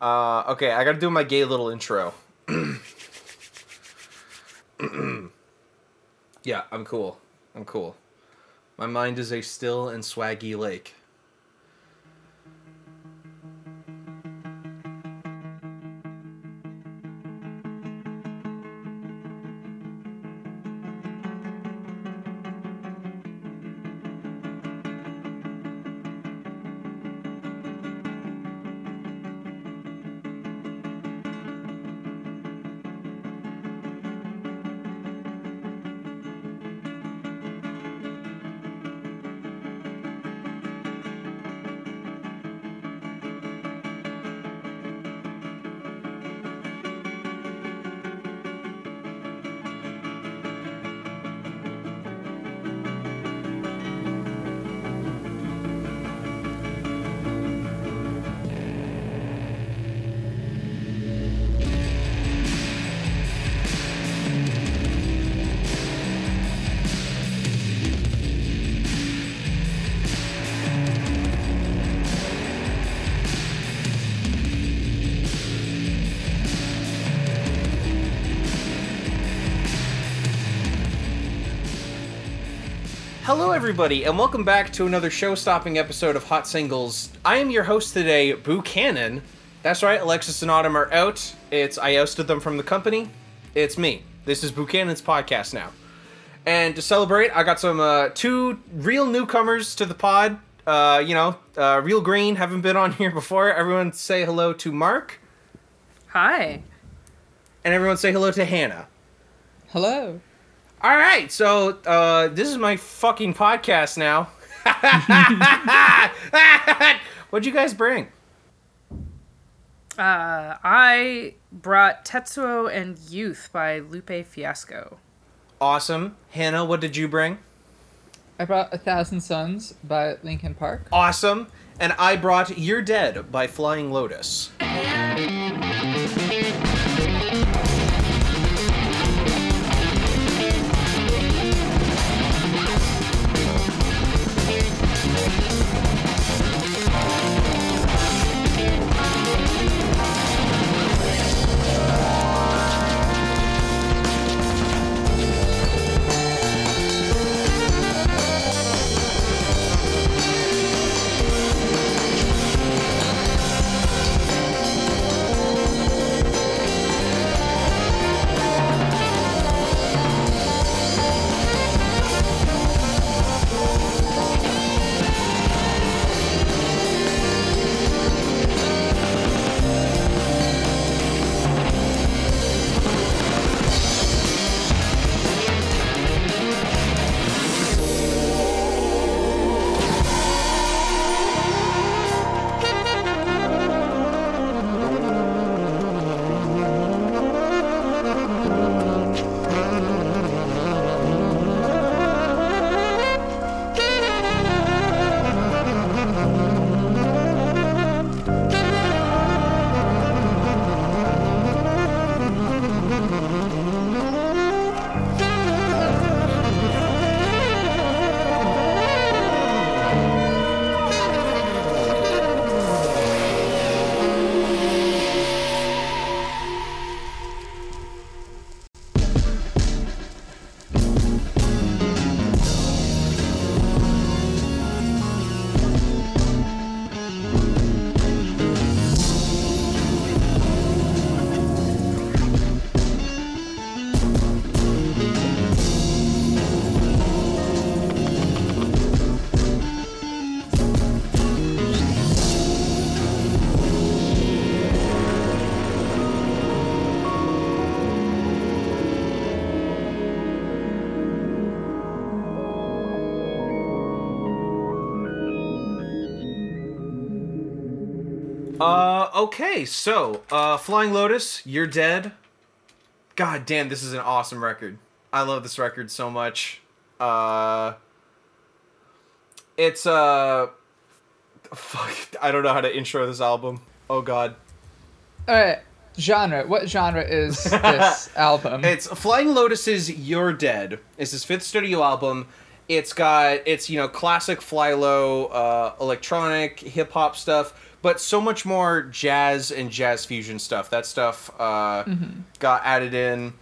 Uh, okay, I gotta do my gay little intro. yeah, I'm cool. I'm cool. My mind is a still and swaggy lake. Everybody, and welcome back to another show-stopping episode of Hot Singles. I am your host today, Boocanan. That's right, Alexis and Autumn are out. It's I ousted them from the company. It's me. This is Boocanan's podcast now. And to celebrate, I got some uh, two real newcomers to the pod. Uh, you know, uh, real green, haven't been on here before. Everyone say hello to Mark, Hi. and everyone say hello to Hannah. Hello. All right, so uh, this is my fucking podcast now. What'd you guys bring? Uh, I brought Tetsuo and Youth by Lupe Fiasco. Awesome. Hannah, what did you bring? I brought A Thousand Suns by Linkin Park. Awesome. And I brought You're Dead by Flying Lotus. Okay, so, uh, Flying Lotus, You're Dead. God damn, this is an awesome record. I love this record so much. Uh, it's, uh, fuck, I don't know how to intro this album. Oh god. All right. Genre. What genre is this album? It's Flying Lotus's You're Dead. It's his fifth studio album. It's got it's you know classic Flylo uh, electronic hip hop stuff, but so much more jazz and jazz fusion stuff. That stuff uh, got added in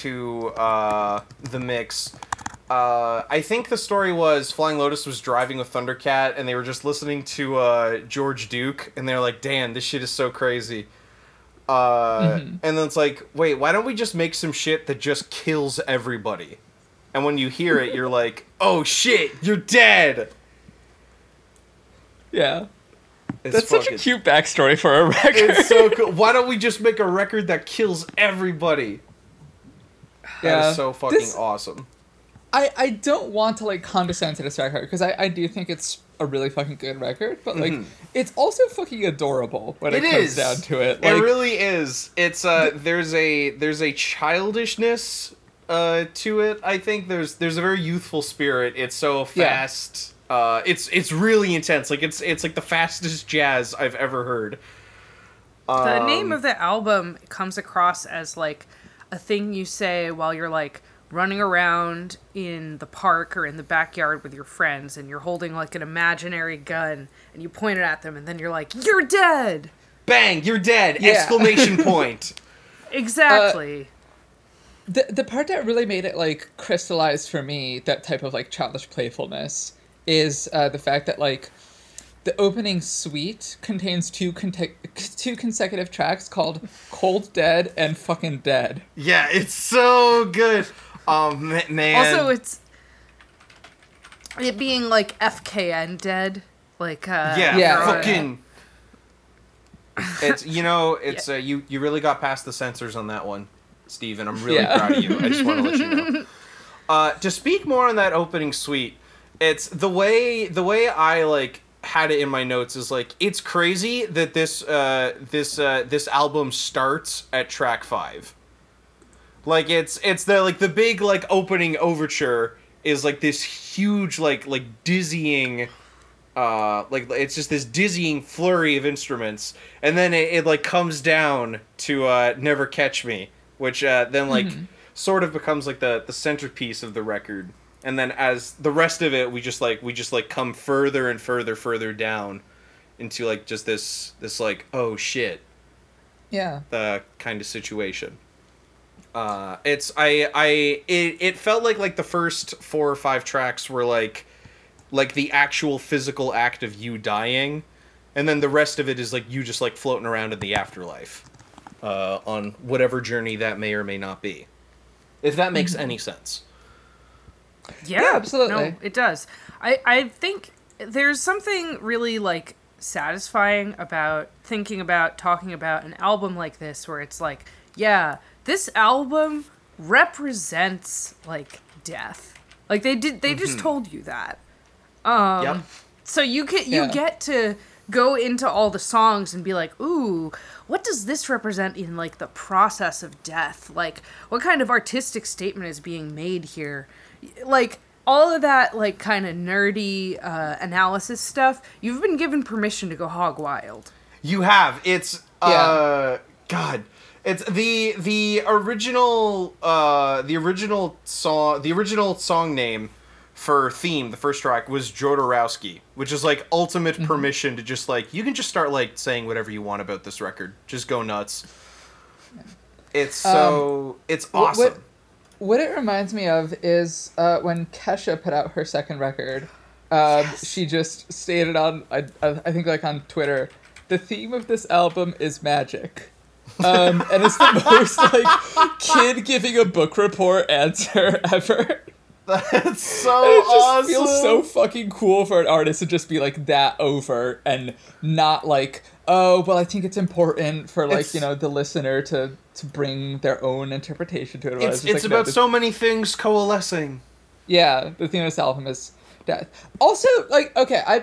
to uh, the mix. Uh, I think the story was Flying Lotus was driving with Thundercat, and they were just listening to uh, George Duke, and they're like, "Damn, this shit is so crazy." Uh, And then it's like, wait, why don't we just make some shit that just kills everybody? And when you hear it, you're like, "Oh shit, you're dead." Yeah. It's That's such a cute backstory for a record. It's so cool. Why don't we just make a record that kills everybody? That is so fucking This- awesome. I, I don't want to like condescend to this record because I, I do think it's a really fucking good record, but like Mhm. it's also fucking adorable when it, It comes is. down to it. it really is. It's uh there's a there's a childishness uh to it. I think there's there's a very youthful spirit. It's so Yeah. Fast. Uh it's it's really intense. Like it's it's like the fastest jazz I've ever heard. The name Um, of the album comes across as like a thing you say while you're like running around in the park or in the backyard with your friends and you're holding like an imaginary gun and you point it at them and then you're like, You're dead! bang, you're dead. Yeah. Exclamation point. Exactly. the the part that really made it like crystallized for me that type of like childish playfulness is uh, the fact that like the opening suite contains two conte- two consecutive tracks called "Cold Dead" and "Fucking Dead." yeah, it's so good. Um ma- man. also, it's it being like FKN dead. Like, uh, yeah, Yeah. fucking. It's you know it's uh, you you really got past the censors on that one, Steven. I'm really Yeah. proud of you. I just want to let you know. Uh, to speak more on that opening suite, it's the way the way I like had it in my notes is like it's crazy that this uh, this uh, this album starts at track five. Like it's it's the like the big like opening overture is like this huge like like dizzying uh like it's just this dizzying flurry of instruments. And then it, it like comes down to uh never catch me which uh then like sort of becomes like the the centerpiece of the record and then as the rest of it we just like we just like come further and further further down into like just this this like oh shit Yeah, the kind of situation. Uh, it's I I it, it felt like like the first four or five tracks were like like the actual physical act of you dying, and then the rest of it is like you just like floating around in the afterlife, uh, on whatever journey that may or may not be. If that makes any sense. Yeah, Yeah, absolutely. No, it does. I I think there's something really like satisfying about thinking about talking about an album like this where it's like, yeah, this album represents like death. Like they did they just told you that. Um yep. so you get you Yeah. get to go into all the songs and be like, "Ooh, what does this represent in like the process of death? Like what kind of artistic statement is being made here?" Like all of that like kind of nerdy uh, analysis stuff, you've been given permission to go hog wild. You have. It's uh God. It's the the original uh the original song the original song name for theme, the first track was Jodorowsky, which is like ultimate Mm-hmm. permission to just like you can just start like saying whatever you want about this record. Just go nuts. It's so it's Um, What- awesome. What, what it reminds me of is uh, when Kesha put out her second record. Um, She just stated on, I, I I think like on Twitter, the theme of this album is magic. Um, and it's the most like kid giving a book report answer ever. That's so And it just awesome. feels so fucking cool for an artist to just be like that over and not like, oh, well, I think it's important for like It's- you know the listener to to bring their own interpretation to it. it's it's like, no, about this- so many things coalescing. yeah, the theme of this album is death. Also, like, okay, I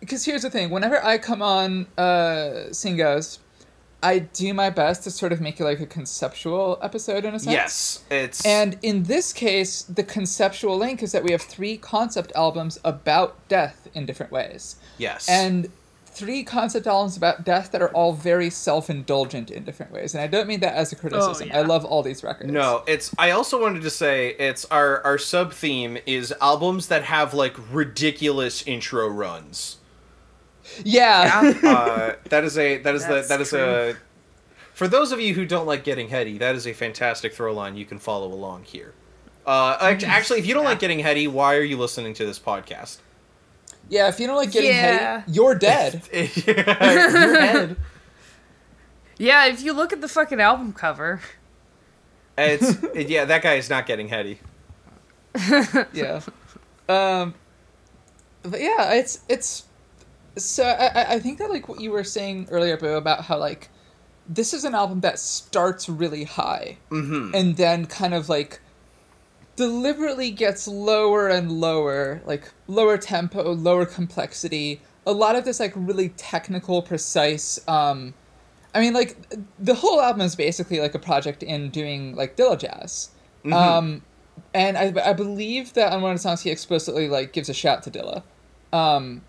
because here's the thing: whenever I come on uh Singos, I do my best to sort of make it like a conceptual episode in a sense. Yes, it's And in this case, the conceptual link is that we have three concept albums about death in different ways. yes. And three concept albums about death that are all very self indulgent in different ways. And I don't mean that as a criticism. yeah. I love all these records. No, it's. I also wanted to say it's our our sub theme is albums that have like ridiculous intro runs. Yeah. uh, that is a that is the That's that is a for those of you who don't like getting heady that is a fantastic throw line you can follow along here uh, actually if you don't like getting heady why are you listening to this podcast Yeah, if you don't like getting Yeah. heady, you're dead. your head Yeah, if you look at the fucking album cover, it's yeah that guy is not getting heady yeah. Um, but yeah, it's it's. So I I- I think that like what you were saying earlier, Boo, about how like this is an album that starts really high mm-hmm and then kind of like deliberately gets lower and lower, like lower tempo, lower complexity. A lot of this like really technical, precise. Um, I mean, like the whole album is basically like a project in doing like Dilla jazz. Um, and I, I believe that on one of the songs he explicitly like gives a shout to Dilla. Um,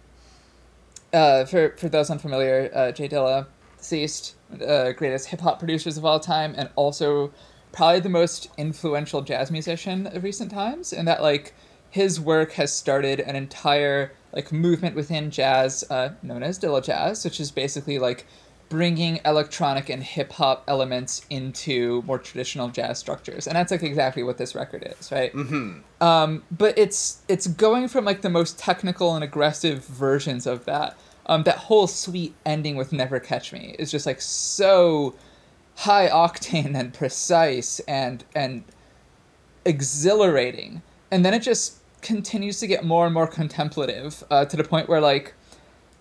uh, for for those unfamiliar, uh, Jay Dilla, deceased, uh, greatest hip hop producers of all time, and also probably the most influential jazz musician of recent times. And that like his work has started an entire like movement within jazz, uh, known as Dilla Jazz, which is basically like bringing electronic and hip hop elements into more traditional jazz structures, and that's like exactly what this record is, right? mm-hmm um, but it's it's going from like the most technical and aggressive versions of that. Um, that whole suite ending with "Never Catch Me" is just like so high octane and precise and and exhilarating, and then it just continues to get more and more contemplative uh, to the point where like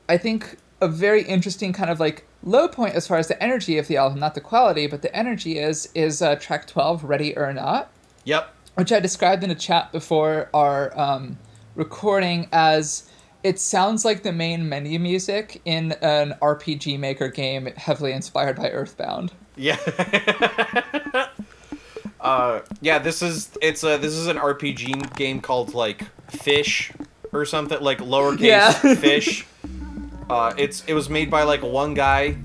I think a very interesting kind of like low point as far as the energy of the album, not the quality, but the energy is is uh, track twelve, "Ready or Not." yep which I described in a chat before our um, recording as it sounds like the main menu music in an RPG Maker game heavily inspired by Earthbound. Yeah. uh, yeah. This is it's a this is an RPG game called like Fish or something like lowercase Yeah. Fish. Uh, it's it was made by like one guy.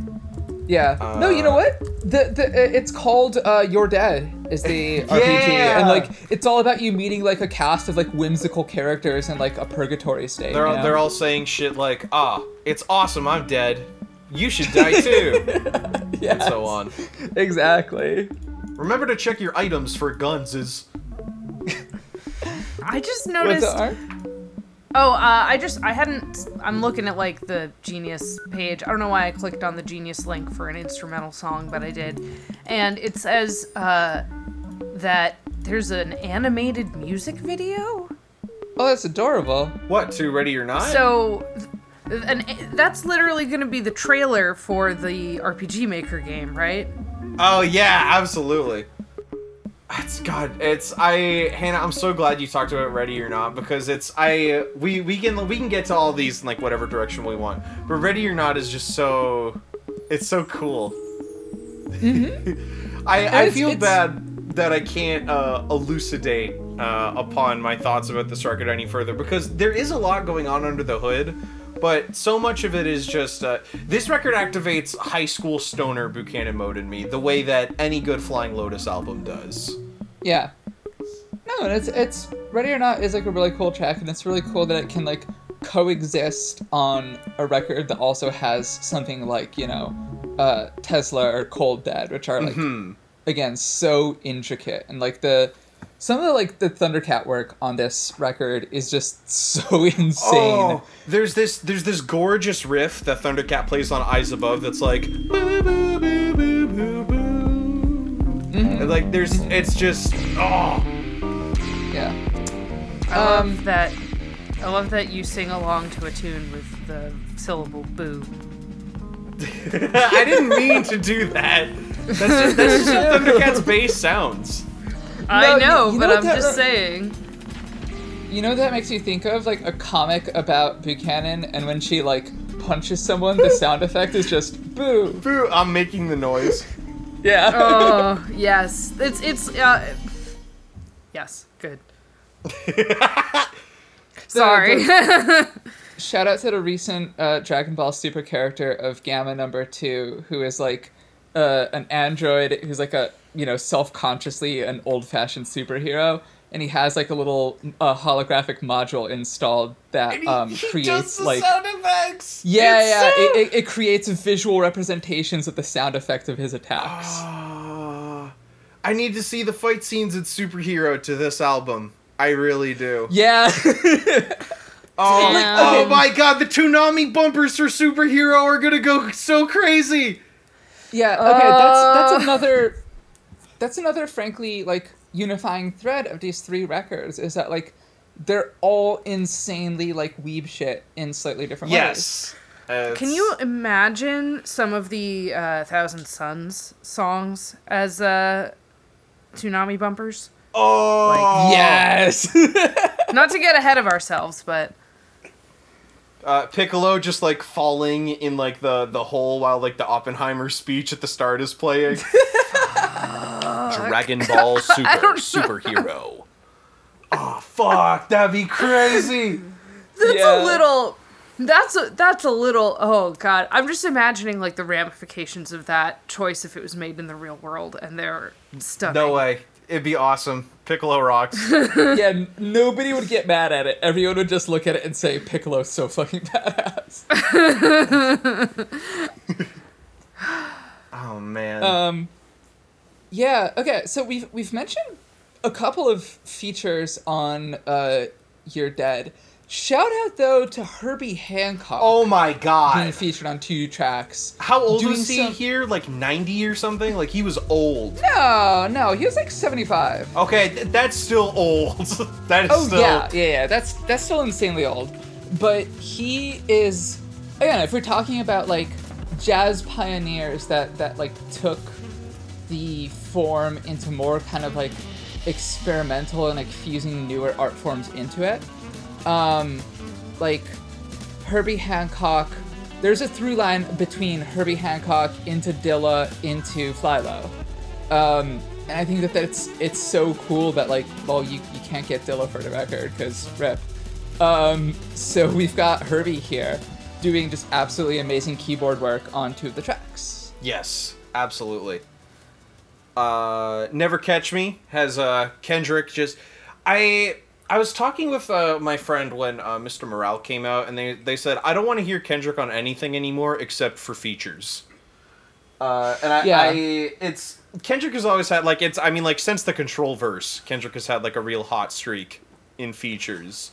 Yeah. no, you know Uh, what? The the uh, it's called uh, You're Dead is the RPG, and like it's all about you meeting like a cast of like whimsical characters in like a purgatory state. They're you all, know? they're all saying shit like, "Ah, it's awesome. I'm dead. You should die too," and so on. Exactly. Remember to check your items for guns. Is I just What's noticed. the art? Oh, uh, I just I hadn't. I'm looking at like the Genius page. I don't know why I clicked on the Genius link for an instrumental song, but I did, and it says uh, that there's an animated music video. Oh, that's adorable. what to ready or not? So, th- and that's literally going to be the trailer for the RPG Maker game, right? Oh yeah, absolutely. It's God. It's I Hannah. I'm so glad you talked about Ready or Not because it's I we we can we can get to all these in like whatever direction we want, but Ready or Not is just so it's so cool. I I It's- feel it's- bad that I can't uh, elucidate uh, upon my thoughts about this record any further because there is a lot going on under the hood. But so much of it is just uh, this record activates high school stoner Boocanan mode in me, the way that any good Flying Lotus album does. Yeah. No, and it's it's Ready or Not is like a really cool track, and it's really cool that it can like coexist on a record that also has something like you know, uh, Tesla or Cold Dead, which are like Hmm. again so intricate and like the some of the like the Thundercat work on this record is just so insane. Oh, there's this there's this gorgeous riff that Thundercat plays on Eyes Above that's like boo, boo, boo, boo, boo, boo. And, like there's it's just oh Yeah. I love Um, that. I love that you sing along to a tune with the syllable "boo." I didn't mean to do that. That's just, that's just how Thundercat's bass sounds. I No, you- know, you but know I'm what just that- saying. You know what that makes you think of like a comic about Boocanan, and when she like punches someone, the sound effect is just boo. Boo, I'm making the noise. Yeah. Oh yes, it's it's uh, yes, good. Sorry. Shout out to the recent uh, Dragon Ball Super character of Gamma Number Two, who is like uh, an android who's like a you know self consciously an old fashioned superhero, and he has like a little uh, holographic module installed that um, creates like sound effects. yeah, It's yeah, so- it, it, it creates visual representations of the sound effect of his attacks. Ah, I need to see the fight scenes in superhero to this album. I really do. yeah, Oh, Damn. oh my god, the Toonami bumpers for superhero are gonna go so crazy. yeah. Okay, that's Uh. that's another. That's another, frankly, like unifying thread of these three records is that like they're all insanely like weeb shit in slightly different ways. Yes. Uh, Can you imagine some of the uh, Thousand Suns songs as uh, Toonami bumpers? Oh, Yes. Not to get ahead of ourselves, but uh, Piccolo just like falling in like the the hole while like the Oppenheimer speech at the start is playing. Dragon Ball Super superhero. Oh fuck, that'd be crazy. that's Yeah. a little. That's a that's a little. Oh god, I'm just imagining like the ramifications of that choice if it was made in the real world, and they're stunning. No way. It'd be awesome. Piccolo rocks. yeah, nobody would get mad at it. Everyone would just look at it and say, Piccolo's so fucking badass. Oh man. Um, yeah, okay, so we've, we've mentioned a couple of features on uh, You're Dead. Shout out, though, to Herbie Hancock oh my being god. featured on two tracks. How old was he some- here? Like 90 or something? Like he was old. No, no, he was like 75. Okay, th- that's still old. that is still. Oh still yeah, yeah, yeah. That's that's still insanely old. But he is again, if we're talking about like jazz pioneers that that like took the form into more kind of like experimental and like fusing newer art forms into it. Um like Herbie Hancock there's a through line between Herbie Hancock into Dilla into Flylo. Um, and I think that that's it's so cool that like well you, you can't get Dilla for the record because rip. Um, so we've got Herbie here doing just absolutely amazing keyboard work on two of the tracks. Yes, absolutely. Uh, Never Catch Me has uh, Kendrick just. I I was talking with uh, my friend when uh, Mr. Morale came out, and they they said I don't want to hear Kendrick on anything anymore except for features. Uh, and I, Yeah. I it's Kendrick has always had like it's I mean like since the Control verse, Kendrick has had like a real hot streak in features.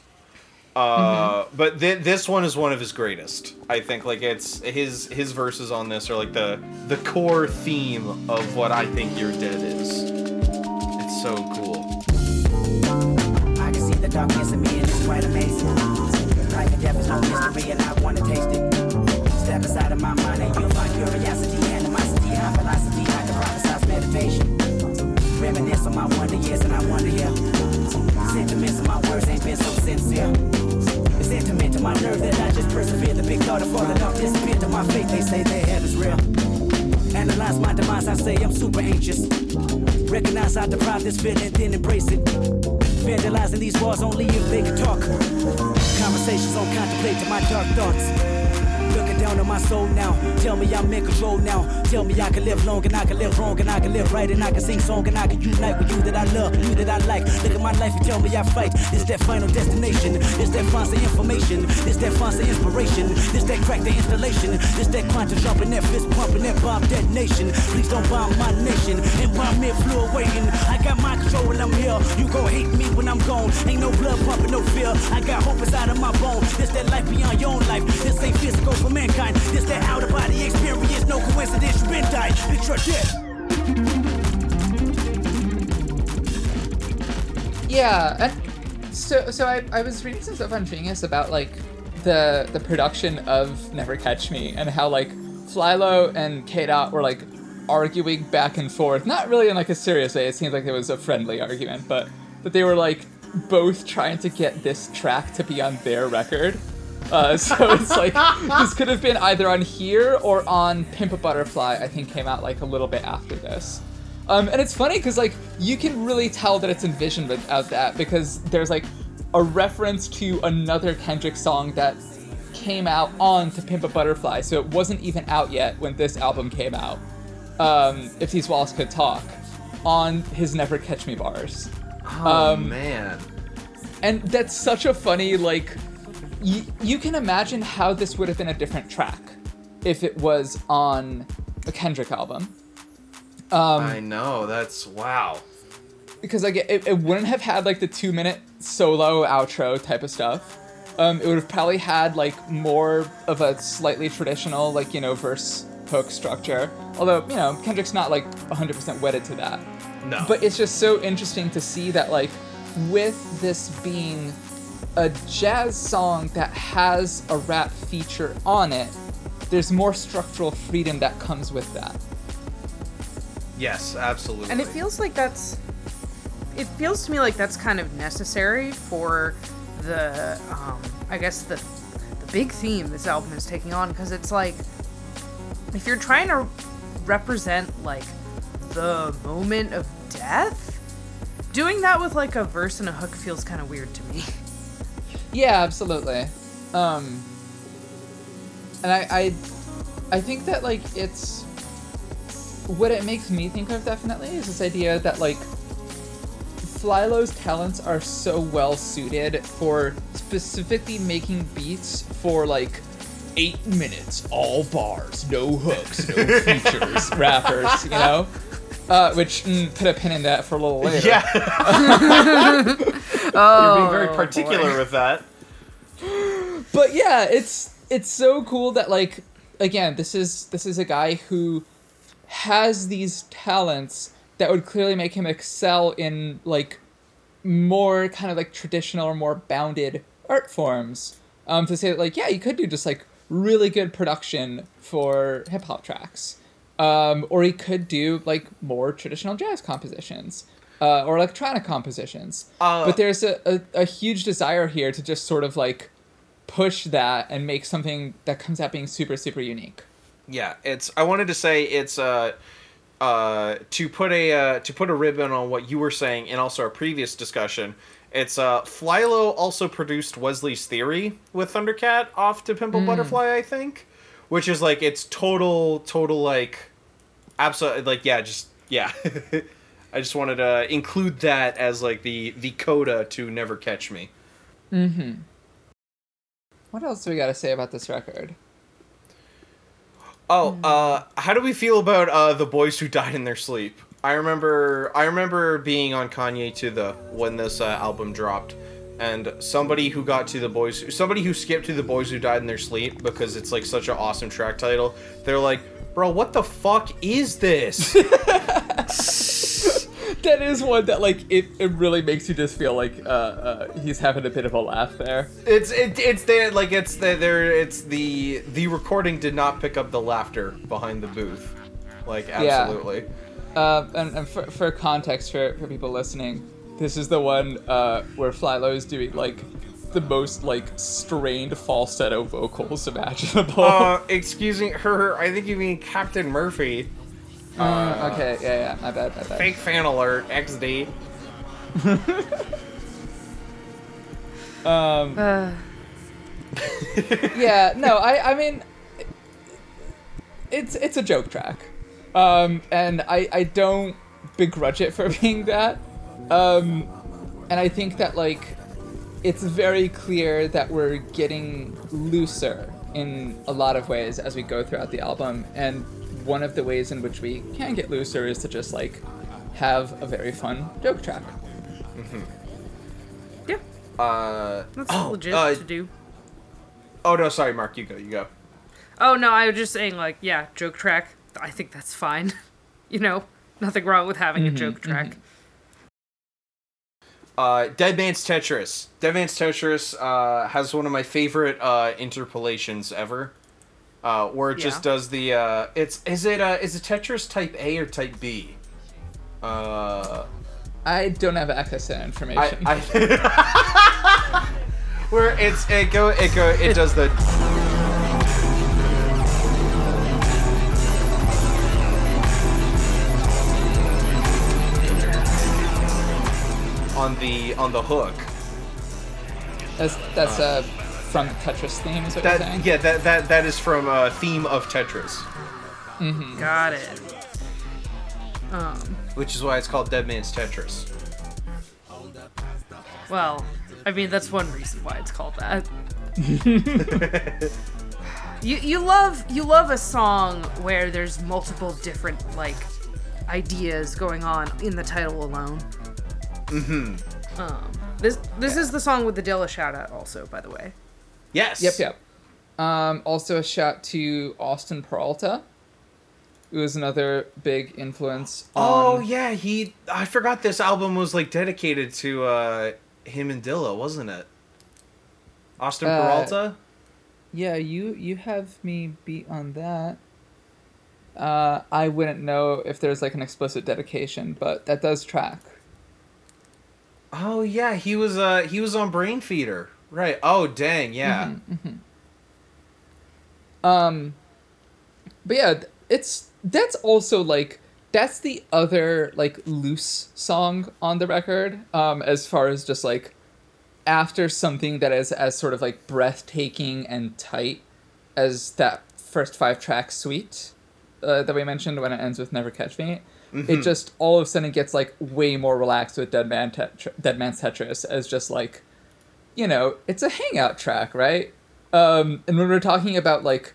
Uh, but th- this one is one of his greatest. I think like it's his his verses on this are like the the core theme of what I think You're Dead is. It's so cool. I can see the darkness in me and it's quite amazing. Life and death is no mystery and I wanna taste it. Step inside of my mind and you'll find curiosity, animosity, high velocity, I can prophesize meditation. Reminisce on my wonder years and I wonder, yeah. Sentiments of my words ain't been so sincere. Intimate to my nerve that I just persevere. The big thought of falling off disappear to my faith. They say their head is real. Analyze my demise, I say I'm super anxious. Recognize I deprive this feeling, then embrace it. Vandalizing these walls only if they can talk. Conversations don't contemplate to my dark thoughts. Looking down on my soul now. Tell me I'm in control now. Tell me I can live long and I can live wrong and I can live right and I can sing song and I can unite with you that I love, you that I like. Look at my life and tell me I fight. This that final destination. This that fancy information. This that fancy inspiration. This that crack the installation. This that quantum jumping, that fist pumping, that bomb detonation. Please don't bomb my nation and bomb me flew waiting. I got my control when I'm here. You gon' hate me when I'm gone. Ain't no blood pumping, no fear. I got hope inside of my bone. This that life beyond your own life. This ain't physical for mankind. This that out of body experience. No coincidence, you been died. It's your death. Yeah, and so so I, I was reading some stuff on Genius about like the the production of Never Catch Me and how like Flylo and K Dot were like arguing back and forth. Not really in like a serious way. It seemed like it was a friendly argument, but that they were like both trying to get this track to be on their record. Uh, so it's like this could have been either on here or on Pimp a Butterfly. I think came out like a little bit after this. Um, and it's funny because like you can really tell that it's envisioned as that because there's like a reference to another Kendrick song that came out on To Pimp a Butterfly, so it wasn't even out yet when this album came out. Um, if these walls could talk, on his Never Catch Me bars. Oh Um, man. And that's such a funny like y- you can imagine how this would have been a different track if it was on a Kendrick album. Um, I know. That's wow. because like it, it wouldn't have had like the two minute solo outro type of stuff. Um, it would have probably had like more of a slightly traditional like you know verse hook structure. Although you know Kendrick's not like 100% wedded to that. No. But it's just so interesting to see that like with this being a jazz song that has a rap feature on it, there's more structural freedom that comes with that. yes, absolutely. And it feels like that's. It feels to me like that's kind of necessary for the, um, I guess the, the big theme this album is taking on because it's like, if you're trying to represent like the moment of death, doing that with like a verse and a hook feels kind of weird to me. Yeah, absolutely. Um, and I, I, I think that like it's what it makes me think of definitely is this idea that like Flylo's talents are so well suited for specifically making beats for like eight minutes, all bars, no hooks, no features, rappers, you know. Uh, which mm, put a pin in that for a little later. yeah. You're being very Oh, particular boy. with that. but yeah it's it's so cool that like again this is this is a guy who has these talents that would clearly make him excel in like more kind of like traditional or more bounded art forms um to say that like yeah you could do just like really good production for hip hop tracks um or he could do like more traditional jazz compositions uh, or electronic compositions Uh, but there's a, a, a huge desire here to just sort of like push that and make something that comes out being super super unique Yeah, it's. I wanted to say it's uh, uh, to put a uh, to put a ribbon on what you were saying and also our previous discussion. It's uh, Flylo also produced Wesley's Theory with Thundercat off to Pimp a Butterfly, I think, which is like it's total total like, absolutely like yeah, just yeah. I just wanted to include that as like the the coda to Never Catch Me. Mm-hmm. What else do we got to say about this record Oh, uh, how do we feel about uh, the boys who died in their sleep? I remember, I remember being on KanyeToThe when this uh, album dropped, and somebody who got to the boys, somebody who skipped to the boys who died in their sleep because it's like such an awesome track title. They're like, bro, what the fuck is this? that is one that like it, it really makes you just feel like uh, uh he's having a bit of a laugh there it's it, it's there like it's the, there it's the the recording did not pick up the laughter behind the booth, like absolutely. uh, and, and for, for context for, for people listening this is the one uh where Flylo is doing like the most like strained falsetto vocals imaginable Uh, excuse me, her. I think you mean Captain Murphy. Uh, okay yeah yeah my bad my bad Fake fan alert, XD. um Uh, yeah no i i mean it's it's a joke track um and i i don't begrudge it for being that um and i think that like it's very clear that we're getting looser in a lot of ways as we go throughout the album and one of the ways in which we can get looser is to just like have a very fun joke track yeah, Uh, that's oh, legit uh, to do. oh no, sorry, Mark. You go. You go. Oh no, I was just saying like, yeah, joke track. I think that's fine. you know, nothing wrong with having a joke track. Uh, Dead Man's Tetris. Dead Man's Tetris uh, has one of my favorite uh, interpolations ever. Uh, where it just does the uh, it's is it uh, is it Tetris Type A or Type B? Uh, i don't have access to that I, information I where it's it go it go it does the on the on the hook. that's that's uh from the tetris theme is what you're saying That yeah that that that is from uh, theme of Tetris, Mm-hmm. Got it. Um, which is why it's called Dead Man's Tetris. Well, I mean that's one reason why it's called that. you you love you love a song where there's multiple different like ideas going on in the title alone. Mm-hmm. Um, this this is the song with the Dilla shout out also, by the way. Yes. Yep, yep. Um, also a shout to Austin Peralta, who is another big influence. Oh on- yeah, he. I forgot this album was like dedicated to uh him and Dilla, wasn't it? Austin Uh, Peralta. yeah. You you have me beat on that. Uh, I wouldn't know if there's like an explicit dedication, but that does track. Oh yeah, he was. Uh, he was on Brainfeeder. Right. Oh dang, yeah. Mm-hmm. Um, but yeah, it's that's also like that's the other like loose song on the record. Um, as far as just like after something that is as sort of like breathtaking and tight as that first five track suite uh, that we mentioned when it ends with "Never Catch Me." It just all of a sudden gets like way more relaxed with Dead Man Dead Man's Tetris as just like you know, it's a hangout track, right? Um, and when we're talking about like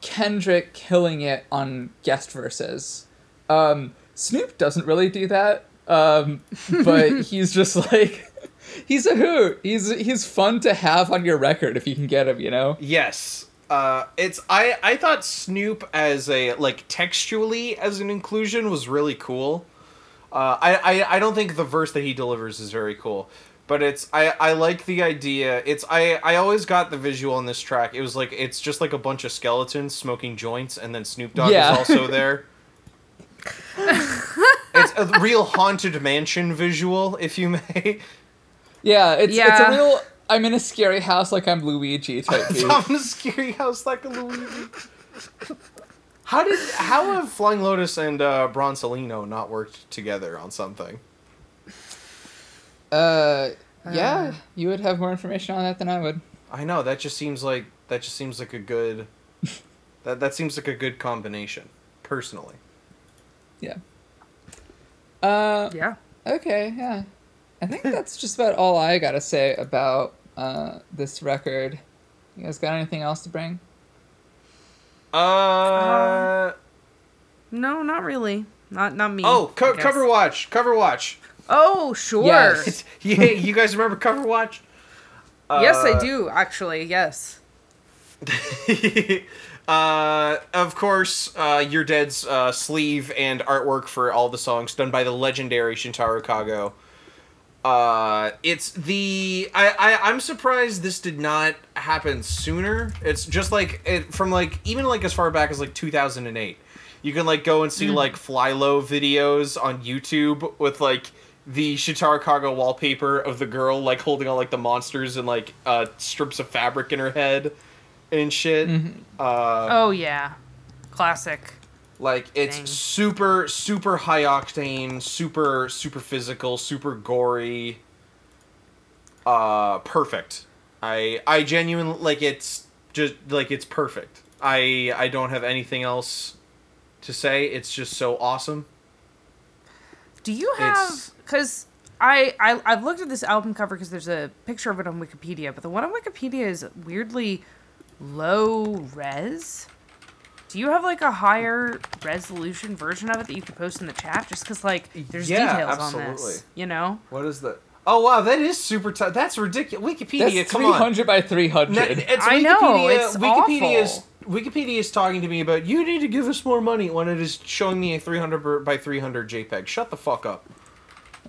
Kendrick killing it on guest verses, um, Snoop doesn't really do that. Um, but he's just like he's a hoot. He's he's fun to have on your record if you can get him, you know. Yes. Uh, it's I I thought Snoop as a like textually as an inclusion was really cool. Uh, I, I I don't think the verse that he delivers is very cool, but it's I I like the idea. It's I I always got the visual on this track. It was like it's just like a bunch of skeletons smoking joints, and then Snoop Dogg Yeah. is also there. it's a real haunted mansion visual, if you may. Yeah, it's it's a real I'm in a scary house like I'm Luigi type beat. I'm a scary house like a Luigi. How did how have Flying Lotus and uh, Bronsolino not worked together on something? Uh, yeah, you would have more information on that than I would. I know that just seems like that just seems like a good that that seems like a good combination, personally. Yeah. Uh, Yeah. Okay, yeah. I think that's just about all I gotta say about uh, this record. You guys got anything else to bring? Uh, No, not really. Not not me. oh, co- cover watch, cover watch. Oh, sure. Yes. Yeah, you guys remember cover watch? yes, I Uh, do actually. Yes. uh, of course, uh, Your Dead's uh, sleeve and artwork for all the songs done by the legendary Shintaro Kago. Uh, it's the I, I I'm surprised this did not happen sooner. It's just like it from like even like as far back as like 2008. You can like go and see like Flylo videos on YouTube with like the Shintaro Kago wallpaper of the girl like holding all like the monsters and like uh strips of fabric in her head and shit. Uh Oh yeah. Classic. Like it's Dang. super super high octane, super super physical, super gory. Uh perfect. I I genuinely like it's just like it's perfect. I I don't have anything else to say. It's just so awesome. Do you have because I, I I've looked at this album cover because there's a picture of it on Wikipedia, but the one on Wikipedia is weirdly low res. Do you have like a higher resolution version of it that you could post in the chat? Just because like there's Yeah, details on absolutely. this, you know? What is that? Oh wow, that is super tight. That's ridiculous. Wikipedia, That's come three on. hundred by three hundred. No, hundred. it's I know, Wikipedia- it's Wikipedia is awful. Wikipedia is talking to me about you need to give us more money when it is showing me a 300 by 300 JPEG. Shut the fuck up.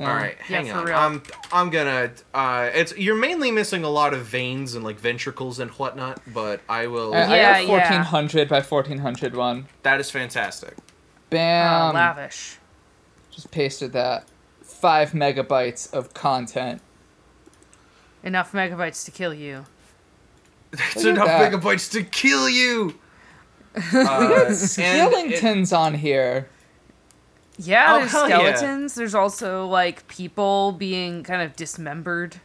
All right, Yeah, hang for on. real. I'm I'm gonna. Uh, it's you're mainly missing a lot of veins and like ventricles and whatnot, but I will. I, I Yeah, got yeah. fourteen hundred by fourteen hundred one. that is fantastic. Uh, Bam! lavish. Just pasted that. Five megabytes of content. Enough megabytes to kill you. That's Look enough that. megabytes to kill you. Uh, and it- Skellington's on here. Yeah, Oh, there's hell yeah. skeletons. There's also like people being kind of dismembered.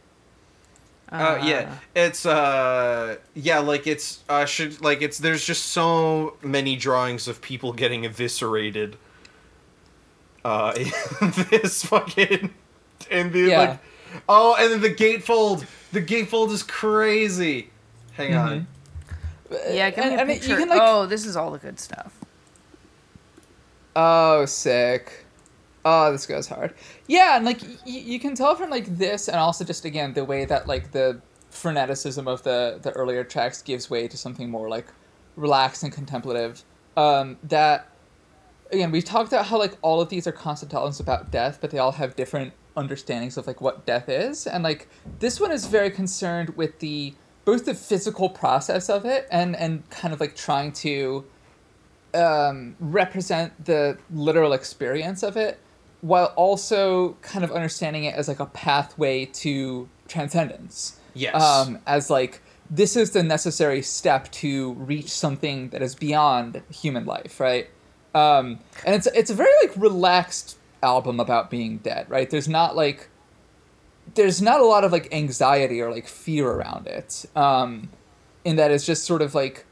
Uh, yeah, it's uh, yeah, like it's uh, should like it's there's just so many drawings of people getting eviscerated. Uh, in this fucking in the Yeah. like Oh, and then the gatefold. The gatefold is crazy. Hang on. Yeah, give me And- a you picture. can, like- oh, this is all the good stuff. Oh, sick. Oh, this goes hard. Yeah, and like y- you can tell from like this, and also just again the way that like the freneticism of the the earlier tracks gives way to something more like relaxed and contemplative. Um, that again, we've talked about how like all of these are concept albums about death, but they all have different understandings of like what death is, and like this one is very concerned with the both the physical process of it and and kind of like trying to um, represent the literal experience of it while also kind of understanding it as like a pathway to transcendence. Yes. um, as like this is the necessary step to reach something that is beyond human life right? Um, and it's it's a very like relaxed album about being dead right? There's not like there's not a lot of like anxiety or like fear around it um, in that it's just sort of like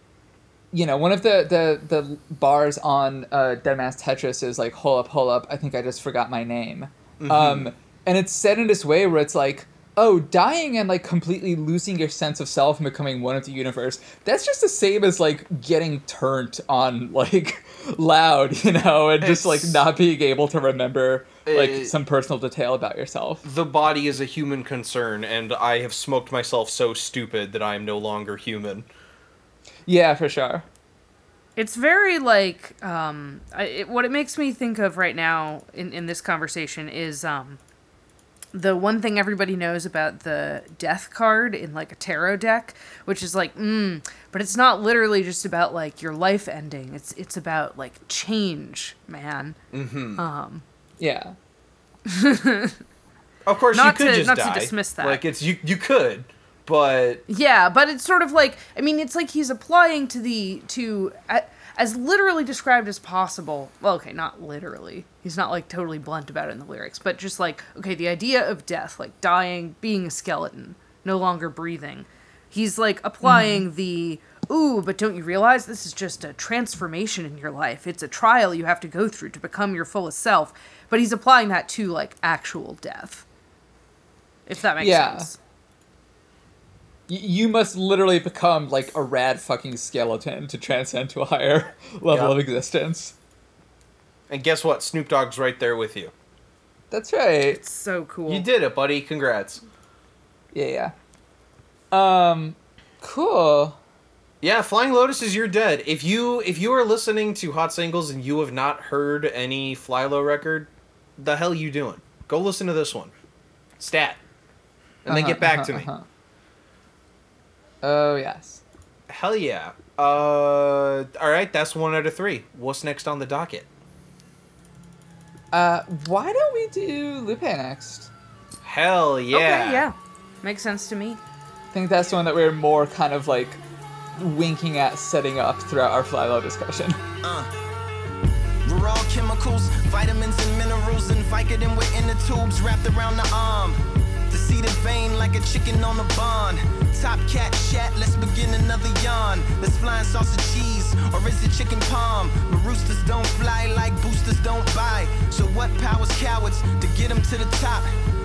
you know, one of the the the bars on uh, Dead Man's Tetris is like, "Hold up, hold up! I think I just forgot my name," um, and it's said in this way where it's like, "Oh, dying and like completely losing your sense of self and becoming one of the universe. That's just the same as like getting turned on like loud, you know, and just like not being able to remember like Uh, some personal detail about yourself." the body is a human concern, and I have smoked myself so stupid that I am no longer human. Yeah, for sure. It's very like um, I, it, what it makes me think of right now in in this conversation is um, the one thing everybody knows about the death card in like a tarot deck, which is like, mm, but it's not literally just about like your life ending. It's it's about like change, man. Yeah. Of course, Not you could to- just not to dismiss that. Like it's you. You could, but Yeah, but it's sort of like I mean, it's like he's applying to the to as literally described as possible. Well, okay, not literally. He's not like totally blunt about it in the lyrics, but just like okay, the idea of death, like dying, being a skeleton, no longer breathing. He's like applying mm-hmm. the ooh, but don't you realize this is just a transformation in your life? It's a trial you have to go through to become your fullest self. But he's applying that to like actual death. If that makes Yeah. sense. Y- you must literally become like a rad fucking skeleton to transcend to a higher level Yeah. of existence. and guess what? Snoop Dogg's right there with you. That's right. It's so cool. You did it, buddy. Congrats. Yeah, yeah. Um, cool. Yeah, Flying Lotus is You're Dead. If you if you are listening to Hot Singles and you have not heard any Flylo record, the hell you doing? Go listen to this one. Stat. And then Uh-huh, get back uh-huh, to me. uh-huh. Oh yes. Hell yeah. Uh all right, that's one out of 3. What's next on the docket? Uh, why don't we do Lupe next? Hell yeah. Okay, yeah. Makes sense to me. I think that's the one that we're more kind of like winking at setting up throughout our Flylo discussion. Raw chemicals, vitamins and minerals, and Vicodin within the tubes wrapped around the arm. See the vein like a chicken on a bond. Top cat chat, let's begin another yawn. Let's fly flying sausage cheese, or is it chicken palm? But roosters don't fly like boosters don't buy. So what powers cowards to get them to the top?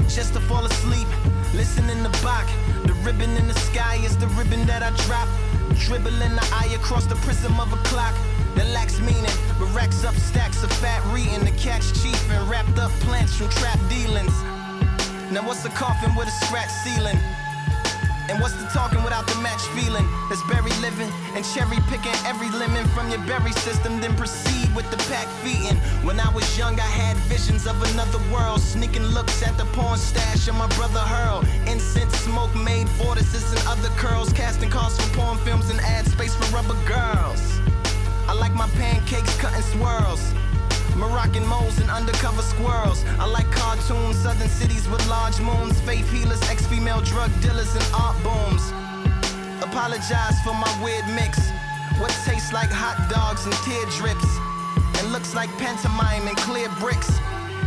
Just to fall asleep, listen in the Bach. The ribbon in the sky is the ribbon that I drop. Dribbling the eye across the prism of a clock that lacks meaning, but racks up stacks of fat reading to catch chief and wrapped up plants from trap dealings. Now what's a coffin with a scratch ceiling? And what's the talking without the match feeling? That's berry living and cherry picking every lemon from your berry system, then proceed with the pack feeding. When I was young, I had visions of another world, sneaking looks at the porn stash of my brother Hurl. Incense smoke made vortices and other curls, casting calls for porn films and ad space for rubber girls. I like my pancakes cut in swirls. Moroccan moles and undercover squirrels. I like cartoons, southern cities with large moons, faith healers, ex-female drug dealers, and art booms. Apologize for my weird mix. What tastes like hot dogs and tear drips, and looks like pantomime and clear bricks.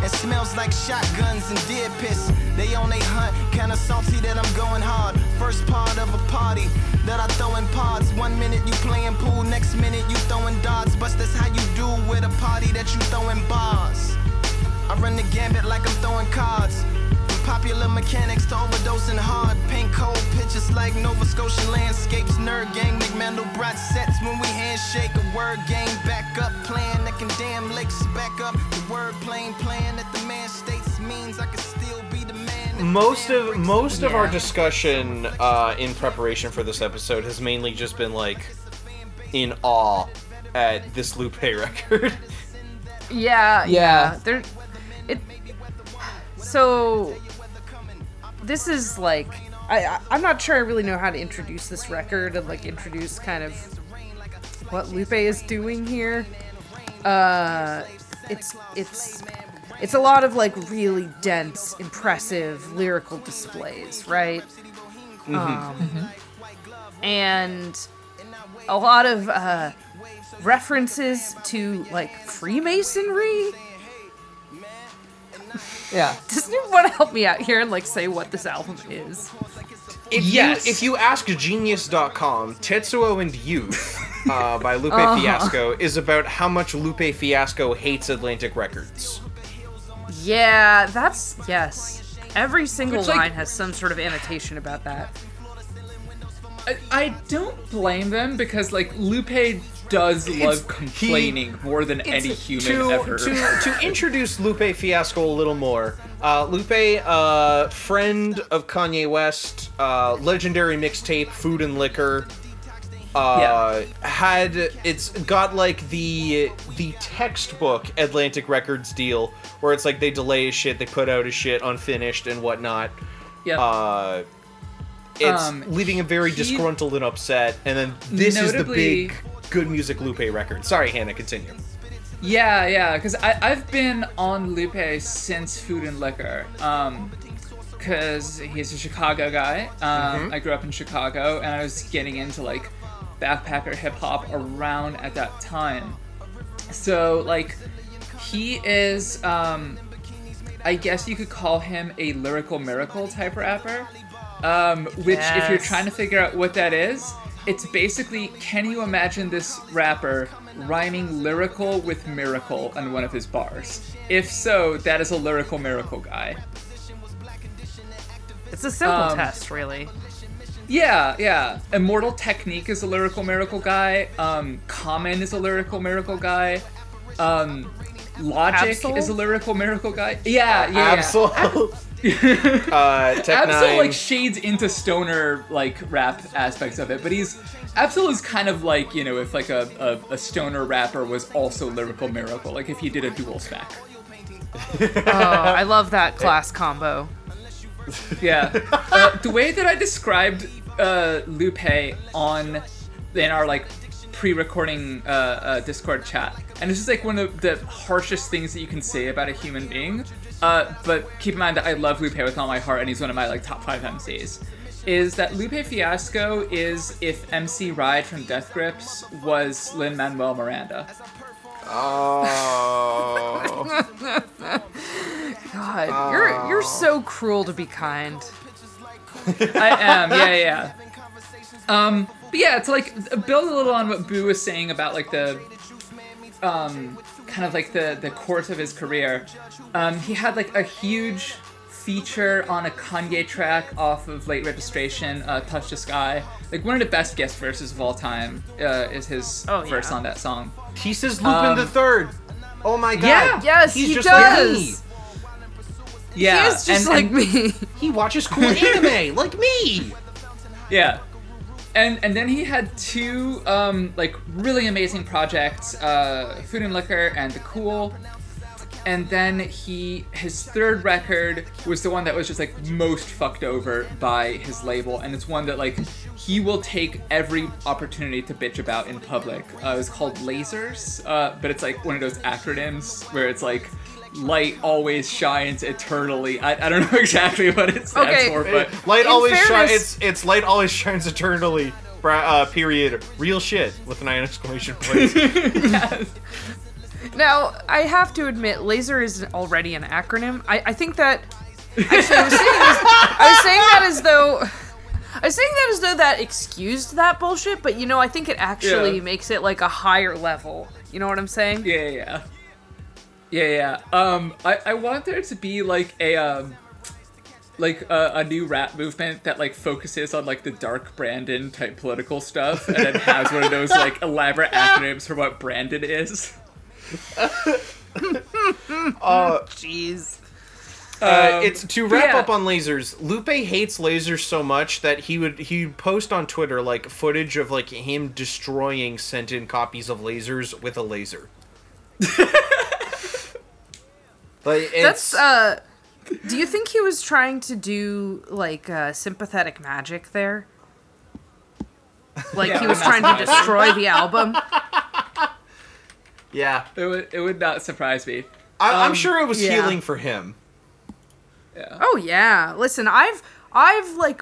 And smells like shotguns and deer piss. They on a hunt, kinda salty that I'm going hard. First part of a party that I throw in pods. One minute you playing pool, next minute you throwing darts. But that's how you do with a party that you throwing bars. I run the gambit like I'm throwing cards. From Popular mechanics to overdosing hard. Paint cold pictures like Nova Scotian landscapes. Nerd gang, make Mandelbrot sets when we handshake. A word game back up, plan that can damn lakes back up. The word plane plan that the man states means I can still be the man. that the most man of breaks most of our discussion uh, in preparation for this episode has mainly just been like in awe at this Lupe record. Yeah, Yeah. yeah. There, it. So, this is like, I, I I'm not sure I really know how to introduce this record and like introduce kind of what Lupe is doing here. Uh, it's it's it's a lot of like really dense, impressive lyrical displays, right? Um, and a lot of uh, references to like Freemasonry. Yeah. Doesn't anyone want to help me out here and like say what this album is? If Yes. you if you ask Genius.com, Tetsuo and Youth uh, by Lupe Uh-huh. Fiasco is about how much Lupe Fiasco hates Atlantic Records. Yeah, that's yes. Every single Which, like- line has some sort of annotation about that. I, I don't blame them because like Lupe does love complaining more than any human to, ever. To, to introduce Lupe Fiasco a little more, uh, Lupe, uh, friend of Kanye West, uh, legendary mixtape Food and Liquor, uh, had it's got like the the textbook Atlantic Records deal where it's like they delay his shit, they put out his shit unfinished and whatnot. yeah. Uh, it's Um, leaving him very he- disgruntled and upset, and then this is the big good music Lupe record. Sorry, Hannah, continue. Yeah, yeah, because I've been on Lupe since Food and Liquor. Um, because he's a Chicago guy. Um, I grew up in Chicago, and I was getting into like backpacker hip hop around at that time. So like, he is, um, I guess you could call him a lyrical miracle type rapper. Um, which, if you're trying to figure out what that is, it's basically can you imagine this rapper rhyming lyrical with miracle on one of his bars? If so, that is a lyrical miracle guy. It's a simple Um, test, really. Yeah, yeah. Immortal Technique is a lyrical miracle guy. Um, Common is a lyrical miracle guy. Um, Logic Ab-Soul? is a lyrical miracle guy. Yeah, yeah. Ab-Soul. uh, Tech Ab-Soul Nine. like shades into stoner like rap aspects of it, but he's Ab-Soul is kind of like you know if like a, a, a stoner rapper was also lyrical miracle, like if he did a dual spec. Oh, I love that class combo. Yeah. Uh, the way that I described uh, Lupe on in our like pre-recording uh, uh, Discord chat, and this is like one of the harshest things that you can say about a human being. Uh, but keep in mind that I love Lupe with all my heart, and he's one of my like top five MCs. Is that Lupe Fiasco is if MC Ride from Death Grips was Lin Manuel Miranda? Oh. God, you're you're so cruel to be kind. I am, yeah, yeah. Um, but yeah, it's like build a little on what Boo was saying about like the, um, kind of like the the course of his career. Um, he had like a huge feature on a Kanye track off of Late Registration, uh, "Touch the Sky." Like one of the best guest verses of all time uh, is his Oh, verse yeah. on that song. he says Lupin Um, the Third. Oh my god. Yeah. Yes, He's he just does. like me. Yeah, he is just and- like and- me. He watches cool anime like me. Yeah. And and then he had two um, like really amazing projects, uh, Food and Liquor and The Cool. And then he his third record was the one that was just like most fucked over by his label, and it's one that like he will take every opportunity to bitch about in public. Uh, it's called Lasers, uh, but it's like one of those acronyms where it's like light always shines eternally. I, I don't know exactly what it stands Okay. for, but Light always shines. It's it's light always shines eternally. Uh, period. Real shit with an exclamation point. Now, I have to admit, laser is already an acronym. I, I think that. Actually, I was saying I was saying that as though. I was saying that as though that excused that bullshit, but you know, I think it actually Yeah. makes it like a higher level. You know what I'm saying? Yeah, yeah, yeah, yeah. yeah. Um, I I want there to be like a um, like a, a new rap movement that like focuses on like the dark Brandon type political stuff, and then has one of those like elaborate acronyms for what Brandon is. Oh, jeez. Uh, Um, it's to wrap yeah. up on lasers. Lupe hates lasers so much that he would he would post on Twitter like footage of like him destroying sent in copies of lasers with a laser. like it's, That's uh do you think he was trying to do like uh sympathetic magic there? Like Yeah, he was trying to destroy the album? yeah. It would it would not surprise me. I, I'm Um, sure it was yeah. healing for him. Yeah. Oh yeah. Listen, I've I've like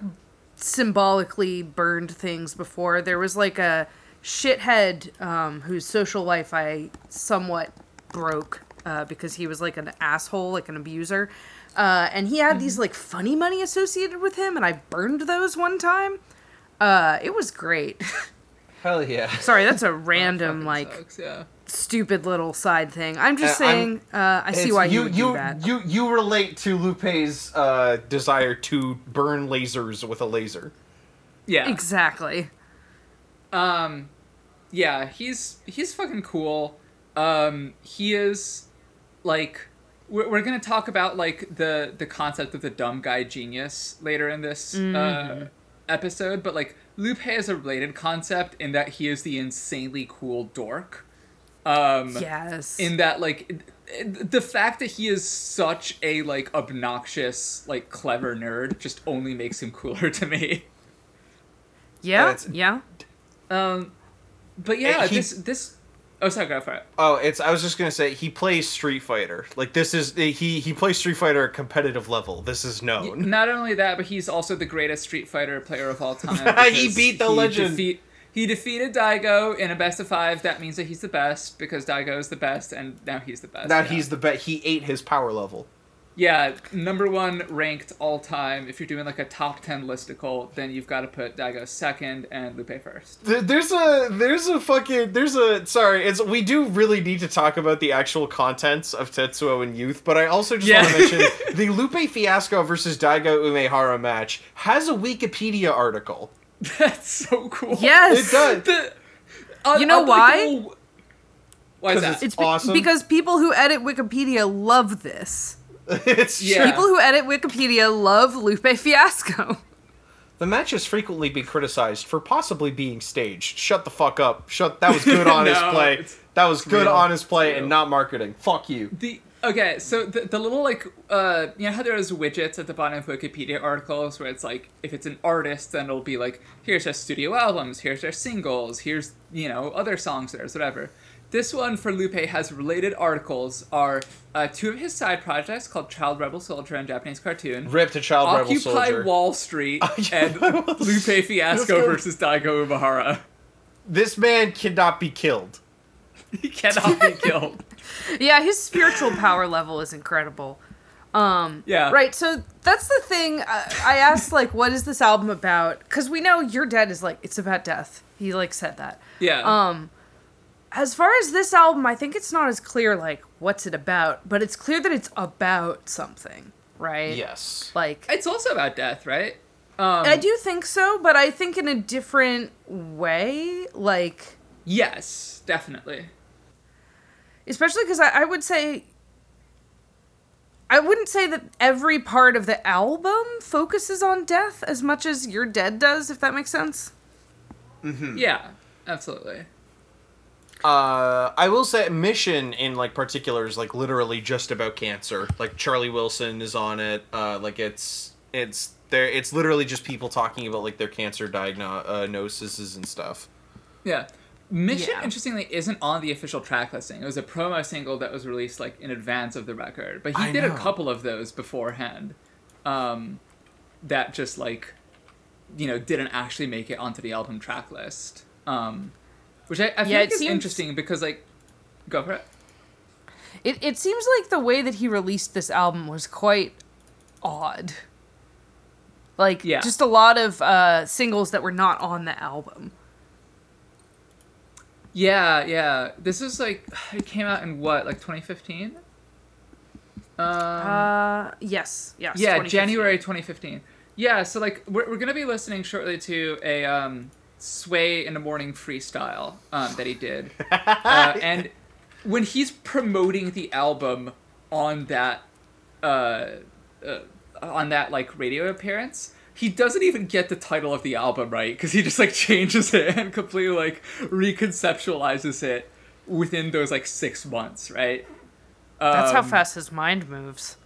symbolically burned things before. There was like a shithead um, whose social life I somewhat broke uh, because he was like an asshole, like an abuser. Uh, and he had these like funny money associated with him, and I burned those one time. Uh, it was great. Hell yeah. Sorry, that's a random Fucking like sucks, yeah. Stupid little side thing. I'm just Uh, I'm- saying. uh, I see why you you would you do that. you you relate to Lupe's uh, desire to burn lasers with a laser. Yeah. Exactly. Um, yeah, he's he's fucking cool. Um, he is like we're, we're gonna talk about like the the concept of the dumb guy genius later in this uh, episode, but like Lupe is a related concept in that he is the insanely cool dork. Um, Yes. in that like the fact that he is such a like obnoxious like clever nerd just only makes him cooler to me. yeah. it's- Yeah. Um, but yeah, he- this this. Oh, sorry, go for it. Oh, it's. I was just gonna say he plays Street Fighter. Like this is he he plays Street Fighter at competitive level. This is known. Not only that, but he's also the greatest Street Fighter player of all time. He beat the legend. defeat- he defeated Daigo in a best of five. That means that he's the best because Daigo is the best, and now he's the best. Now yeah. he's the best. He ate his power level. yeah number one ranked all time. If you're doing like a top ten listicle, then you've got to put Daigo second and Lupe first. There's a there's a fucking there's a sorry it's we do really need to talk about the actual contents of Tetsuo and Youth, but I also just Yeah. want to mention the Lupe Fiasco versus Daigo Umehara match has a Wikipedia article. That's so cool. Yes. It does. The, uh, You know why? unbelievable- Why is 'Cause that? it's- It's be- awesome. because people who edit Wikipedia love this. it's Yeah. true. People who edit Wikipedia love Lupe Fiasco. The match has frequently been criticized for possibly being staged. Shut the fuck up. Shut. That was good honest No, play. That was good real. honest play It's and not marketing. Fuck you. The okay, so the, the little like uh you know how there's widgets at the bottom of Wikipedia articles where it's like if it's an artist then it'll be like here's their studio albums, here's their singles, here's you know other songs there's whatever. This one for Lupe has related articles are uh, two of his side projects called Child Rebel Soldier and Japanese cartoon. Rip to Child Rebel Soldier. Occupy Wall Street and Lupe Fiasco versus Daigo Umehara. This man cannot be killed. He cannot be killed. Yeah, his spiritual power level is incredible. Um, Yeah. Right, so that's the thing. I, I asked, like, what is this album about? Because we know You're Dead is like, it's about death. He, like, said that. Yeah. Um, as far as this album, I think it's not as clear, like, what's it about, but it's clear that it's about something, right? Yes. Like, it's also about death, right? Um, I do think so, but I think in a different way. Like, Yes, definitely. Especially because I, I would say I wouldn't say that every part of the album focuses on death as much as You're Dead does, if that makes sense. Yeah, absolutely. Uh, I will say Mission in like particular is like literally just about cancer. Like Charlie Wilson is on it. Uh, like it's it's there. It's literally just people talking about like their cancer diagnoses and stuff. Yeah. Mission, Yeah. interestingly, isn't on the official track listing. It was a promo single that was released like in advance of the record, but he I did know. a couple of those beforehand. Um, that just like, you know, didn't actually make it onto the album track list. Um, which I, I Yeah, is seems- interesting because like, go for it. It it seems like the way that he released this album was quite odd. Like Yeah. just a lot of uh, singles that were not on the album. Yeah, yeah. This is like it came out in what, like 2015? Uh, yes, yes. yeah 2015. january 2015 yeah so like we're, we're gonna be listening shortly to a um sway in the morning freestyle um that he did uh, and when he's promoting the album on that uh, uh on that like radio appearance he doesn't even get the title of the album right because he just like changes it and completely like reconceptualizes it within those like six months right That's how Um, fast his mind moves.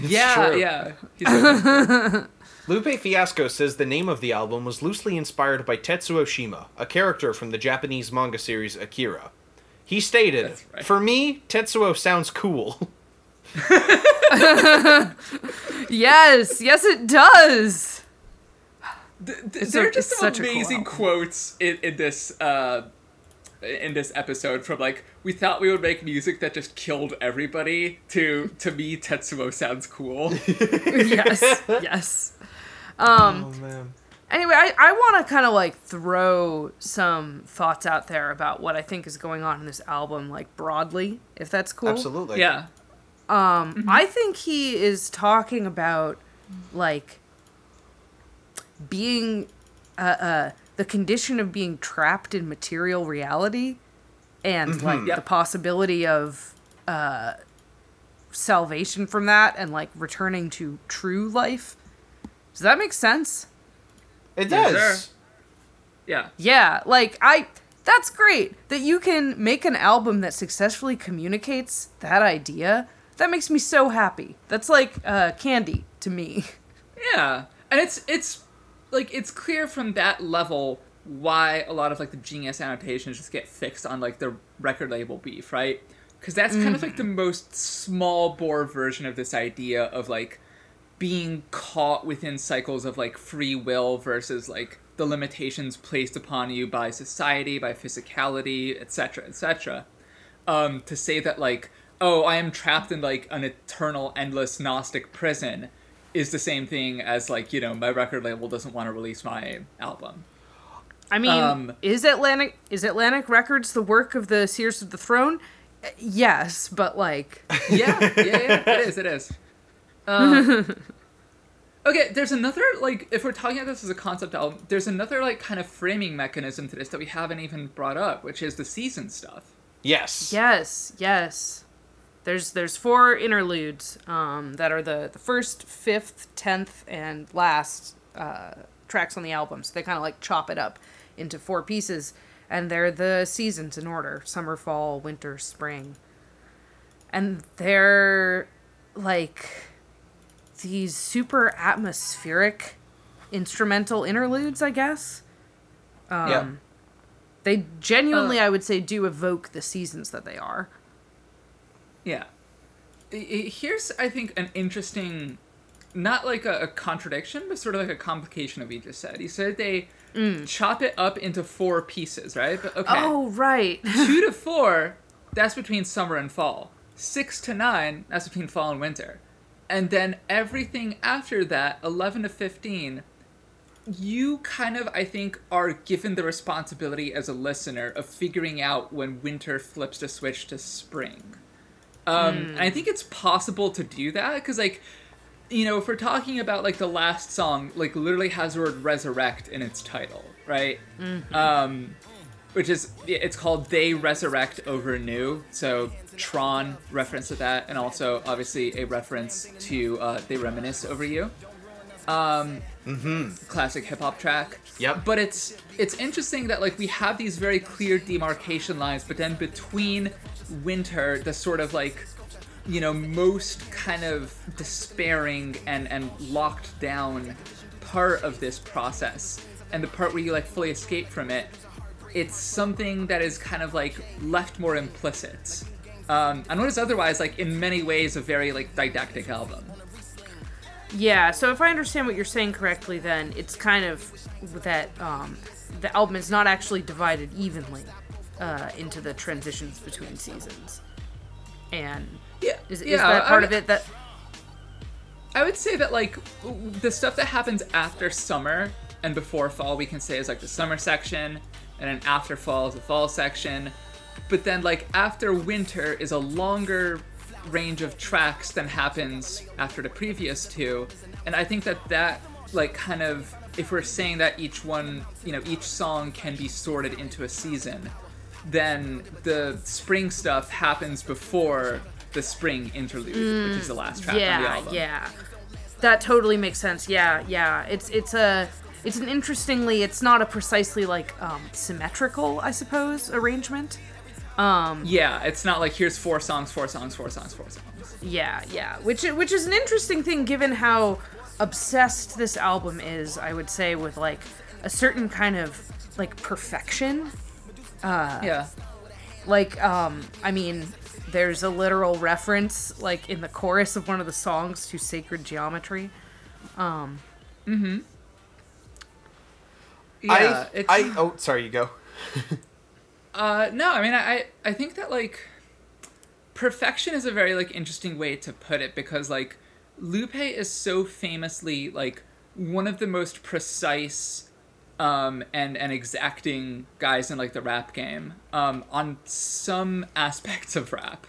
yeah true. yeah He's like, Lupe Fiasco says the name of the album was loosely inspired by Tetsuo Shima, a character from the Japanese manga series Akira. He stated, right. "For me, Tetsuo sounds cool." Yes, yes, it does. Th- th- It's there are just some such cool amazing quotes in, in this uh, in this episode from like we thought we would make music that just killed everybody to to me Tetsuo sounds cool. yes, yes. Um, oh man. Anyway, I, I want to kind of like throw some thoughts out there about what I think is going on in this album, like broadly, if that's cool. Absolutely. yeah. I think he is talking about like being uh, uh the condition of being trapped in material reality and like Yep. the possibility of uh salvation from that and like returning to true life. Does that make sense? It Yes, does. sir. Yeah. Yeah, like I that's great that you can make an album that successfully communicates that idea. That makes me so happy. That's like uh, candy to me. Yeah. And it's it's like it's clear from that level why a lot of like the genius annotations just get fixed on like the record label beef, right? Cuz that's kind of like the most small bore version of this idea of like being caught within cycles of like free will versus like the limitations placed upon you by society, by physicality, etc., etc. Um, to say that like, oh, I am trapped in like an eternal, endless Gnostic prison, is the same thing as like you know my record label doesn't want to release my album. I mean, Um, is Atlantic is Atlantic Records the work of the Seers of the Throne? Uh, Yes, but like yeah, yeah, yeah, it is, it is. Um, okay, there's another like if we're talking about this as a concept album, there's another like kind of framing mechanism to this that we haven't even brought up, which is the season stuff. Yes. yes, yes. There's there's four interludes um, that are the the first, fifth, tenth, and last uh, tracks on the album. So they kind of like chop it up into four pieces, and they're the seasons in order: summer, fall, winter, spring. And they're like these super atmospheric instrumental interludes, I guess. yeah. Um, They genuinely, Uh, I would say, do evoke the seasons that they are. Yeah. Here's, I think, an interesting, not like a, a contradiction, but sort of like a complication of what you just said. You said they mm. chop it up into four pieces, right? But okay. Oh, right. Two to four, that's between summer and fall. Six to nine, that's between fall and winter. And then everything after that, 11 to 15, you kind of, I think, are given the responsibility as a listener of figuring out when winter flips the switch to spring. Um, And I think it's possible to do that because, like, you know, if we're talking about like the last song, like literally has the word resurrect in its title, right? Um, which is it's called They Resurrect Over New. So Tron reference to that, and also obviously a reference to uh, They Reminisce Over You. Um, classic hip hop track. Yep. But it's it's interesting that like we have these very clear demarcation lines, but then between winter, the sort of like you know most kind of despairing and and locked down part of this process, and the part where you like fully escape from it, it's something that is kind of like left more implicit. Um, and what is otherwise like in many ways a very like didactic album. Yeah, so if I understand what you're saying correctly, then it's kind of that um, the album is not actually divided evenly uh, into the transitions between seasons. And Yeah, is, is that part of it that. I would say that like the stuff that happens after summer and before fall we can say is like the summer section, and then after fall is the fall section. But then like after winter is a longer range of tracks than happens after the previous two, and I think that that like kind of if we're saying that each one, you know, each song can be sorted into a season, then the spring stuff happens before the spring interlude, which is the last track on the yeah, album. yeah. That totally makes sense. Yeah, yeah. It's it's a it's an interestingly it's not a precisely like um, symmetrical, I suppose, arrangement. Um, Yeah, it's not like here's four songs, four songs, four songs, four songs. Yeah, yeah. Which which is an interesting thing given how obsessed this album is, I would say, with like a certain kind of like perfection. Yeah. Like, um, I mean, there's a literal reference, like in the chorus of one of the songs to sacred geometry. Um, mm-hmm. Yeah, I, it's, I, oh, sorry, you go. Uh, no, I mean, I, I think that like perfection is a very like interesting way to put it because like Lupe is so famously like one of the most precise um, and and exacting guys in like the rap game um, on some aspects of rap.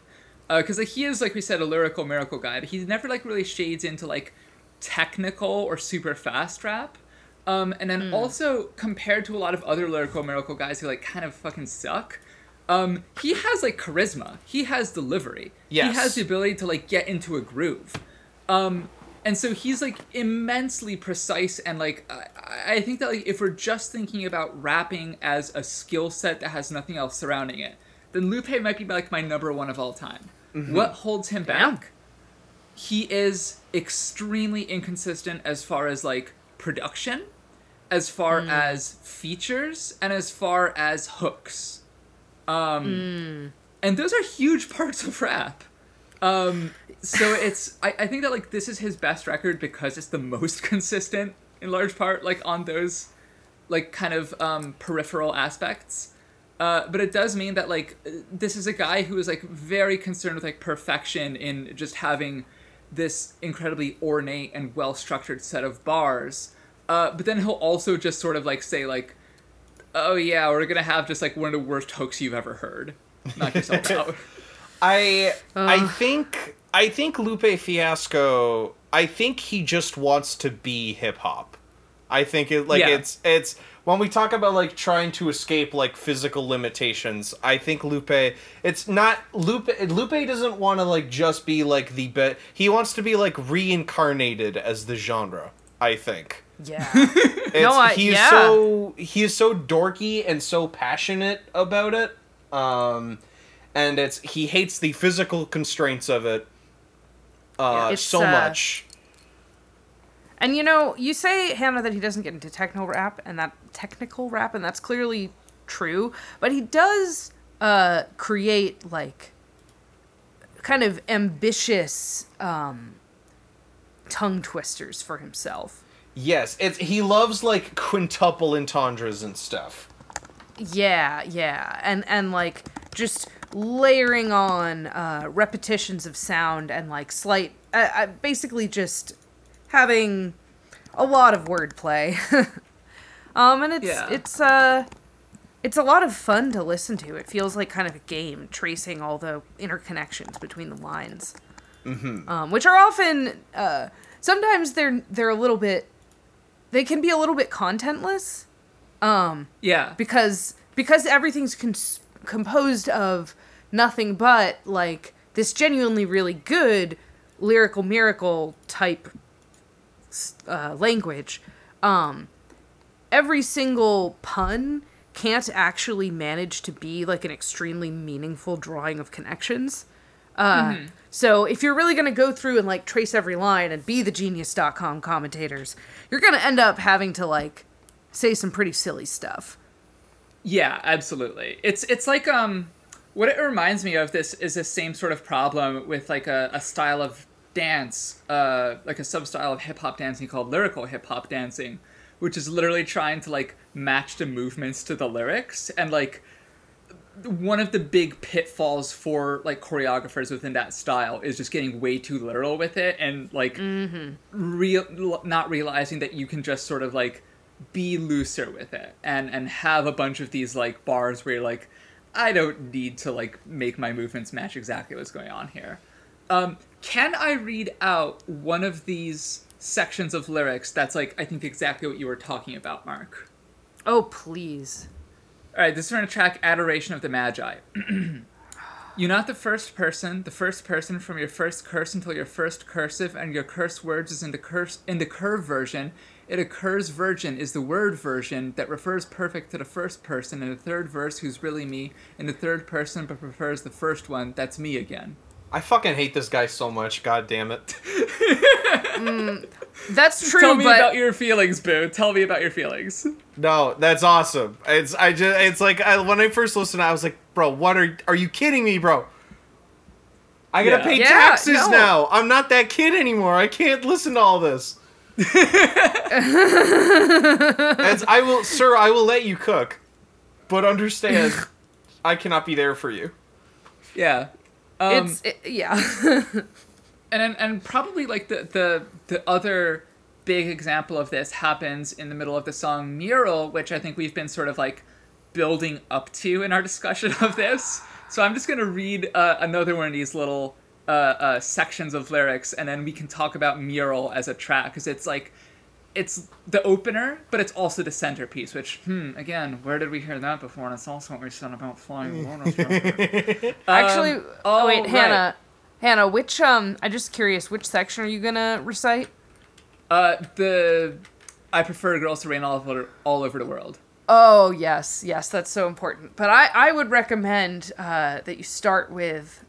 Because like he is like we said a lyrical miracle guy but he never like really shades into like technical or super fast rap. Um, and then also compared to a lot of other lyrical miracle guys who like kind of fucking suck um, he has like charisma. He has delivery. Yes. he has the ability to like get into a groove. Um, and so he's like immensely precise and like I, I think that like if we're just thinking about rapping as a skill set that has nothing else surrounding it then lupe might be like my number one of all time. What holds him back? He is extremely inconsistent as far as like production as far as features and as far as hooks. Um and those are huge parts of rap. Um so it's I, I think that like this is his best record because it's the most consistent in large part like on those like kind of um peripheral aspects uh, but it does mean that like this is a guy who is like very concerned with like perfection in just having this incredibly ornate and well structured set of bars. Uh, but then he'll also just sort of like say like, "Oh yeah, we're gonna have just like one of the worst hooks you've ever heard." Knock yourself out. I I think I think Lupe Fiasco. I think he just wants to be hip hop. I think it like Yeah. it's it's when we talk about like trying to escape like physical limitations. I think Lupe. It's not Lupe. Lupe doesn't want to like just be like the bet. He wants to be like reincarnated as the genre. I think. Yeah. It's, No, I- he's yeah. so he is so dorky and so passionate about it. Um, and it's he hates the physical constraints of it. Uh, so uh, much. And you know, you say Hannah that he doesn't get into techno rap and that technical rap, and that's clearly true. But he does uh, create like kind of ambitious um, tongue twisters for himself. Yes, it's he loves like quintuple entendres and stuff. Yeah, yeah, and and like just layering on uh, repetitions of sound and like slight, uh, uh, basically just having a lot of wordplay. um, and it's Yeah. it's uh it's a lot of fun to listen to. It feels like kind of a game, tracing all the interconnections between the lines, mm-hmm. um, which are often uh, sometimes they're they're a little bit they can be a little bit contentless Um, Yeah. because because everything's cons- composed of nothing but like this genuinely really good lyrical miracle type uh, language. Um every single pun can't actually manage to be like an extremely meaningful drawing of connections. Uh, so if you're really going to go through and like trace every line and be the genius.com commentators you're going to end up having to like say some pretty silly stuff. Yeah, absolutely. It's it's like um what it reminds me of this is the same sort of problem with like a, a style of dance, uh like a sub style of hip hop dancing called lyrical hip hop dancing, which is literally trying to like match the movements to the lyrics. And like one of the big pitfalls for like choreographers within that style is just getting way too literal with it and like real not realizing that you can just sort of like be looser with it and and have a bunch of these like bars where you're like I don't need to like make my movements match exactly what's going on here. Um, can I read out one of these sections of lyrics that's like I think exactly what you were talking about, Mark? Oh, please. All right, this is from the track "Adoration of the Magi." You're not the first person, the first person from your first curse until your first cursive, and your curse words is in the curse in the curve version. It occurs virgin is the word version that refers perfect to the first person in the third verse, who's really me, in the third person but prefers the first one, that's me again. I fucking hate this guy so much. God damn it. Mm, that's true, Tell me but about your feelings, Boo. Tell me about your feelings. No, that's awesome. It's I just it's like I, when I first listened, I was like, bro, what are are you kidding me, bro? I gotta Yeah. pay Yeah, taxes no. now. I'm not that kid anymore. I can't listen to all this. As I will, sir, I will let you cook, but understand, I cannot be there for you. Yeah. Um, it's it, yeah. and and, and probably like the, the the other big example of this happens in the middle of the song mural which i think we've been sort of like building up to in our discussion of this so i'm just going to read uh, another one of these little uh, uh, sections of lyrics and then we can talk about mural as a track because it's like it's the opener but it's also the centerpiece which hmm again where did we hear that before and it's also what we said about flying lotus Actually, Um, oh wait, right. Hannah, Hannah, which um, I'm just curious, which section are you gonna recite? Uh, the I prefer girls to reign all over all over the world. Oh yes, yes, that's so important. But I I would recommend uh, that you start with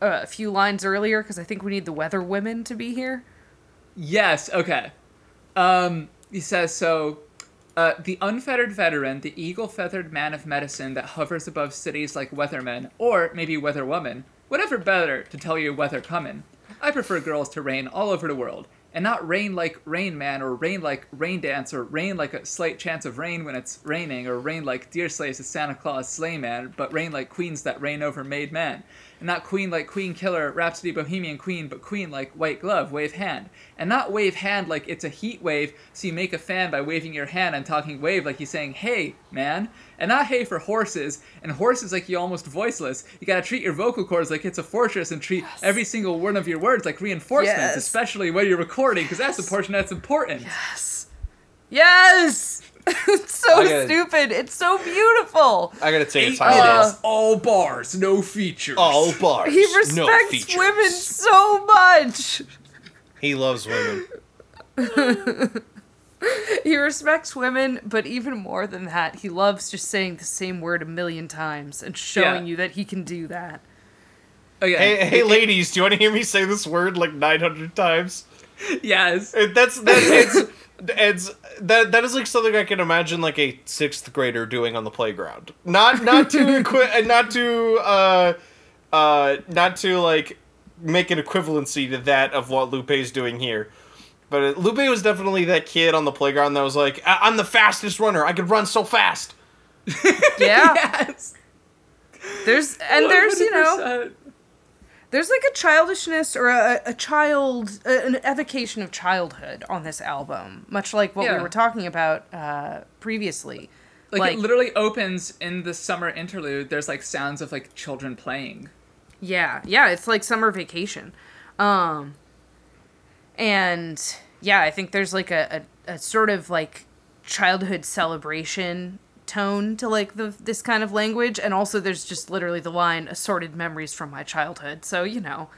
a few lines earlier because I think we need the weather women to be here. Yes. Okay. Um, he says so. Uh, the unfettered veteran, the eagle-feathered man of medicine that hovers above cities like weathermen, or maybe weather weatherwoman, whatever better to tell you weather comin'. I prefer girls to reign all over the world, and not rain like Rain Man, or rain like Rain Dance, or rain like a slight chance of rain when it's raining, or rain like Deer Slays a Santa Claus sleigh man, but rain like queens that reign over made men. And not queen like Queen Killer, Rhapsody Bohemian Queen, but queen like White Glove, wave hand. And not wave hand like it's a heat wave, so you make a fan by waving your hand and talking wave like he's saying, hey, man. And not hey for horses, and horses like you almost voiceless. You gotta treat your vocal cords like it's a fortress and treat every single one of your words like reinforcements, Yes. especially when you're recording, because that's the portion that's important. Yes. Yes, it's so gotta- stupid. It's so beautiful. I gotta take a time to minutes, all bars, no features. All bars. He no respects features. women so much. He loves women. He respects women, but even more than that, he loves just saying the same word a million times and showing Yeah. you that he can do that. Okay. Hey, hey, ladies, do you want to hear me say this word like 900 times? Yes. That's that's it's it's that that is like something I can imagine like a sixth grader doing on the playground. Not not to equi- not to uh uh not to like make an equivalency to that of what Lupe is doing here. But uh, Lupe was definitely that kid on the playground that was like, I- "I'm the fastest runner. I could run so fast." Yeah, Yes. there's and there's you know 100%. There's like a childishness or a, a child a- an evocation of childhood on this album, much like what Yeah. we were talking about uh, previously. Like, it literally opens in the summer interlude. There's like sounds of like children playing. Yeah, yeah, it's like summer vacation. Um and yeah, I think there's like a, a, a sort of like childhood celebration tone to like the this kind of language and also there's just literally the line assorted memories from my childhood. So, you know.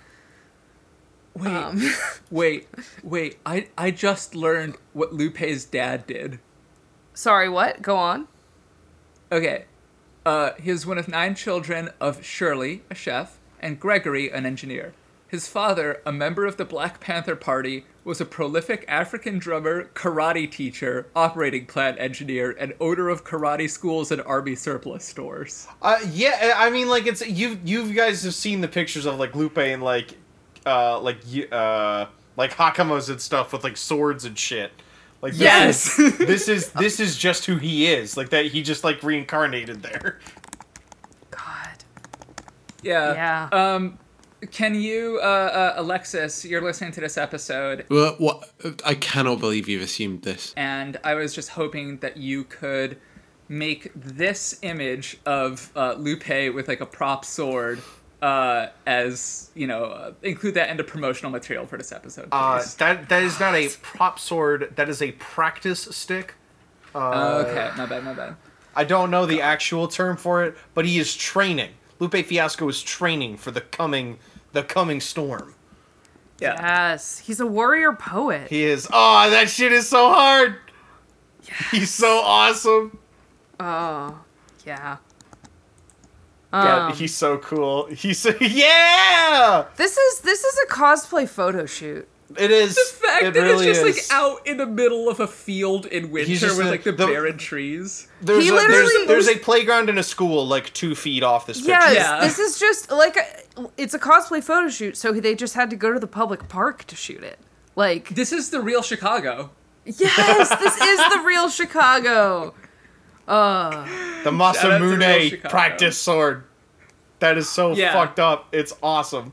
Wait, Um wait, wait! I I just learned what Lupe's dad did. sorry, what? Go on. Okay, uh, he was one of nine children of Shirley, a chef, and Gregory, an engineer. His father, a member of the Black Panther Party, was a prolific African drummer, karate teacher, operating plant engineer, and owner of karate schools and army surplus stores. Uh, yeah, I mean, like it's you. You guys have seen the pictures of like Lupe and like, uh, like uh, like hakamas and stuff with like swords and shit. Like this Yes! is, this is this is just who he is. Like that, he just like reincarnated there. God. Yeah. Yeah. Um, can you, uh, uh, Alexis? You're listening to this episode, Well, what? I cannot believe you've assumed this. and I was just hoping that you could make this image of uh, Lupe with like a prop sword uh, as you know, uh, include that in the promotional material for this episode. Uh, that that is not a prop sword. That is a practice stick. Uh, okay, my bad, my bad. I don't know the actual term for it, but he is training. Lupe Fiasco is training for the coming the coming storm. Yeah. Yes, he's a warrior poet. He is. Oh, that shit is so hard. Yes. He's so awesome. oh, yeah. Yeah, Um, he's so cool. He's so, yeah. This is this is a cosplay photo shoot. It is. The fact it that really it's just is. like out in the middle of a field in winter with a- like the, the- barren trees. There's He a, literally there's, there's a playground in a school like two feet off this picture. Yes, Yeah. this is just like a, it's a cosplay photo shoot, so they just had to go to the public park to shoot it. Like, This is the real Chicago. yes, this is the real Chicago. Uh. The Shout out to real Masamune practice sword. That is so Yeah. fucked up. It's awesome.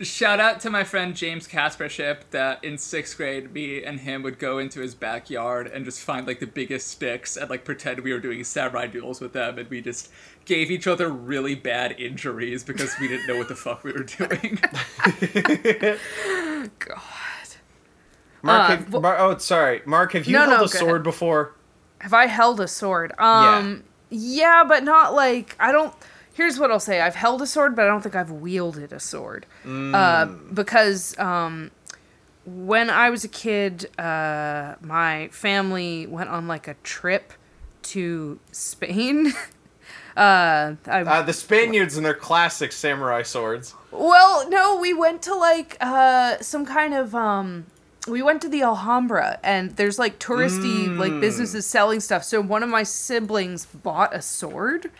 Shout out to my friend James Kaspership that in sixth grade, me and him would go into his backyard and just find like the biggest sticks and like pretend we were doing samurai duels with them, and we just gave each other really bad injuries because we didn't know what the fuck we were doing. God. Mark, Uh, have, wh- Mar- oh, sorry, Mark. Have you No, held no, a sword ahead. before? Have I held a sword? Um yeah. but not like I don't here's what I'll say. I've held a sword, but I don't think I've wielded a sword. Uh because um when I was a kid, uh my family went on like a trip to Spain. uh I Uh, the Spaniards and their classic samurai swords. Well, no, we went to like uh some kind of um we went to the Alhambra and there's like touristy like businesses selling stuff. So one of my siblings bought a sword.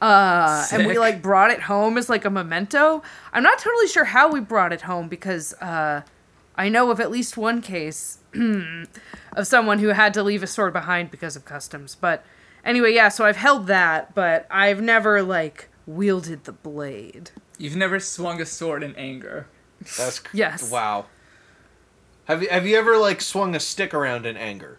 Uh and we like brought it home as like a memento. I'm not totally sure how we brought it home because uh I know of at least one case of someone who had to leave a sword behind because of customs. But anyway, yeah, so I've held that, but I've never like wielded the blade. You've never swung a sword in anger. That's Yes. Wow. Have you have you ever like swung a stick around in anger?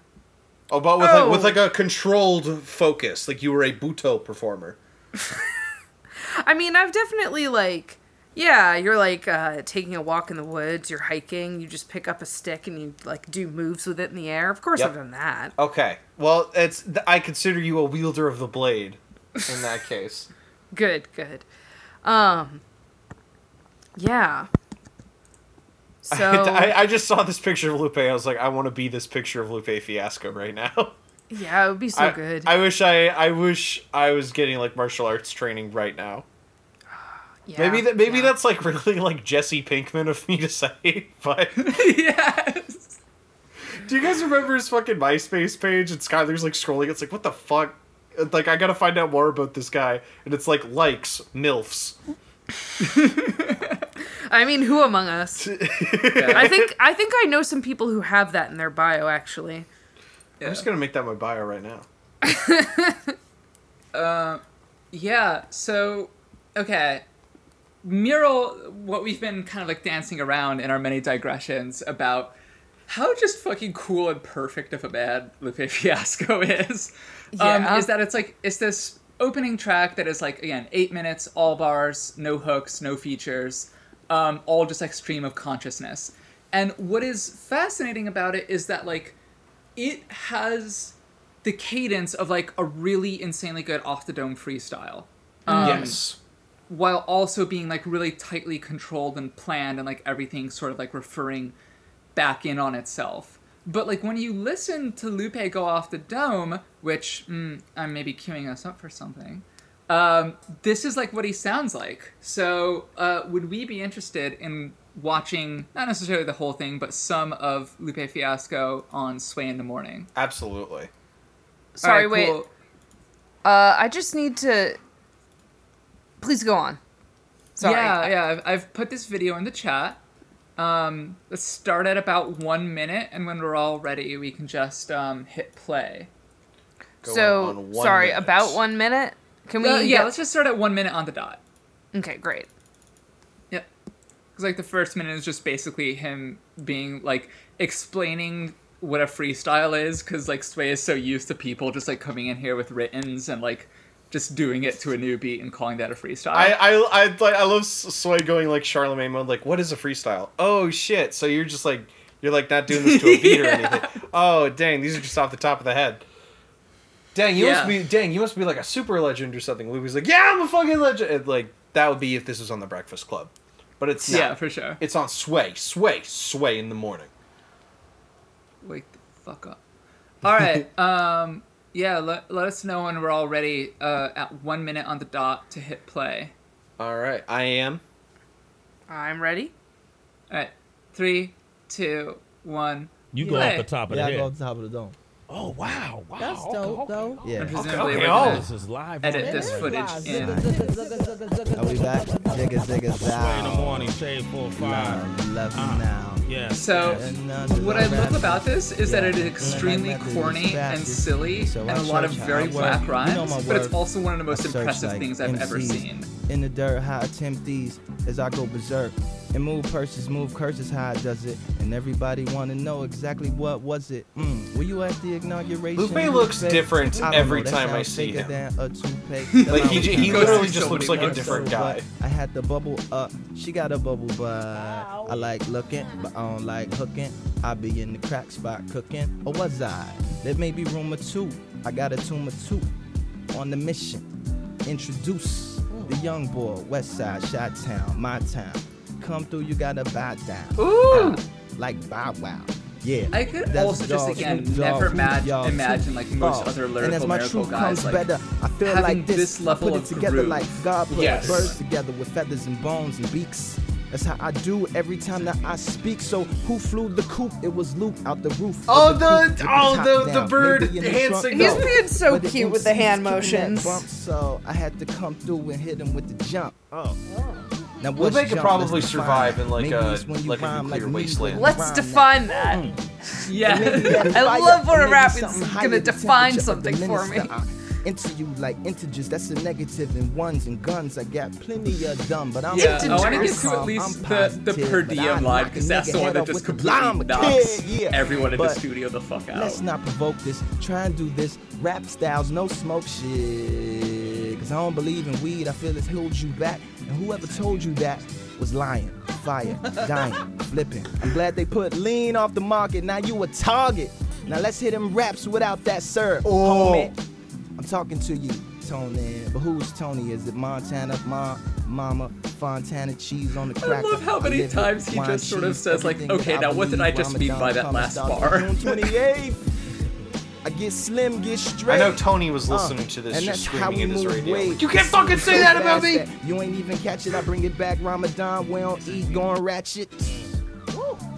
Oh, but with Oh. like with like a controlled focus, like you were a butoh performer. I mean, I've definitely like, yeah, you're like uh, taking a walk in the woods, you're hiking, you just pick up a stick and you like do moves with it in the air. Of course, Yep. I've done that. Okay. Well, it's th- I consider you a wielder of the blade in that case. Good, good. Um, yeah. So I, I just saw this picture of Lupe. I was like, I want to be this picture of Lupe Fiasco right now. Yeah, it would be so I, good. I wish I I wish I was getting like martial arts training right now. yeah, maybe that maybe yeah. that's like really like Jesse Pinkman of me to say, but yes. do you guys remember his fucking MySpace page? And Skyler's like scrolling. It's like what the fuck. Like I gotta find out more about this guy, and it's like likes milfs. I mean, who among us? I think I think I know some people who have that in their bio. Actually, I'm just gonna make that my bio right now. Yeah, so okay. Mural what we've been kind of like dancing around in our many digressions about how just fucking cool and perfect of a man Lupe Fiasco is. Um, Yeah. is that it's like it's this opening track that is like again eight minutes, all bars, no hooks, no features, um, all just like stream of consciousness. And what is fascinating about it is that like it has the cadence of like a really insanely good off the dome freestyle. Um, yes. while also being like really tightly controlled and planned and like everything sort of like referring back in on itself. But like when you listen to Lupe go off the dome, which mm, I'm maybe queuing us up for something, um, this is like what he sounds like. So uh, would we be interested in watching not necessarily the whole thing, but some of Lupe Fiasco on Sway in the Morning? Absolutely. sorry, All right, wait. Uh, I just need to. Please go on. Sorry. Yeah, yeah. I've, I've put this video in the chat. Um, let's start at about one minute, and when we're all ready, we can just um, hit play. Going so on sorry, minute. about one minute. Can we? Uh, yeah, get- let's just start at one minute on the dot. Okay, great. Yep. Because like the first minute is just basically him being like explaining what a freestyle is, because like Sway is so used to people just like coming in here with writtens and like just doing it to a new beat and calling that a freestyle. I I I like I love Sway going like Charlemagne mode. Like, what is a freestyle? Oh shit! So you're just like you're like not doing this to a beat or anything. Oh dang, these are just off the top of the head. Dang, you must be dang, you must be like a super legend or something. Lupe's like, yeah, I'm a fucking legend. And, like that would be if this was on the Breakfast Club, but it's not. yeah, for sure. It's on Sway, Sway, Sway in the morning. Wake the fuck up. All right. um. Yeah. Let, let us know when we're all ready. Uh, at one minute on the dot to hit play. All right, I am. I'm ready. All right. Three, two, one. You go Play. off the top of Yeah, the I go head. off the top of the dome. Oh wow, wow. That's okay, dope, okay, though. Yeah. And presumably okay, we're oh. This is live. edit on this air. footage in. Are we back? Zigga, zigga, Sway in the morning, shade four five. Love, love Uh, now. Yeah. So, what I love about this is that it is extremely corny and silly and I a lot of very work. whack rhymes, but it's also one of the most impressive things I've ever seen. In the dirt, how I attempt these as I go berserk. And move purses, move curses, how it does it. And everybody wanna know exactly what was it. Mm. Were you at the inauguration? Lupe looks Lupe? different every know, time I see faker him. than a toupee. Like he, j- he literally just so looks like a different So guy. I had the bubble up. She got a bubble butt. I like looking, but I don't like hooking. I be in the crack spot cooking. Or was I? There may be rumor two. I got a tumor two. On the mission. Introduce the young boy, West Side, Shot Town, my town. Come through, you gotta bow down. Ooh! Ah, like Bow Wow. Yeah. I could That's also just again never Dogg, imagine, y'all, imagine Snoop like most Dogg. other and lyrical as my miracle truth guys comes like better, I feel like this. this level I put of it together groove. like God put Yes. birds together with feathers and bones and beaks. That's how I do every time that I speak. So who flew the coop? It was Luke out the roof. of Oh, the the- coupe oh, top the- the bird Maybe the hand signal. He's no. being so But the cute with the hand motions. Bump, so I had to come through and hit him with the jump. Oh. Now what's Lupe could jump? probably survive define. in, like, Maybe a- when you like a nuclear me wasteland. Let's define that- that. yeah. I love when a rap is gonna define something for me. Into you like integers, that's a negative in ones and guns. I got plenty of dumb, but I'm Yeah, I want to get to at least the, the per but diem line because that's the one that just completely knocks yeah. everyone in the studio the fuck out. Let's not provoke this. Try and do this. Rap styles, no smoke shit. Cause I don't believe in weed. I feel it holds you back. And whoever told you that was lying, fire, dying, flipping. I'm glad they put lean off the market. Now you a target. Now let's hit them raps without that sir. Oh. Homie. I'm talking to you, Tony. But who's Tony? Is it Montana, Ma, Mama, Fontana, cheese on the crack? I love how many live it, times he wine, just sort of cheese, says, like, okay, now what did I just mean by that last bar? June 28th. I get slim, get straight. I know Tony was Uh, listening to this and just that's how screaming we in his radio. weight. You can't fucking say that about me! that You ain't even catch it. I bring it back. Ramadan, we don't eat, going ratchet.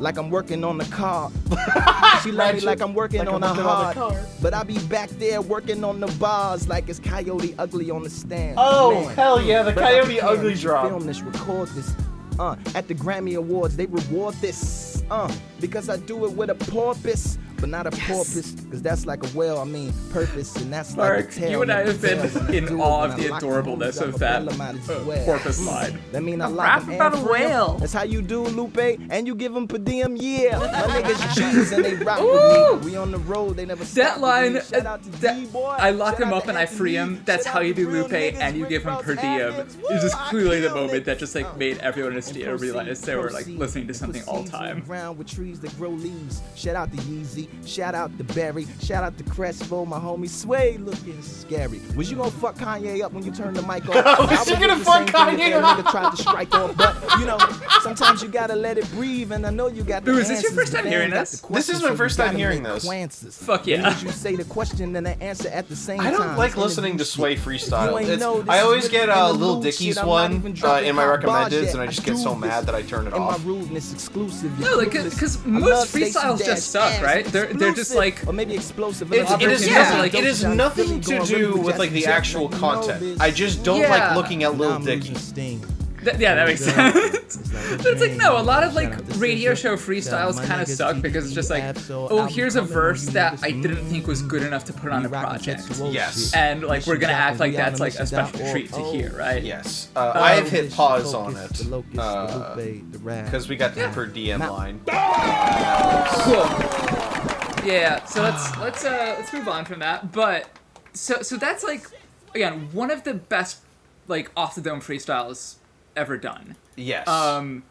Like I'm working on the car. she love me like I'm working Like I'm on a working on the hard. car. But I be back there working on the bars like it's Coyote Ugly on the stand. Oh, Man. hell yeah, the But Coyote Ugly drop. Film this, record this. Uh, at the Grammy Awards, they reward this. Uh, because I do it with a porpoise, but not a porpoise, because that's like a whale. I mean purpose, and that's like a tail. you and I have been fail when I in awe of the adorableness of that bella might as uh, well. porpoise Mm. line. That mean I A lock rap 'em about a for real. whale. That's how you do, Lupe, and you give them per diem, yeah. My niggas cheese and they rock with me. We on the road, they never stop That with line, me. Shout out to that- D-Boy. I lock Shout him up and I free him. That's how you do Lupe, and you Rick give him Ross per diem. ad-libs. It's just clearly the moment that just like Uh. made everyone in the studio realize they were like listening to something all time. Around with trees that grow leaves. Shout out to Yeezy. Shout out to Barry. Shout out to Crespo, my homie Sway looking scary. Was you gonna fuck Kanye up when you turned the mic off? I Was you gonna fuck same thing if Kanye that up? nigga tried to strike off, but you know, sometimes you gotta let it breathe, and I know you got the Boo, is this your first time hearing this? This is questions, my so first time hearing this. Answers. Fuck yeah. means you say the question and the answer at the same time. I don't like listening to Sway freestyle. You ain't It's- know this I always get a uh, the Lil Dicky's shit. I'm not one uh, in my hot recommendeds, and I just I get so mad that I turn it off. my rudeness exclusive. No, like, You're 'cause clueless. I most freestyles just suck, right? They're- they're just like- or maybe explosive. It's, it is Yeah. nothing. Like it is nothing to do with like the actual Jackson, you know content. I just don't Yeah. like looking at Now Lil Dicky. Th- yeah, that makes sense. It's like But it's like no, a lot of like Shout out to radio show freestyles kind of suck because it's just like, TDE, oh, here's a verse that I didn't think was good enough to put on We a project, Yes. and like we're gonna Mission act like that's like a special treat to hear, right? Yes, uh, I have hit pause on it the locust, the uh, Lupe, the rap. because we got the Yeah. per diem line. Cool. Yeah, so let's let's uh let's move on from that. But so so that's like again one of the best like off the dome freestyles ever done. Yes. Um,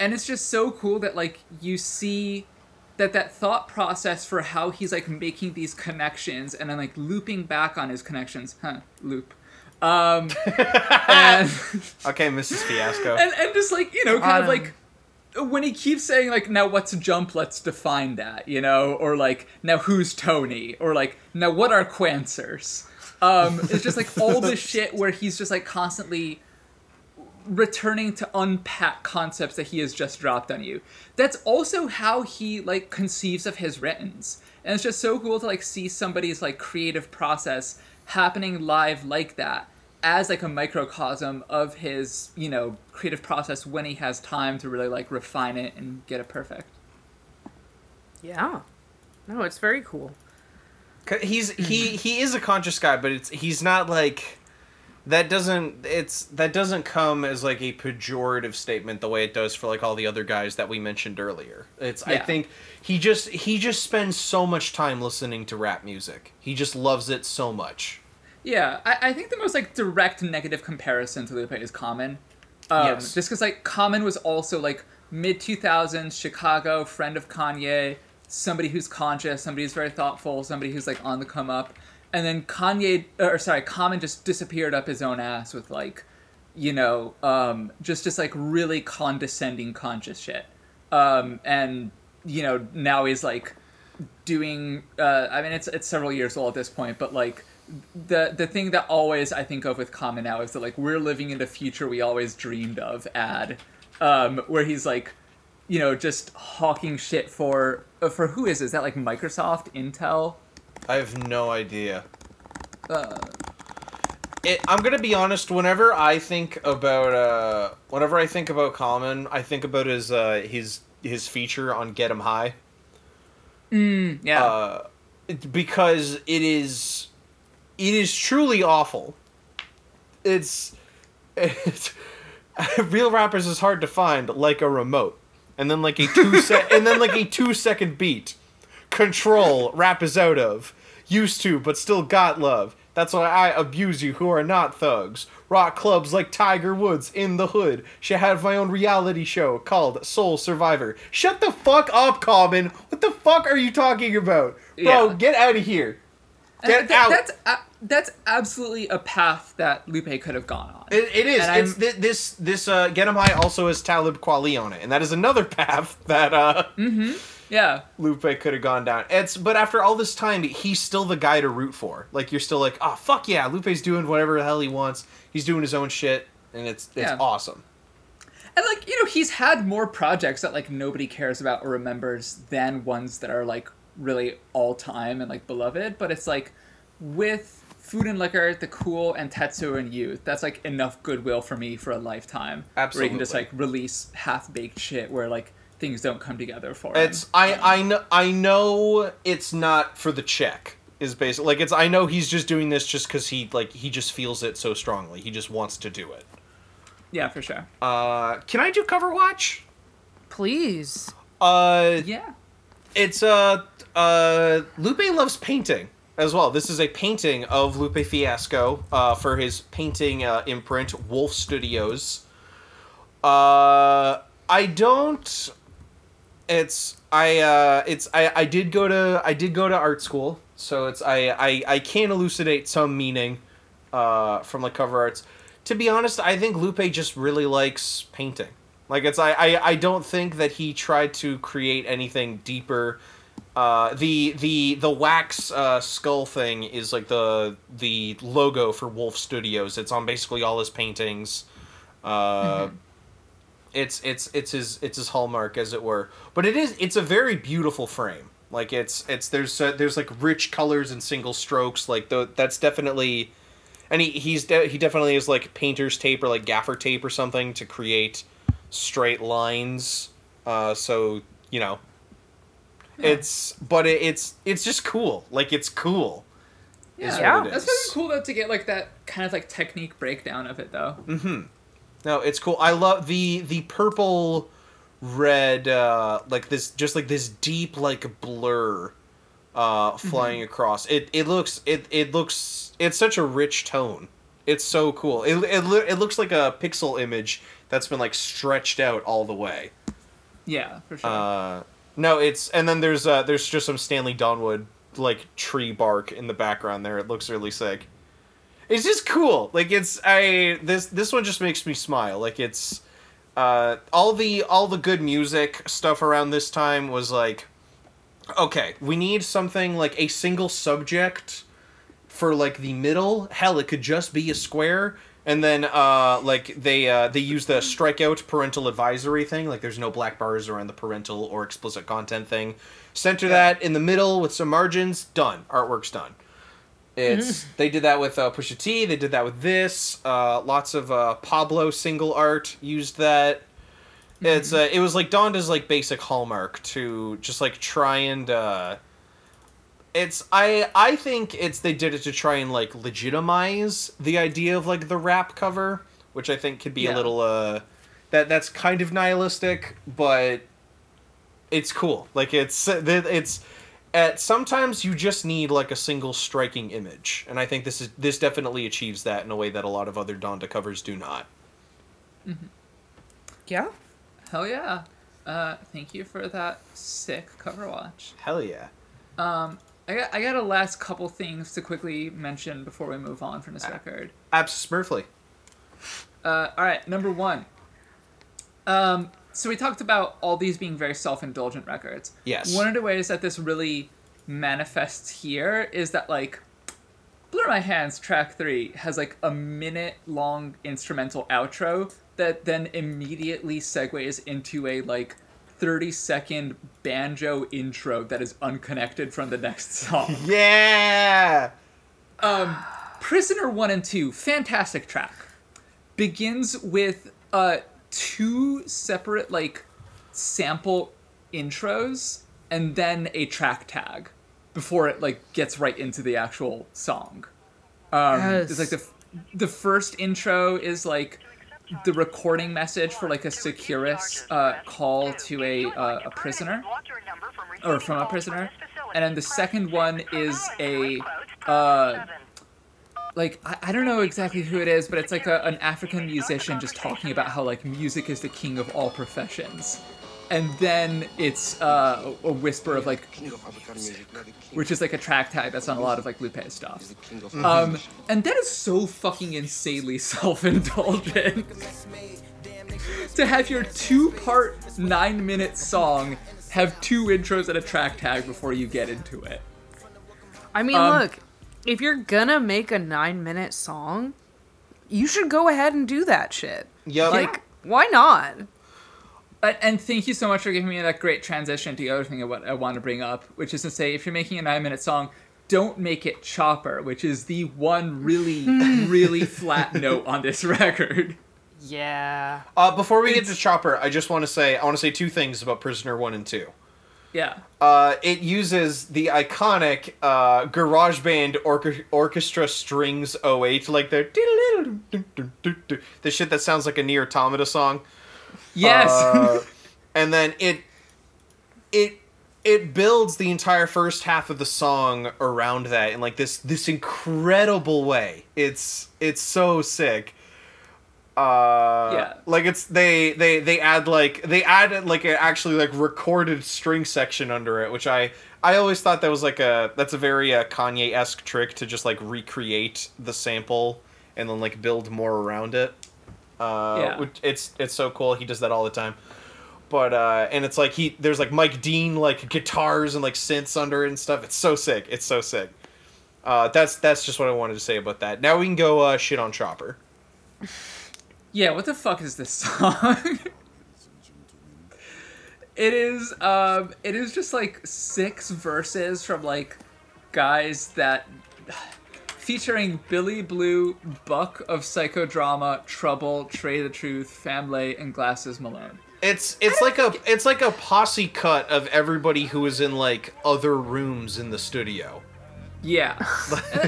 and it's just so cool that like you see that that thought process for how he's like making these connections and then like looping back on his connections, huh? Loop. Um, and okay, Mrs. Fiasco. and and just like you know, kind of Um, like when he keeps saying like now what's a jump let's define that you know or like now who's tony? or like now what are quansers um it's just like all this shit where he's just like constantly returning to unpack concepts that he has just dropped on you. That's also how he like conceives of his writtens and it's just so cool to like see somebody's like creative process happening live like that as like a microcosm of his you know creative process when he has time to really like refine it and get it perfect Yeah. No, it's very cool. 'Cause He's he hmm. he is a conscious guy, but it's he's not like that doesn't it's that doesn't come as like a pejorative statement the way it does for like all the other guys that we mentioned earlier. It's I think he just he just spends so much time listening to rap music. He just loves it so much. Yeah, I, I think the most like direct negative comparison to Lupe is Common. Um, Yes. Just because like Common was also like mid two thousands Chicago friend of Kanye, somebody who's conscious, somebody who's very thoughtful, somebody who's like on the come up, and then Kanye or sorry Common just disappeared up his own ass with like, you know, um, just just like really condescending conscious shit, um, and you know now he's like doing uh, I mean it's it's several years old at this point, but like the the thing that always I think of with Common now is that like we're living in the future we always dreamed of ad, um, where he's like, you know, just hawking shit for uh, for who is it? Is that like Microsoft, Intel? I have no idea. Uh, It, I'm gonna be honest. Whenever I think about, uh, whenever I think about Common, I think about his uh, his his feature on Get 'Em High. yeah, uh, because it is it is truly awful. It's, it's real rappers is hard to find like a remote, and then like a two sec and then like a two second beat. Control rap is out of used to but still got love. That's why I abuse you who are not thugs. Rock clubs like Tiger Woods in the hood. Should have my own reality show called Soul Survivor. Shut the fuck up, Common. What the fuck are you talking about? Bro, Yeah. get out of here. And Get th- out. That's a- that's absolutely a path that Lupe could have gone on. It, it is. And It's I'm- this this uh, Get 'em High also has Talib Kweli on it, and that is another path that uh, yeah, Lupe could have gone down. It's but after all this time, he's still the guy to root for. Like you're still like, oh fuck yeah, Lupe's doing whatever the hell he wants. He's doing his own shit, and it's it's Yeah. awesome. And like, you know, he's had more projects that like nobody cares about or remembers than ones that are like really all time and like beloved, but it's like with Food and Liquor, The Cool, and Tetsuo and Youth, that's like enough goodwill for me for a lifetime. Absolutely. Where you can just like release half baked shit where like things don't come together for him. It's I I know I know it's not for the check. Is basically like it's I know he's just doing this just because he like he just feels it so strongly. He just wants to do it. Yeah, for sure. Uh, can I do cover watch? Please. Uh, Yeah. it's uh uh Lupe loves painting as well. This is a painting of Lupe Fiasco uh, for his painting uh, imprint Wolf Studios. Uh, I don't. It's I uh it's I I did go to I did go to art school, so it's I I I can elucidate some meaning uh from the cover arts. To be honest, I think Lupe just really likes painting. Like it's I I, I don't think that he tried to create anything deeper. Uh, the the the wax uh, skull thing is like the the logo for Wolf Studios. It's on basically all his paintings. Uh, it's it's it's his it's his hallmark as it were. But it is it's a very beautiful frame. Like it's it's there's uh, there's like rich colors and single strokes. Like the that's definitely and he he's de- he definitely is like painter's tape or like gaffer tape or something to create straight lines. Uh so you know it's but it, it's it's just cool like it's cool is Yeah. what it That's kind of cool though to get like that kind of like technique breakdown of it though. Mm-hmm. No, it's cool. I love the the purple red uh like this just like this deep like blur uh, flying across. It it looks it it looks it's such a rich tone. It's so cool. It it, it looks like a pixel image that's been like stretched out all the way. Yeah, for sure. Uh, no, it's and then there's uh there's just some Stanley Donwood like tree bark in the background there. It looks really sick. It's just cool. Like it's I this this one just makes me smile. Like it's uh all the all the good music stuff around this time was like okay, we need something like a single subject for like the middle. Hell, it could just be a square. And then uh like they uh they use the strikeout parental advisory thing, like there's no black bars around the parental or explicit content thing. Center that in the middle with some margins, done. Artwork's done. It's they did that with uh, Pusha T. They did that with this. Uh, lots of uh, Pablo single art used that. It's uh, it was like Donda's like basic hallmark to just like try and uh, it's I I think it's they did it to try and like legitimize the idea of like the rap cover, which I think could be a little uh that that's kind of nihilistic, but it's cool. Like it's it's at sometimes you just need like a single striking image, and I think this is this definitely achieves that in a way that a lot of other Donda covers do not. Yeah. Hell yeah. Uh, thank you for that sick cover watch. Hell yeah. Um, I got I got a last couple things to quickly mention before we move on from this record. Abs Smurfly. Uh, all right, number one. Um, so we talked about all these being very self-indulgent records. Yes. One of the ways that this really manifests here is that like Blur My Hands track 3 has like a minute long instrumental outro that then immediately segues into a like 30 second banjo intro that is unconnected from the next song. Yeah. Um, Prisoner 1 and 2, fantastic track. Begins with uh, two separate, like, sample intros and then a track tag before it, like, gets right into the actual song. Um, Yes. It's like the, f- the first intro is, like, the recording message for, like, a Securus uh, call to a, uh, a prisoner or from a prisoner. And then the second one is a uh, like I, I don't know exactly who it is, but it's like a, an African musician just talking about how like music is the king of all professions. And then it's uh, a whisper of like, which is like a track tag that's on a lot of like Lupe stuff. Um, and that is so fucking insanely self-indulgent. to have your two-part nine-minute song have two intros and a track tag before you get into it. I mean, Um, look, if you're gonna make a nine minute song, you should go ahead and do that shit. Yep. Like, why not? And, and thank you so much for giving me that great transition to the other thing I wa- I want to bring up, which is to say, if you're making a nine minute song, don't make it chopper, which is the one really, really flat note on this record. Yeah. Uh, before we get to Chopper, I just want to say I want to say two things about Prisoner One and Two. Yeah. Uh, it uses the iconic uh, GarageBand orche- orchestra strings 08, like the the shit that sounds like a Nier Automata song. Yes. Uh, and then it it it builds the entire first half of the song around that in like this this incredible way. It's it's so sick. Uh, Yeah. like it's they they they add like they add like an actually like recorded string section under it, which I I always thought that was like a that's a very uh, Kanye esque trick to just like recreate the sample and then like build more around it. Uh, Yeah. which- it's it's so cool. He does that all the time. But uh, and it's like he there's like Mike Dean like guitars and like synths under it and stuff. It's so sick. It's so sick. Uh, that's that's just what I wanted to say about that. Now we can go uh, shit on Chopper. Yeah, what the fuck is this song? it is um it is just like six verses from like guys that featuring Billy Blue, Buk of Psychodrama, Trouble, Trae tha Truth, Fam-Lay, and Glasses Malone. It's it's like a it's like a posse cut of everybody who was in like other rooms in the studio. Yeah.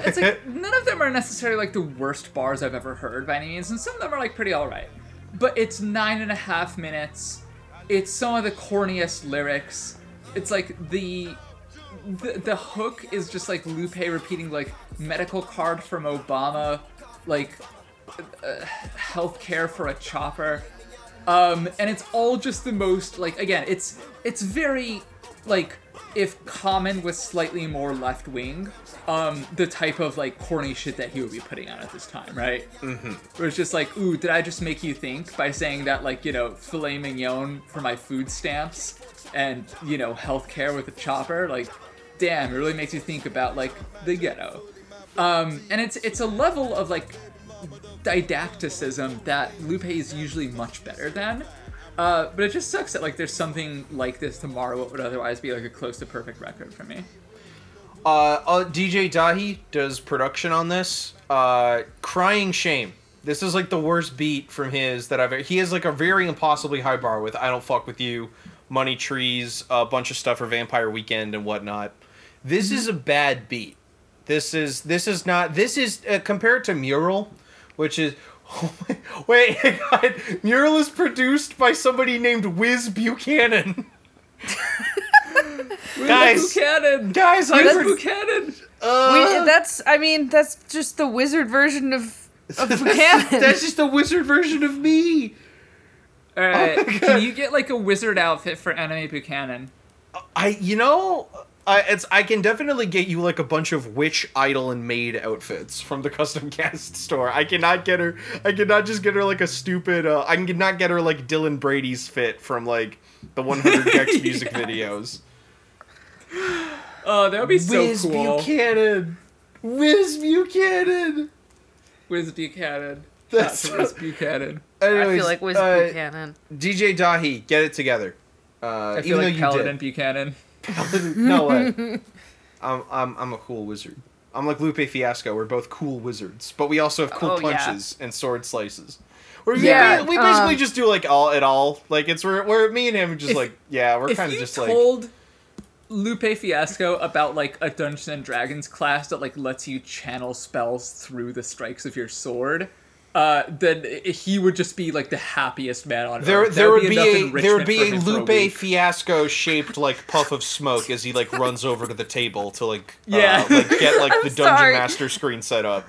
It's like none of them are necessarily like the worst bars I've ever heard by any means, and some of them are like pretty alright. But it's nine and a half minutes. It's some of the corniest lyrics. It's like the the, the hook is just like Lupe repeating like medical card from Obama, like uh, healthcare for a chopper, um, and it's all just the most like again it's it's very like if Common was slightly more left wing, um, the type of like corny shit that he would be putting out at this time, right? Mm-hmm. Where it's just like, ooh, did I just make you think by saying that like you know filet mignon for my food stamps and you know healthcare with a chopper, like, damn, it really makes you think about like the ghetto. Um, and it's it's a level of like didacticism that Lupe is usually much better than. Uh, but it just sucks that like there's something like this tomorrow what would otherwise be like a close to perfect record for me. Uh, uh, DJ Dahi does production on this. Uh, crying shame. This is like the worst beat from his that I've. He has like a very impossibly high bar with "I Don't Fuck with You," "Money Trees," a bunch of stuff for Vampire Weekend and whatnot. This is a bad beat. This is this is not. This is uh, compared to Mural, which is. wait, God, Mural is produced by somebody named Wiz Buchanan. guys, Buchanan, guys, I Wiz Buchanan. uh, We, that's I mean that's just the wizard version of of Buchanan. That's just the wizard version of me. All right, Oh can you get like a wizard outfit for Enemy Buchanan? I, you know, I it's I can definitely get you like a bunch of witch, idol, and maid outfits from the custom cast store. I cannot get her. I cannot just get her like a stupid. Uh, I cannot get her like Dylan Brady's fit from like the 100 gecs music videos. Oh, that would be so Wiz cool. Buchanan. Wiz Buchanan. Wiz Buchanan. That's That's Wiz Buchanan. I feel like Wiz uh, Buchanan. DJ Dahi, get it together. Uh, I even feel though like you Paladin did. Buchanan. no way. I'm, I'm I'm a cool wizard. I'm like Lupe Fiasco. We're both cool wizards, but we also have cool Oh, yeah. punches and sword slices. We're, Yeah, we, we basically um, just do like all it all. Like it's where where me and him are just If- like yeah, we're kind of you just like told Lupe Fiasco about like a Dungeons and Dragons class that like lets you channel spells through the strikes of your sword, uh, then he would just be like the happiest man on there earth. there would be enough a there would be a Lupe week. Fiasco shaped like puff of smoke as he like runs over to the table to like uh, Yeah. like get like the dungeon sorry. master screen set up.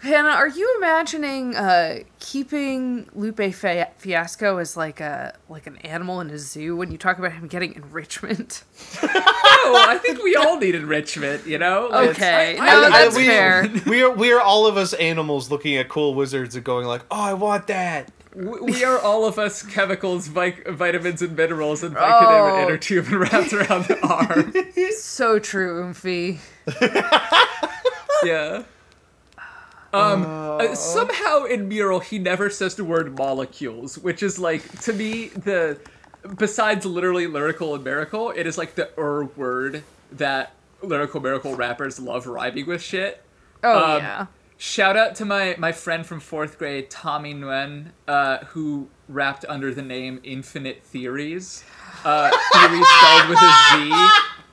Hannah, are you imagining uh, keeping Lupe Fiasco as like a like an animal in a zoo when you talk about him getting enrichment? Oh, I think we all need enrichment, you know? Okay, I- no, I- that's we, fair. We are we are all of us animals looking at cool wizards and going like, oh, I want that. we are all of us chemicals, vic- vitamins, and minerals, and Vicodin Oh. and inner tube and wrapped around the arm. so true, Oomphy. Yeah. Um, uh, somehow in Mural he never says the word molecules, which is like to me the besides literally lyrical and miracle, it is like the er word that lyrical miracle rappers love rhyming with shit. Oh Um, yeah. Shout out to my my friend from fourth grade, Tommy Nguyen, uh, who rapped under the name Infinite Theories. Uh, theories spelled with a Z.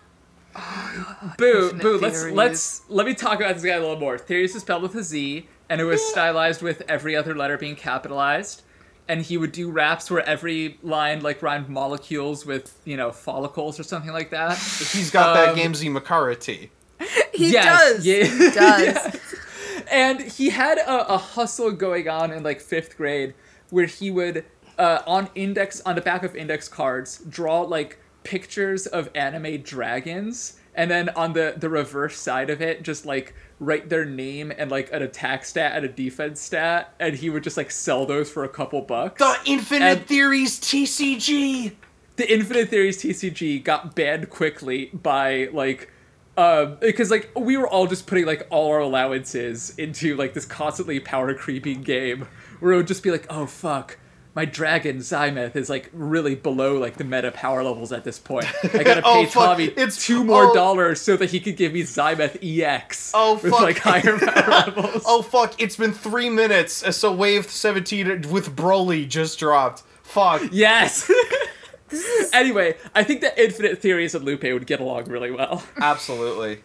Boo, Infinite boo. Let's Theories. let's let me talk about this guy a little more. Theories is spelled with a Z, and it was stylized with every other letter being capitalized. And he would do raps where every line like rhymed molecules with you know follicles or something like that. He's got that Um, Gamzee Makara tea. He yes, does. yeah. He does. and he had a, a hustle going on in like fifth grade where he would uh, on index on the back of index cards draw like pictures of anime dragons and then on the the reverse side of it just like write their name and like an attack stat and a defense stat and he would just like sell those for a couple bucks The Infinite And- Theories TCG. the Infinite Theories TCG got banned quickly by like um because like we were all just putting like all our allowances into like this constantly power creeping game where it would just be like oh fuck my dragon Zymoth is like really below like the meta power levels at this point. I gotta Oh, pay fuck. Tommy It's- two more oh. dollars so that he could give me Zymoth EX. Oh, with fuck. like higher power levels. Oh fuck! It's been three minutes. uh, So Wave Seventeen with Broly just dropped. Fuck. yes. anyway, I think that Infinite Theories and Lupe would get along really well. Absolutely.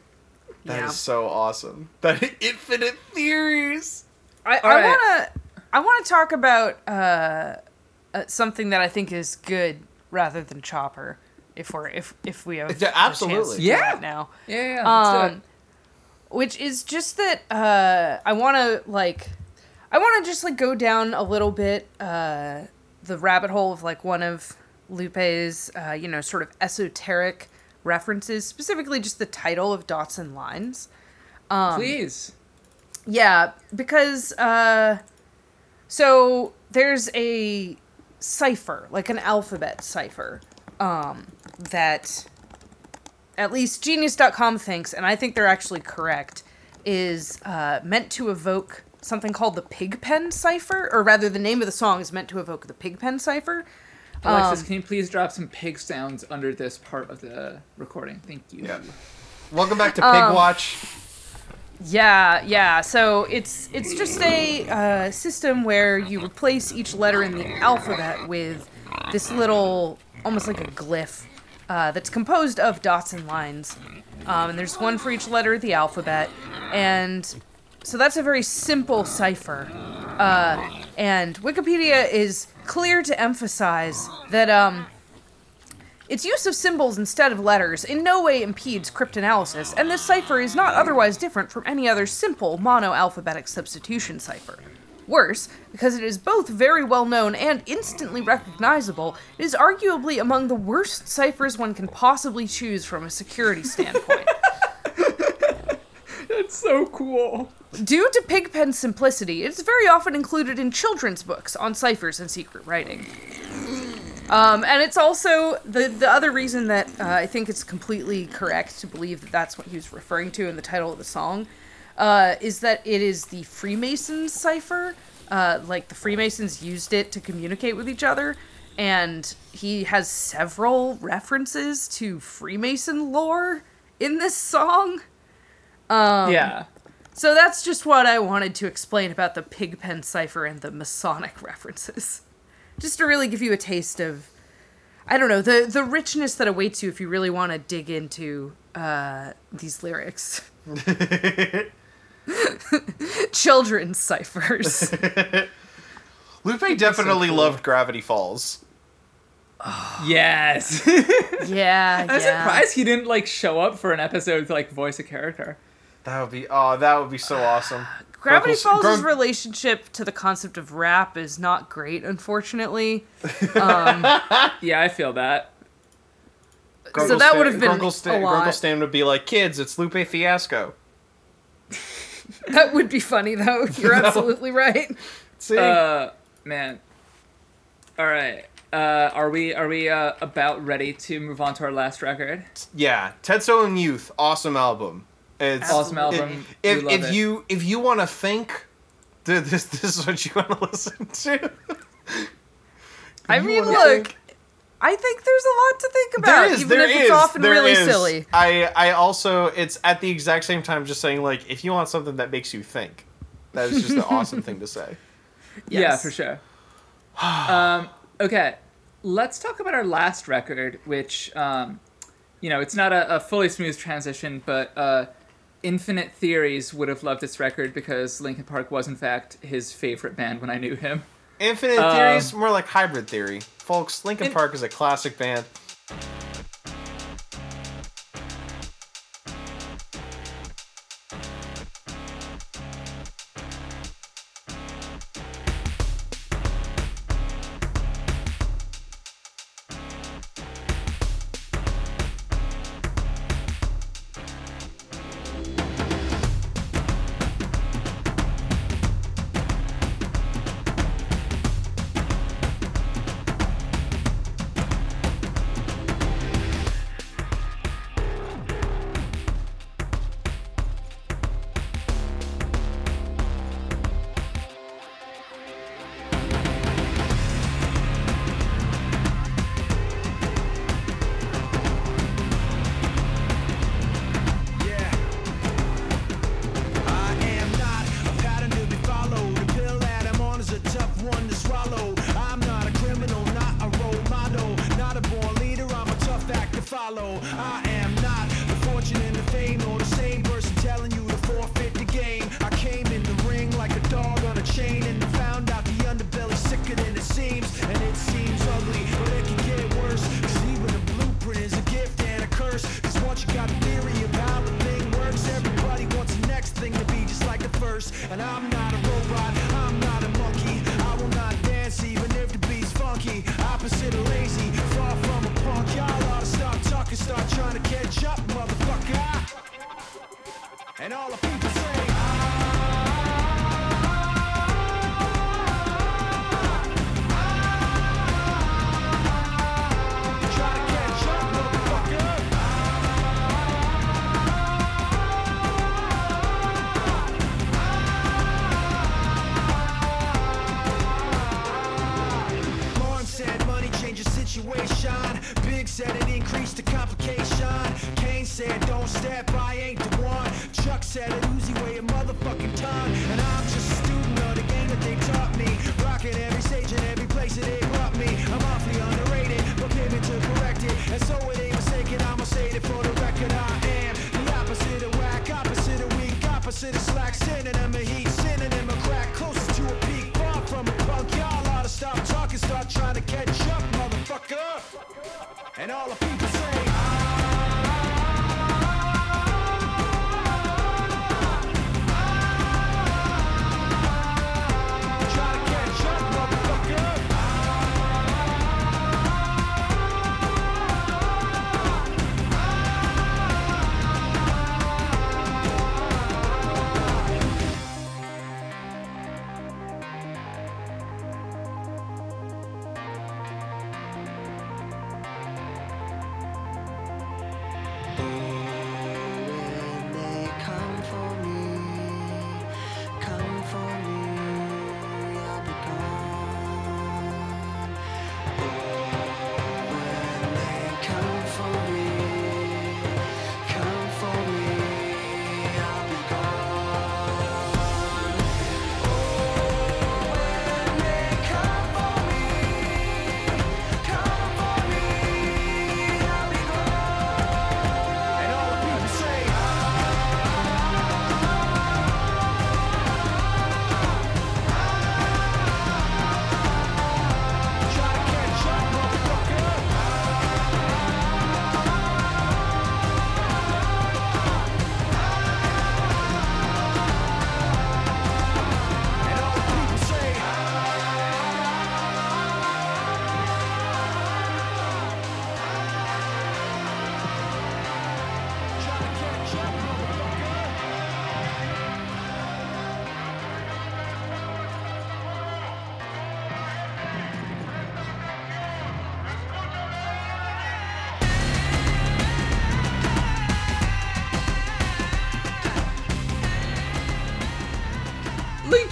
That is Yeah. so awesome. That Infinite Theories. I, I right. wanna I wanna talk about uh, uh, something that I think is good rather than Chopper. if we're if if we have Yeah, the chance absolutely. to do Yeah. that now. Yeah, yeah. yeah. let's do it. Um, which is just that uh, I want to like, I want to just like go down a little bit uh, the rabbit hole of like one of Lupe's, uh, you know, sort of esoteric references, specifically just the title of Dots and Lines. um, Please. Yeah, because uh so there's a cipher, like an alphabet cipher, um that at least genius.com thinks and I think they're actually correct is uh meant to evoke something called the pigpen cipher or rather the name of the song is meant to evoke the pigpen cipher. Alexis, um, can you please drop some pig sounds under this part of the recording? Thank you. Yeah. Welcome back to Pig Um, Watch. Yeah, yeah. So it's it's just a uh, system where you replace each letter in the alphabet with this little, almost like a glyph, uh, that's composed of dots and lines. Um, and there's one for each letter of the alphabet, and so that's a very simple cipher. Uh, and Wikipedia is clear to emphasize that um, its use of symbols instead of letters in no way impedes cryptanalysis, and this cipher is not otherwise different from any other simple monoalphabetic substitution cipher. Worse, because it is both very well known and instantly recognizable, it is arguably among the worst ciphers one can possibly choose from a security standpoint. That's so cool. Due to Pigpen's simplicity, it's very often included in children's books on ciphers and secret writing. Um, and it's also the the other reason that uh, I think it's completely correct to believe that that's what he was referring to in the title of the song, uh, is that it is the Freemasons cipher. Uh, like the Freemasons used it to communicate with each other, and he has several references to Freemason lore in this song. Um, yeah. So that's just what I wanted to explain about the Pigpen cipher and the Masonic references. Just to really give you a taste of I don't know, the the richness that awaits you if you really want to dig into uh, these lyrics. Children's ciphers. Lupe definitely loved Gravity Falls. Yes. yeah, I'm yeah. surprised he didn't like show up for an episode to like voice a character. That would be oh, that would be so awesome. Gravity Grunkle's- Falls' Grunk- relationship to the concept of rap is not great, unfortunately. Yeah, I feel that. So that would have been Grunkle a lot. Grunkle Stan would be like, "Kids, it's Lupe Fiasco." That would be funny, though. You're absolutely right. See, Uh, man. All right. Uh, are we are we uh, about ready to move on to our last record? yeah, Tetsuo and Youth, awesome album. It's Awesome album. If love if it. you if you want to think, th- this this is what you want to listen to. I mean, look, think- I think there's a lot to think about, There is, even there if it's often really is. silly. I I also it's at the exact same time just saying like if you want something that makes you think, that is just an awesome thing to say. Yeah, for sure. um, okay, let's talk about our last record, which, um, you know, it's not a, a fully smooth transition, but uh, Infinite Theories would have loved this record because Linkin Park was, in fact, his favorite band when I knew him. Infinite Um, Theories, more like hybrid theory. Folks, Linkin In- Park is a classic band.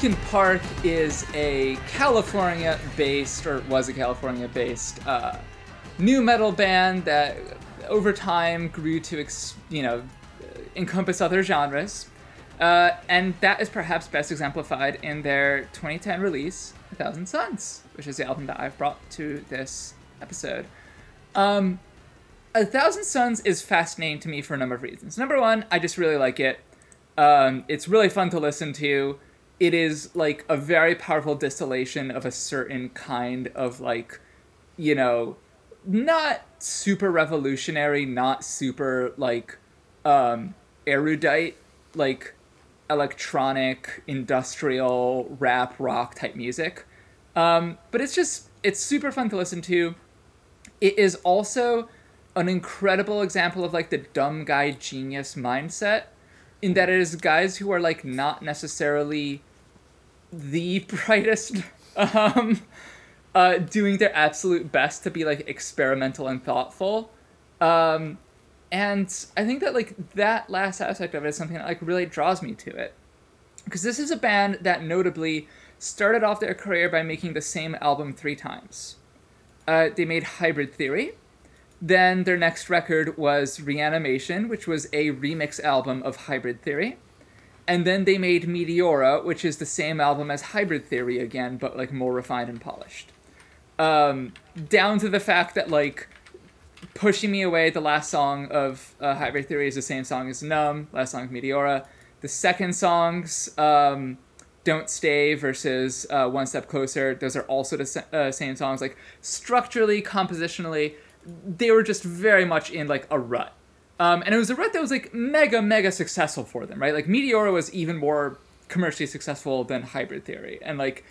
Linkin Park is a California-based, or was a California-based, uh, nu metal band that over time grew to, ex- you know, encompass other genres. Uh, and that is perhaps best exemplified in their 2010 release, A Thousand Suns, which is the album that I've brought to this episode. Um, A Thousand Suns is fascinating to me for a number of reasons. Number one, I just really like it. Um, it's really fun to listen to. It is like a very powerful distillation of a certain kind of like, you know, not super revolutionary, not super like um, erudite, like electronic, industrial, rap, rock type music. Um, but it's just, it's super fun to listen to. It is also an incredible example of like the dumb guy genius mindset in that it is guys who are like not necessarily the brightest um uh doing their absolute best to be like experimental and thoughtful. Um and i think that like that last aspect of it is something that like really draws me to it. Because this is a band that notably started off their career by making the same album three times. Uh, they made hybrid theory. Then their next record was Reanimation, which was a remix album of Hybrid Theory. And then they made Meteora, which is the same album as Hybrid Theory again, but like more refined and polished. Um, down to the fact that like Pushing Me Away, the last song of uh, Hybrid Theory, is the same song as Numb, last song of Meteora. The second songs, um, Don't Stay versus uh, One Step Closer, those are also the uh, same songs. Like structurally, compositionally, they were just very much in like a rut. Um, and it was a rut that was like mega, mega successful for them, right? Like Meteora was even more commercially successful than Hybrid Theory. And like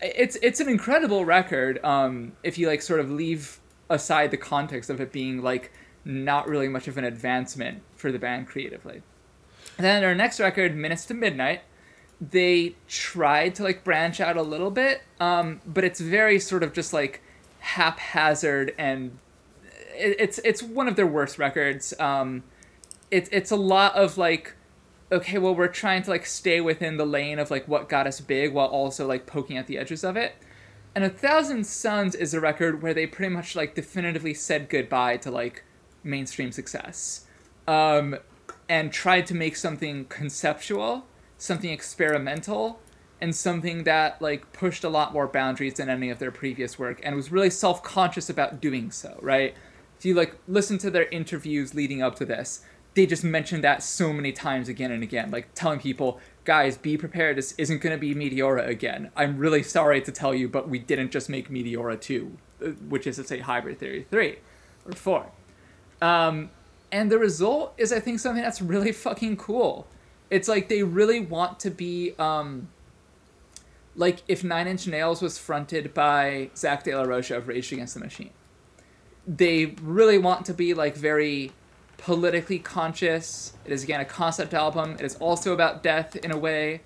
it's it's an incredible record um, if you like sort of leave aside the context of it being like not really much of an advancement for the band creatively. And then their next record, Minutes to Midnight, they tried to like branch out a little bit, um, but it's very sort of just like haphazard and it's it's one of their worst records. Um, it's it's a lot of like, okay, well we're trying to like stay within the lane of like what got us big while also like poking at the edges of it. And A Thousand Suns is a record where they pretty much like definitively said goodbye to like mainstream success. Um, and tried to make something conceptual, something experimental, and something that like pushed a lot more boundaries than any of their previous work and was really self-conscious about doing so, right? If you like listen to their interviews leading up to this, they just mentioned that so many times again and again, like telling people, guys, be prepared, this isn't going to be Meteora again. I'm really sorry to tell you, but we didn't just make Meteora 2, uh, which is to say Hybrid Theory 3 or 4. Um, and the result is, I think, something that's really fucking cool. It's like they really want to be, um, like if Nine Inch Nails was fronted by Zack De La Rocha of Rage Against the Machine. They really want to be like very politically conscious. It is again a concept album. It is also about death in a way.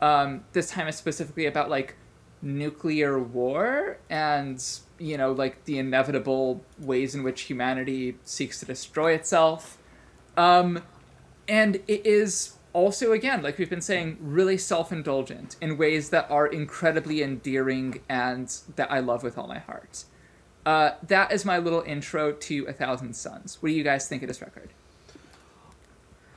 Um, this time is specifically about like nuclear war and you know like the inevitable ways in which humanity seeks to destroy itself. Um, and it is also again like we've been saying really self-indulgent in ways that are incredibly endearing and that I love with all my heart. Uh, that is my little intro to A Thousand Suns. What do you guys think of this record?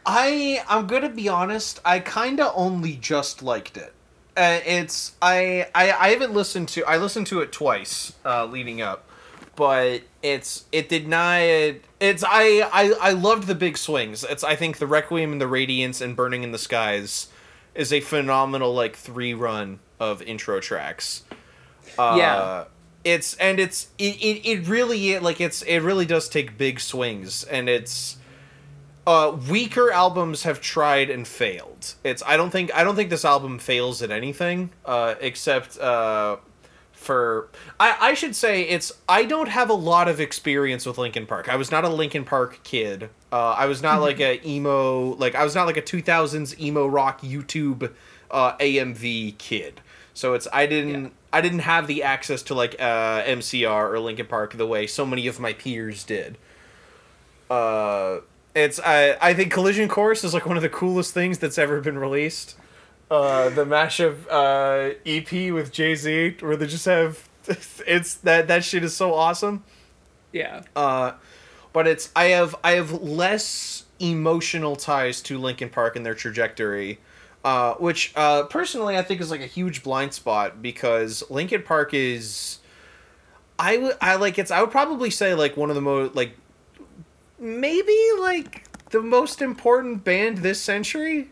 I I'm gonna be honest. I kind of only just liked it. Uh, it's I, I I haven't listened to. I listened to it twice uh, leading up, but it's it did not. It's I I I loved the big swings. It's I think the Requiem and the Radiance and Burning in the Skies is a phenomenal like three run of intro tracks. Uh, Yeah. It's and it's it, it, it really like it's it really does take big swings and it's uh weaker albums have tried and failed. It's i don't think i don't think this album fails at anything uh except uh for i i should say it's i don't have a lot of experience with linkin park. I was not a linkin park kid. Uh i was not like a emo like i was not like a 2000s emo rock youtube uh amv kid. So it's i didn't i didn't have the access to like uh mcr or linkin park the way so many of my peers did uh it's I I think Collision Course is like one of the coolest things that's ever been released. Uh, the mashup uh, EP with Jay Z, where they just have it's that that shit is so awesome. Yeah. Uh, but it's I have I have less emotional ties to Linkin Park and their trajectory, uh, which uh, personally I think is like a huge blind spot because Linkin Park is. I I like it's I would probably say like one of the most like maybe like the most important band this century.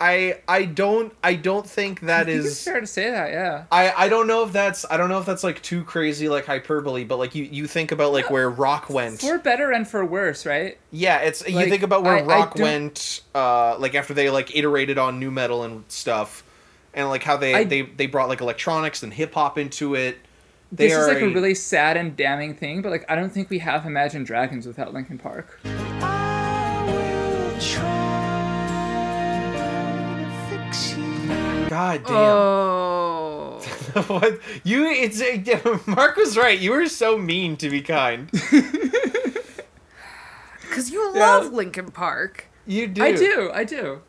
I I don't I don't think that I think is fair to say that, yeah. I I don't know if that's I don't know if that's like too crazy like hyperbole, but like you you think about like where rock went. For better and for worse, right? Yeah, it's you think about where I- I rock don't- went uh like after they like iterated on nu metal and stuff and like how they I- they they brought like electronics and hip hop into it. They This is like a really sad and damning thing, but like I don't think we have Imagine Dragons without Linkin Park. God damn. Oh. what you it's Mark was right. You were so mean to be kind. Because you love Linkin Park. You do. I do, I do.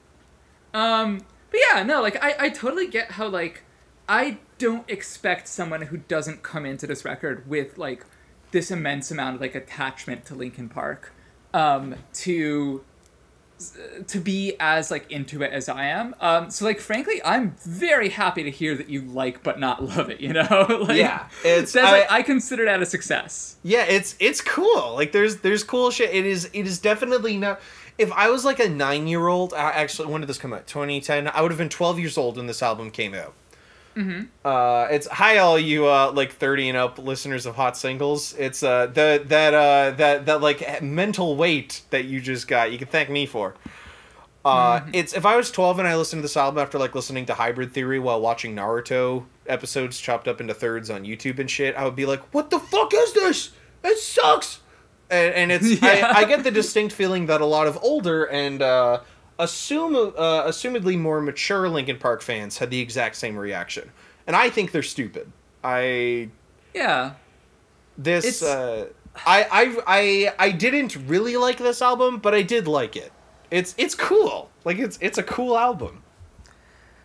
Um, but yeah, no, like I, I totally get how like I don't expect someone who doesn't come into this record with like this immense amount of like attachment to Linkin Park, um, to to be as like into it as I am. Um, so like frankly, I'm very happy to hear that you like but not love it. You know, like, Yeah, it's- I- like, I consider that a success. Yeah, it's it's cool. Like there's there's cool shit. It is it is definitely not. If I was like a nine year old, actually, when did this come out? 2010. I would have been 12 years old when this album came out. Mm-hmm. Uh, it's hi all you uh like 30 and up listeners of Hot Singles. It's uh the that uh that that like mental weight that you just got. You can thank me for. Uh, it's if I was 12 and I listened to this album after like listening to Hybrid Theory while watching Naruto episodes chopped up into thirds on YouTube and shit, I would be like, "What the fuck is this? It sucks." And, and it's Yeah. I, I get the distinct feeling that a lot of older and uh, assume uh, assumedly more mature Linkin Park fans had the exact same reaction, and I think they're stupid. I Yeah. this It's- uh, I I I I didn't really like this album, but I did like it. It's it's cool. Like it's it's a cool album.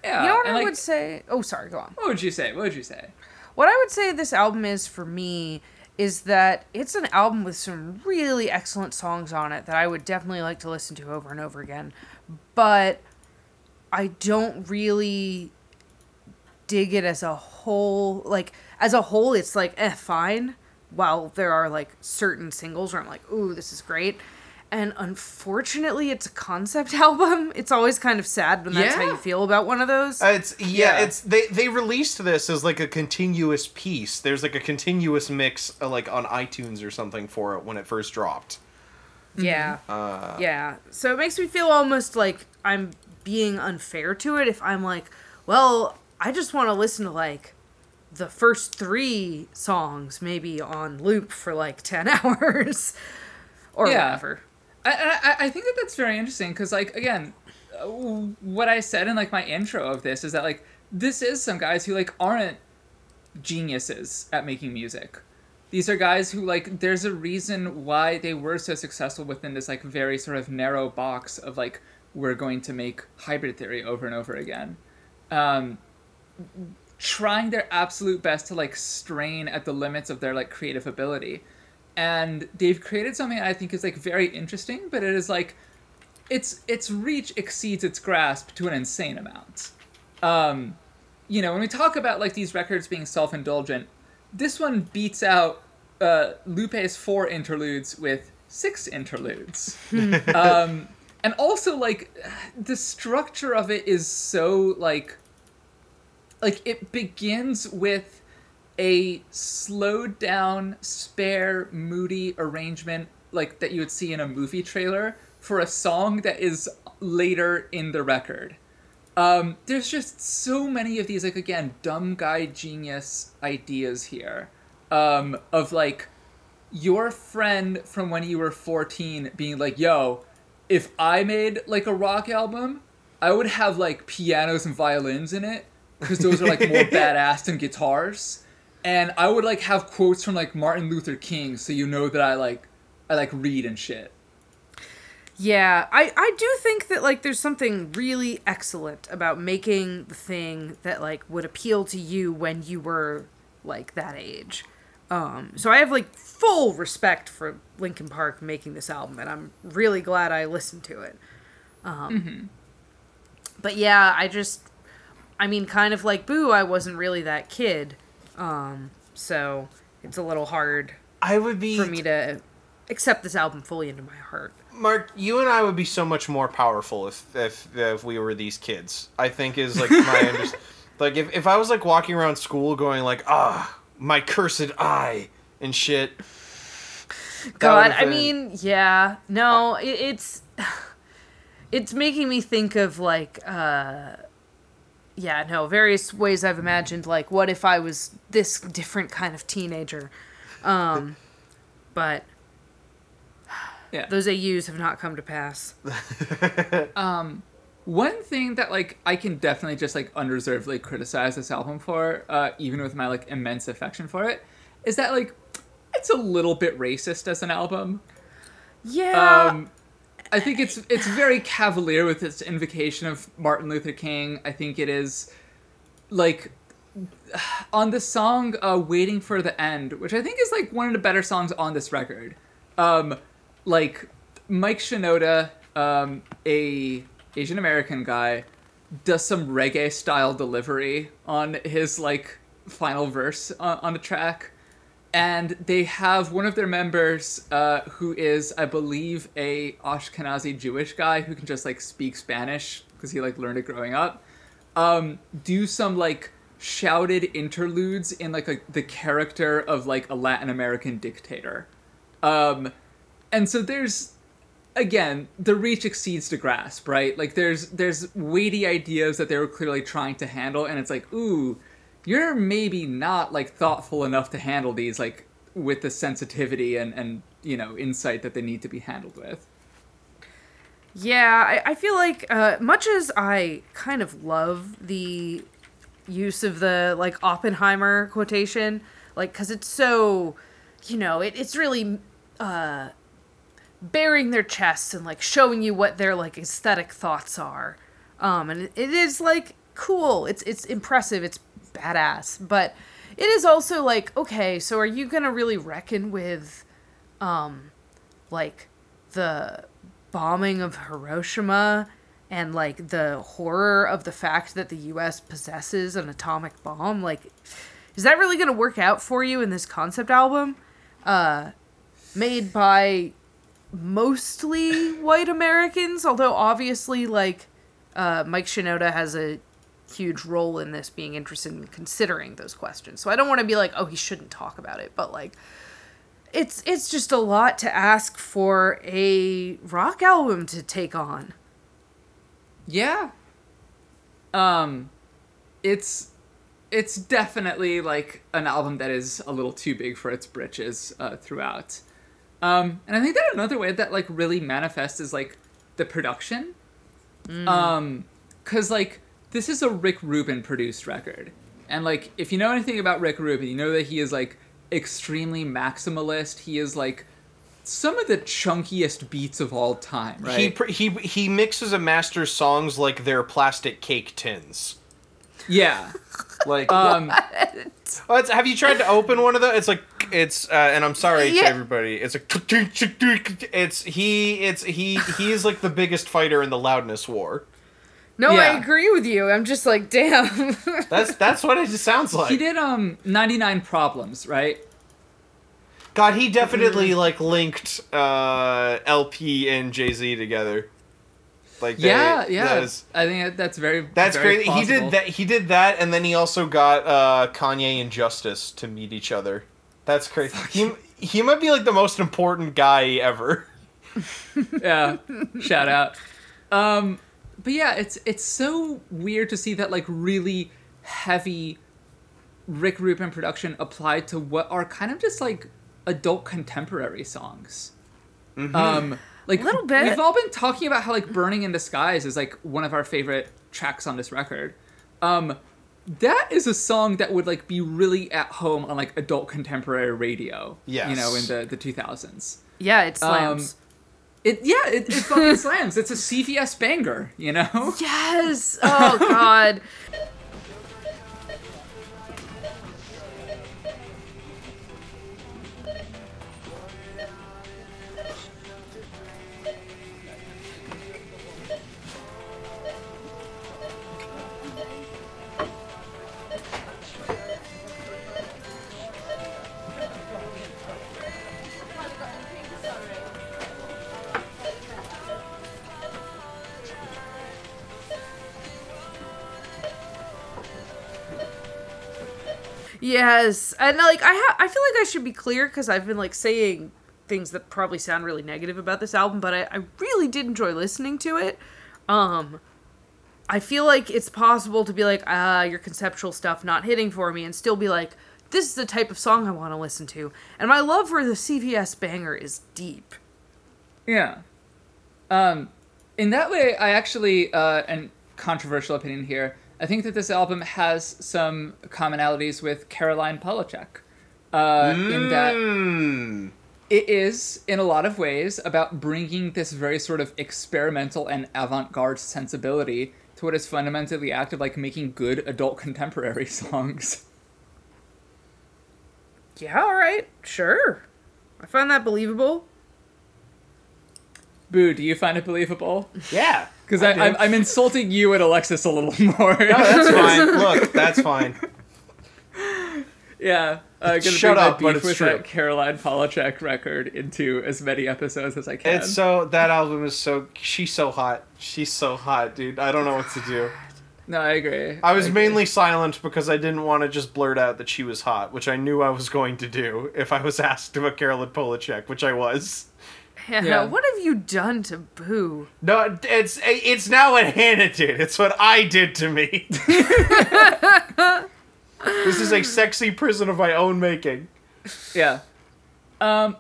Yeah. you know what I like, would say? Oh, sorry, go on. What would you say? What would you say? what I would say this album is for me is that it's an album with some really excellent songs on it that I would definitely like to listen to over and over again. But I don't really dig it as a whole. Like as a whole, it's like eh, fine. While there are like certain singles where I'm like, ooh, this is great. And unfortunately, it's a concept album. It's always kind of sad when that's how you feel about one of those. Uh, It's yeah, it's they they released this as like a continuous piece. There's like a continuous mix uh, like on iTunes or something for it when it first dropped. Yeah. Uh, Yeah. So it makes me feel almost like I'm being unfair to it if I'm like, well, I just want to listen to like the first three songs maybe on loop for like 10 hours or Yeah. whatever. I, I, I think that that's very interesting because, like, again, uh, what I said in like my intro of this is that like this is some guys who like aren't geniuses at making music. These are guys who like there's a reason why they were so successful within this like very sort of narrow box of like we're going to make hybrid theory over and over again. Um, trying their absolute best to like strain at the limits of their like creative ability and they've created something I think is like very interesting, but it is like its its reach exceeds its grasp to an insane amount. Um, you know, when we talk about like these records being self-indulgent, this one beats out uh, Lupe's four interludes with six interludes. um, and also like the structure of it is so like like it begins with a slowed down, spare, moody arrangement like that you would see in a movie trailer for a song that is later in the record. Um, there's just so many of these, like again, dumb guy genius ideas here. Um, of like your friend from when you were 14 being like, yo, if I made like a rock album, I would have like pianos and violins in it because those are like more badass than guitars. And I would like have quotes from like Martin Luther King so you know that I like I like read and shit. Yeah, I, I do think that like there's something really excellent about making the thing that like would appeal to you when you were like that age. Um, so I have like full respect for Linkin Park making this album, and I'm really glad I listened to it. Um, But yeah, I just, I mean, kind of like Boo, I wasn't really that kid, um, so it's a little hard I would be for me to accept this album fully into my heart. Mark, you and I would be so much more powerful if if if we were these kids. I think is like my under- like if if I was like walking around school going like ah my cursed eye and shit. that God, would've I mean, yeah, no, it, it's it's making me think of like, uh, yeah, no, various ways I've imagined like, what if I was this different kind of teenager, um, but Yeah. those AUs have not come to pass. One thing that like I can definitely just like unreservedly criticize this album for, uh, even with my like immense affection for it, is that like it's a little bit racist as an album. Yeah, Um, I think it's it's very cavalier with its invocation of Martin Luther King. I think it is like on the song uh, "Waiting for the End," which I think is like one of the better songs on this record. Um, like Mike Shinoda, um, a Asian American guy, does some reggae style delivery on his like final verse on, on the track. And they have one of their members uh, who is i believe a ashkenazi jewish guy who can just like speak spanish because he like learned it growing up. Um, do some like shouted interludes in like a, the character of like a latin american dictator. Um, and so there's again the reach exceeds the grasp right? Like there's there's weighty ideas that they were clearly trying to handle and it's like ooh you're maybe not like thoughtful enough to handle these like with the sensitivity and and you know insight that they need to be handled with. Yeah, I, I feel like uh, much as I kind of love the use of the like Oppenheimer quotation, like because it's so, you know, it, it's really uh, bearing their chests and like showing you what their like aesthetic thoughts are, um, and it, is like cool. It's it's impressive. It's badass, but it is also like okay, so are you gonna really reckon with, um, like the bombing of Hiroshima and like the horror of the fact that the U.S. possesses an atomic bomb? Like, is that really gonna work out for you in this concept album? Uh, made by mostly white Americans, although obviously like uh, Mike Shinoda has a huge role in this being interested in considering those questions. So I don't want to be like, oh, he shouldn't talk about it, but like it's it's just a lot to ask for a rock album to take on. Yeah. Um it's it's definitely like an album that is a little too big for its britches uh, throughout. Um and I think that another way that like really manifests is like the production. Um cuz like this is a Rick Rubin produced record. And like if you know anything about Rick Rubin, you know that he is like extremely maximalist. He is like some of the chunkiest beats of all time, right? He pr- he he mixes and masters songs like they're plastic cake tins. yeah. Like, Um have you tried to open one of those? It's like it's, uh, and I'm sorry Yeah. to everybody. It's like it's he it's he he is like the biggest fighter in the loudness war. No, I agree with you. I'm just like, damn. That's that's what it just sounds like. he did um 99 problems, right? God, he definitely like linked uh, LP and Jay Z together. Like they- Yeah, yeah. I think that- that's very that's very crazy. He did that. He did that, and then he also got uh, Kanye and Justice to meet each other. That's crazy. He he might be like the most important guy ever. yeah shout out um but yeah it's it's so weird to see that like really heavy rick rubin production applied to what are kind of just like adult contemporary songs um like Little bit. we've all been talking about how like burning in the skies is like one of our favorite tracks on this record um that is a song that would like be really at home on like adult contemporary radio Yes. you know in the the 2000s yeah, it slams. it yeah, it, it fucking slams. It's a CVS banger, you know. yes. Oh god. Yes, and like I ha- I feel like I should be clear because I've been like saying things that probably sound really negative about this album, but I, I really did enjoy listening to it. Um, I feel like it's possible to be like, ah, your conceptual stuff not hitting for me, and still be like, this is the type of song I want to listen to. And my love for the CVS banger is deep. Yeah. Um, in that way, I actually, uh, and controversial opinion here, I think that this album has some commonalities with Caroline Polachek. Uh, In that Mm. it is, in a lot of ways, about bringing this very sort of experimental and avant garde sensibility to what is fundamentally act of like making good adult contemporary songs. Yeah, all right, sure. I find that believable. Boo, do you find it believable? Yeah, Because I. I'm, I'm insulting you and Alexis a little more. No, that's fine. Look, that's fine. Yeah, uh, gonna Shut bring up, my but beef with true. that Caroline Polachek record into as many episodes as I can. It's so that album is so she's so hot. She's so hot, dude. I don't know what to do. no, I agree. I was agree. mainly silent because I didn't want to just blurt out that she was hot, which I knew I was going to do if I was asked about Caroline Polachek, which I was. Hannah, Yeah. what have you done to Boo? No, it's it's now what Hannah did. It's what I did to me. this is a sexy prison of my own making. Yeah. Um,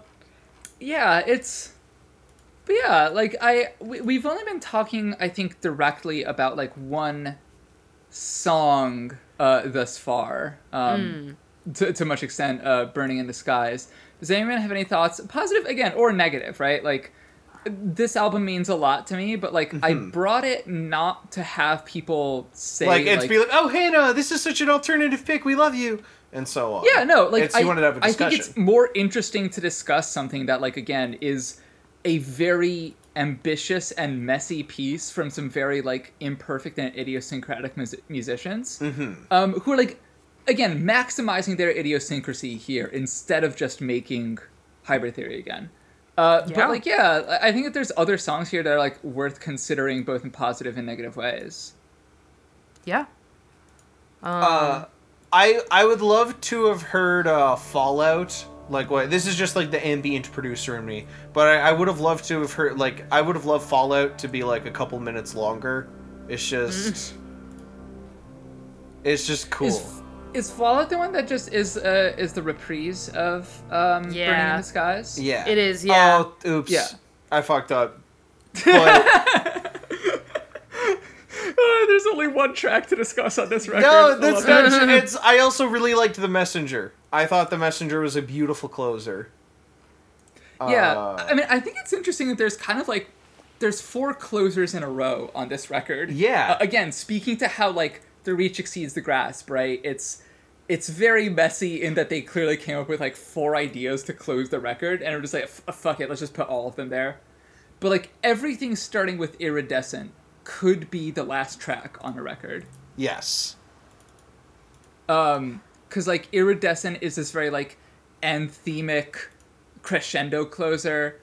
yeah, it's. But yeah, like I, we, we've only been talking, I think, directly about like one song uh, thus far. Um, to, to much extent, uh, "Burning in the Skies." Does anyone have any thoughts, positive again or negative? Right, like this album means a lot to me, but like I brought it not to have people say Like it's like, be like, oh Hannah, this is such an alternative pick. We love you. and so on. Yeah, no, like it's, I, you wanted to have a I discussion. think it's more interesting to discuss something that, like, again, is a very ambitious and messy piece from some very like imperfect and idiosyncratic mus- musicians, Mm-hmm. um, who are like, again, maximizing their idiosyncrasy here instead of just making hybrid theory again. Uh, Yeah. But like, yeah, I I think that there's other songs here that are like worth considering both in positive and negative ways. Yeah. Uh, I I would love to have heard uh, Fallout. Like what? This is just like the ambient producer in me, but I, I would have loved to have heard like I would have loved Fallout to be like a couple minutes longer. It's just, it's just cool. Is, is Fallout the one that just is uh, is the reprise of um, Burning in Yeah. the Skies? yeah, It is, yeah. Oh, oops. Yeah. I fucked up. But Uh, there's only one track to discuss on this record. no, that's not. It's. I also really liked the Messenger. I thought the Messenger was a beautiful closer. Yeah, Uh, I mean, I think it's interesting that there's kind of like there's four closers in a row on this record. Yeah. Uh, again, speaking to how like the reach exceeds the grasp, right? It's it's very messy in that they clearly came up with like four ideas to close the record, and are just like, "F- fuck it, let's just put all of them there. But like everything starting with iridescent could be the last track on a record. yes. um because like iridescent is this very like anthemic crescendo closer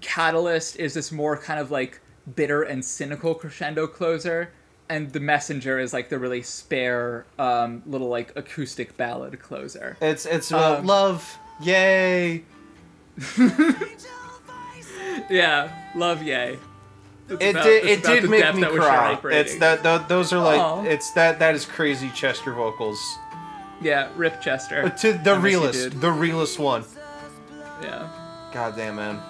catalyst is this more kind of like bitter and cynical crescendo closer and the messenger is like the really spare um little like acoustic ballad closer It's it's uh, Um, love. Yay. yeah love yay It's It about- did. It did make me at which you're cry. It's that. th those are like. Aw. It's that. That is crazy Chester vocals. yeah rip chester Uh, to the I wish he realist. did. The realest one. yeah God damn man.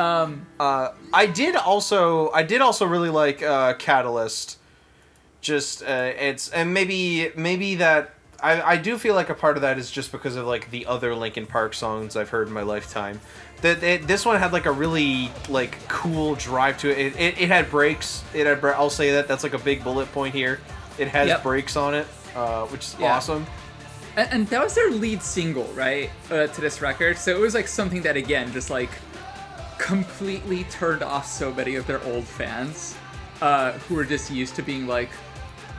Um Uh, I did also. I did also really like uh, Catalyst. Just uh, it's and maybe maybe that. I, I do feel like a part of that is just because of like the other Linkin Park songs I've heard in my lifetime. That this one had like a really like cool drive to it. It, it, it had breaks. It had. I'll say that. That's like a big bullet point here. It has Yep. breaks on it, uh, which is Yeah. awesome. And, and that was their lead single, right, uh, to this record. So it was like something that again just like completely turned off so many of their old fans, uh, who were just used to being like,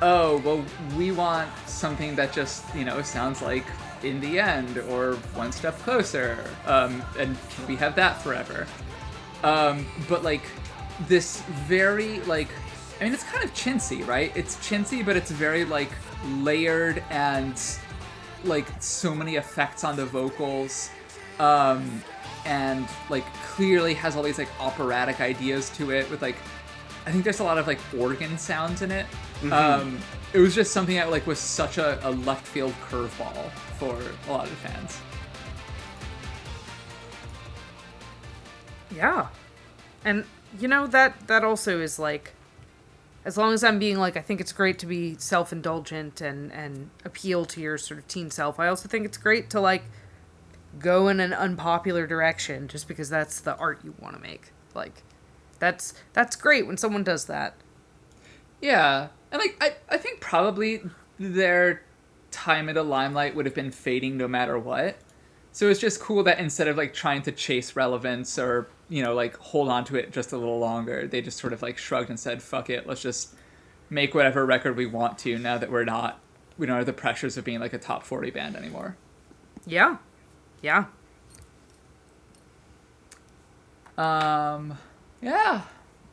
"Oh, well, we want something that just you know sounds like in the end or one step closer, um, and can we have that forever?" Um, but like this very like I mean it's kind of chintzy, right? It's chintzy, but it's very like layered and like so many effects on the vocals. Um and like clearly has all these like operatic ideas to it with like I think there's a lot of like organ sounds in it. Um it was just something that like was such a, a left field curveball for a lot of the fans. Yeah. And you know that that also is like as long as I'm being like I think it's great to be self-indulgent and and appeal to your sort of teen self. I also think it's great to like go in an unpopular direction just because that's the art you want to make. Like that's that's great when someone does that. Yeah, and like I, I think probably their time in the limelight would have been fading no matter what. So it's just cool that instead of like trying to chase relevance or you know like hold on to it just a little longer, they just sort of like shrugged and said, "Fuck it, let's just make whatever record we want to." Now that we're not, we don't have the pressures of being like a top forty band anymore. Yeah. Yeah. Um, yeah,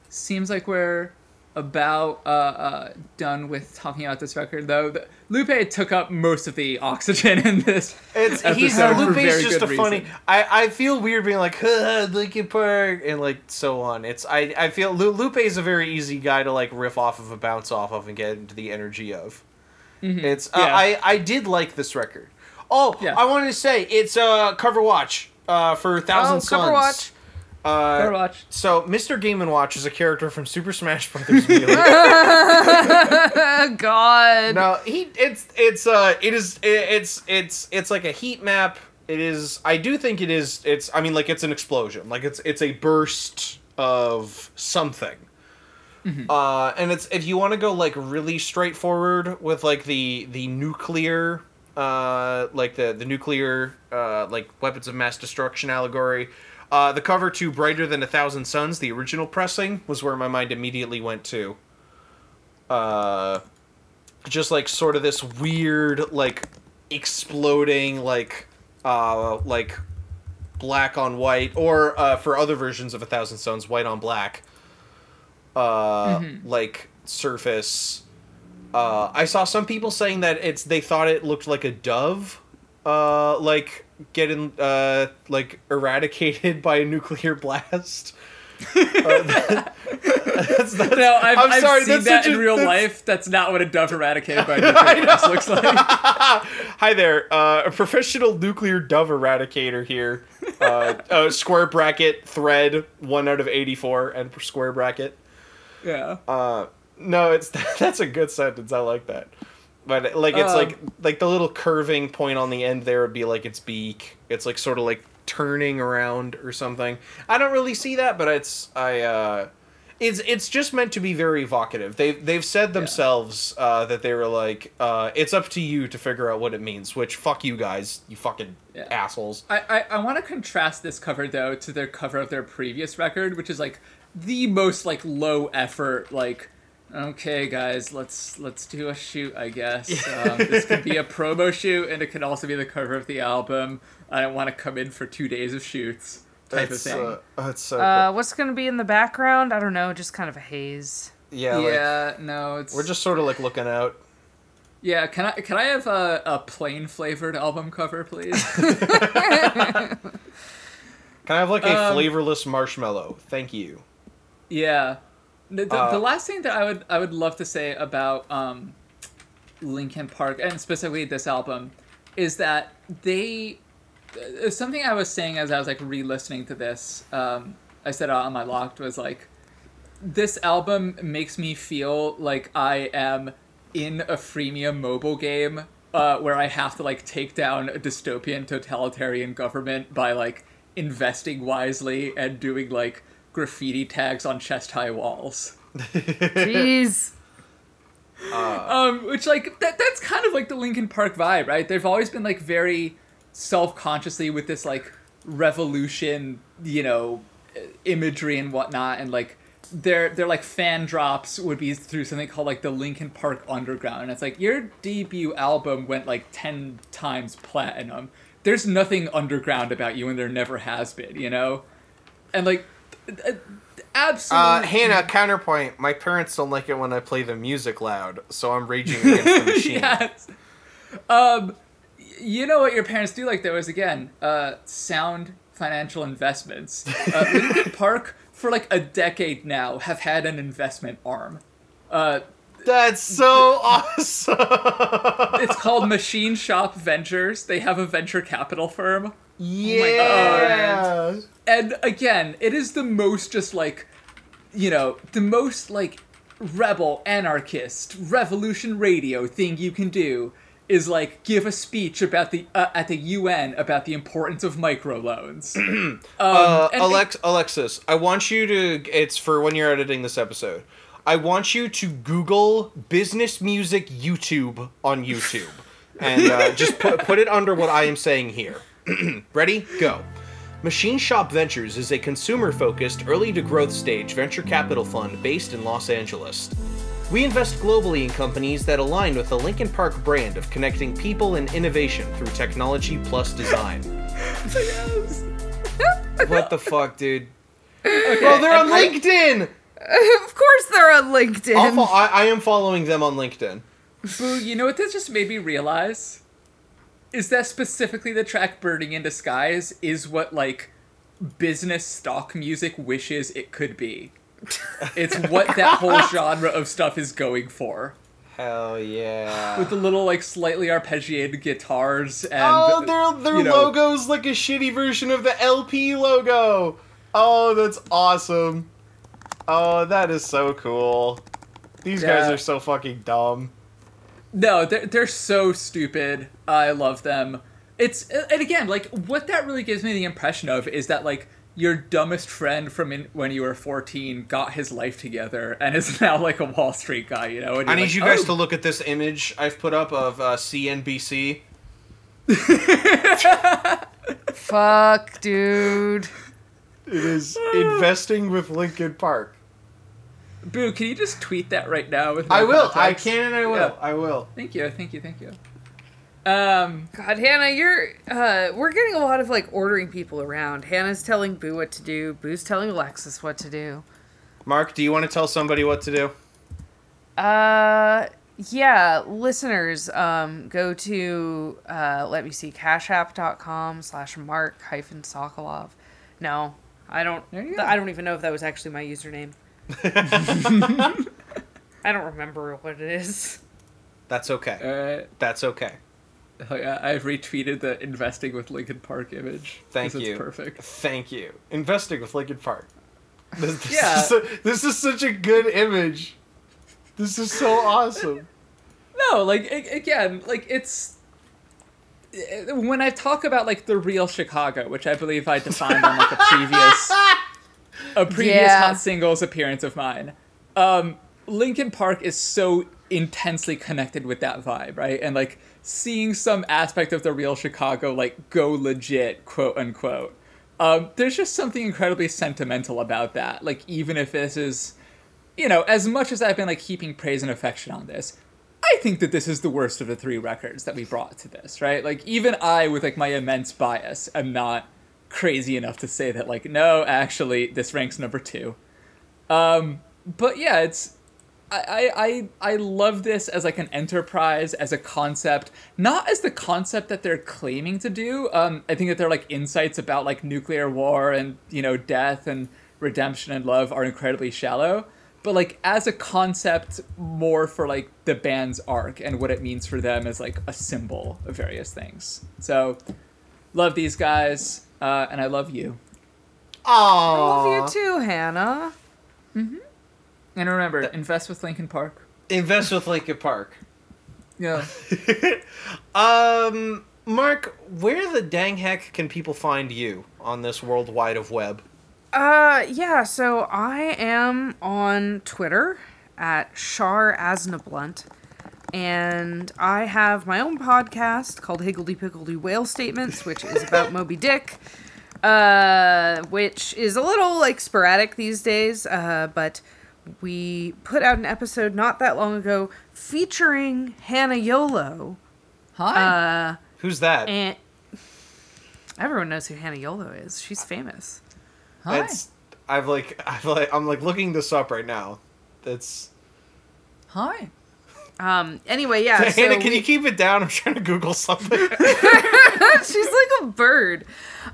seems like we're about uh, uh, done with talking about this record, though. The, Lupe took up most of the oxygen in this. It's he's episode for Lupe's very just a good funny. I, I feel weird being like huh, Linkin Park and like so on. It's I I feel Lu- Lupe is a very easy guy to like riff off of, a bounce off of, and get into the energy of. It's uh, Mm-hmm. Yeah. I I did like this record. Oh, Yeah. I wanted to say it's uh cover watch uh for Thousand Oh, Suns. Cover Watch. Uh, Better watch. So Mr. Game and Watch is a character from Super Smash Brothers. Melee. Oh god. No, he it's it's uh it is it, it's it's it's like a heat map. It is I do think it is it's I mean like it's an explosion. Like it's it's a burst of something. Uh and it's if you want to go like really straightforward with like the the nuclear uh, like the the nuclear uh, like weapons of mass destruction allegory. Uh, the cover to "Brighter Than a Thousand Suns," the original pressing, was where my mind immediately went to. Uh, just like sort of this weird, like exploding, like uh, like black on white, or uh, for other versions of A Thousand Suns, white on black. Uh, like surface. Uh, I saw some people saying that it's they thought it looked like a dove, uh, like getting uh, like eradicated by a nuclear blast. Uh, that's, that's, No, I've, I'm I've sorry, seen that in a- real that's- life. That's not what a dove eradicated by a nuclear blast looks like. Hi there, uh, a professional nuclear dove eradicator here. Uh, uh, square bracket thread one out of eighty four and square bracket. Yeah. No, it's that's a good sentence. I like that. But like it's Um, like like the little curving point on the end there would be like its beak. It's like sort of like turning around or something. I don't really see that, but it's I uh it's it's just meant to be very evocative. They've they've said themselves uh, that they were like, uh, it's up to you to figure out what it means. Which fuck you guys, you fucking assholes. I, I, I want to contrast this cover though to their cover of their previous record, which is like the most like low effort like. Okay, guys, let's let's do a shoot. I guess um, this could be a promo shoot, and it could also be the cover of the album. I don't want to come in for two days of shoots type It's, of thing. uh, that's so. Uh, what's gonna be in the background? I don't know. Just kind of a haze. yeah, like, yeah, no, it's we're just sort of like looking out. yeah. Can I can I have a, a plain flavored album cover, please? Can I have like a Um, flavorless marshmallow? Thank you. Yeah. The, the, Uh, the last thing that I would I would love to say about um, Linkin Park and specifically this album is that they uh, something I was saying as I was like re-listening to this. Um, I said on my locked was like this album makes me feel like I am in a freemium mobile game uh, where I have to like take down a dystopian totalitarian government by like investing wisely and doing like graffiti tags on chest high walls. Jeez. um, which like that that's kind of like the Linkin Park vibe, right? They've always been like very self-consciously with this like revolution, you know, imagery and whatnot, and like their their like fan drops would be through something called like the Linkin Park Underground. And it's like your debut album went like ten times platinum. There's nothing underground about you, and there never has been, you know. And like, uh, absolutely. Uh, Hannah, counterpoint. My parents don't like it when I play the music loud, so I'm raging against the machine. yes. Um, you know what your parents do like though is again, uh, sound financial investments. Uh, Linkin Park for like a decade now have had an investment arm. Uh, That's so awesome. it's called Machine Shop Ventures. They have a venture capital firm. Yeah. and again, it is the most just like, you know, the most like rebel, anarchist, revolution radio thing you can do is like give a speech about the uh, at the UN about the importance of microloans. um, uh, and- Alex, Alexis, I want you to. It's for when you're editing this episode. I want you to Google business music YouTube on YouTube, and uh, just put put it under what I am saying here. Ready? Go. Machine Shop Ventures is a consumer focused, early to growth stage venture capital fund based in Los Angeles. We invest globally in companies that align with the Linkin Park brand of connecting people and innovation through technology plus design. what the fuck, dude? Bro, they're on I- LinkedIn! of course they're on LinkedIn. Fo- I, I am following them on LinkedIn. Boo, you know what this just made me realize? Is that specifically the track Burning in the Skies is what, like, business stock music wishes it could be. It's what that whole genre of stuff is going for. Hell yeah. With the little, like, slightly arpeggiated guitars and. oh, their, their you know, logo's like a shitty version of the LP logo. Oh, that's awesome. Oh, that is so cool. These guys are so fucking dumb. No, they're, they're so stupid. I love them. It's and again, like what that really gives me the impression of is that like your dumbest friend from in, when you were 14 got his life together and is now like a Wall Street guy, you know. And I need like, you guys "Oh." to look at this image I've put up of uh, CNBC. Fuck, dude. It is investing with Linkin Park. Boo, can you just tweet that right now? With I no will. I can and I will. Yeah. I will. Thank you, thank you, thank you. Um, God, Hannah, you're uh we're getting a lot of like ordering people around. Hannah's telling Boo what to do, Boo's telling Alexis what to do. Mark, do you want to tell somebody what to do? Uh yeah, listeners, um go to uh let me see, cashapp.com slash mark hyphen Sokolov. No, I don't There you go. I don't even know if that was actually my username. I don't remember what it is. That's okay. uh, That's okay. oh I've retweeted the investing with Linkin Park image. Thank 'cause you. It's perfect. Thank you. Investing with Linkin Park. This, this Yeah. Is a- this is such a good image. This is so awesome. No, like a- again, like it's eh, when I talk about like the real Chicago, which I believe I defined on like a previous a previous Yeah. hot singles appearance of mine. Um, Linkin Park is so intensely connected with that vibe, right? And like seeing some aspect of the real Chicago like go legit, quote unquote. Um, there's just something incredibly sentimental about that. Like even if this is you know, as much as I've been like heaping praise and affection on this, I think that this is the worst of the three records that we brought to this, right? Like even I, with like my immense bias, am not crazy enough to say that like no, actually, this ranks number two. Um, but yeah, it's I, I I love this as like an enterprise, as a concept, not as the concept that they're claiming to do. Um, I think that their like insights about like nuclear war and you know death and redemption and love are incredibly shallow. But like as a concept, more for like the band's arc and what it means for them as like a symbol of various things. So, love these guys, uh, and I love you. I love you too, Hannah. Mm-hmm. And remember, invest with Linkin Park. Invest with Linkin Park. Yeah. Um, Mark, where the dang heck can people find you on this world wide of web? Uh, yeah, so I am on Twitter at Char Aznablunt, and I have my own podcast called Higgledy Piggledy Whale Statements, which is about Moby Dick, uh, which is a little like sporadic these days, uh, but we put out an episode not that long ago featuring Hannah Yoleau, Hi. uh, Who's that? and everyone knows who Hannah Yoleau is. She's famous. Hi. That's I've like I've like I'm like looking this up right now. That's Hi. Um. Anyway, yeah. Hannah, so can we- you keep it down? I'm trying to Google something. She's like a bird.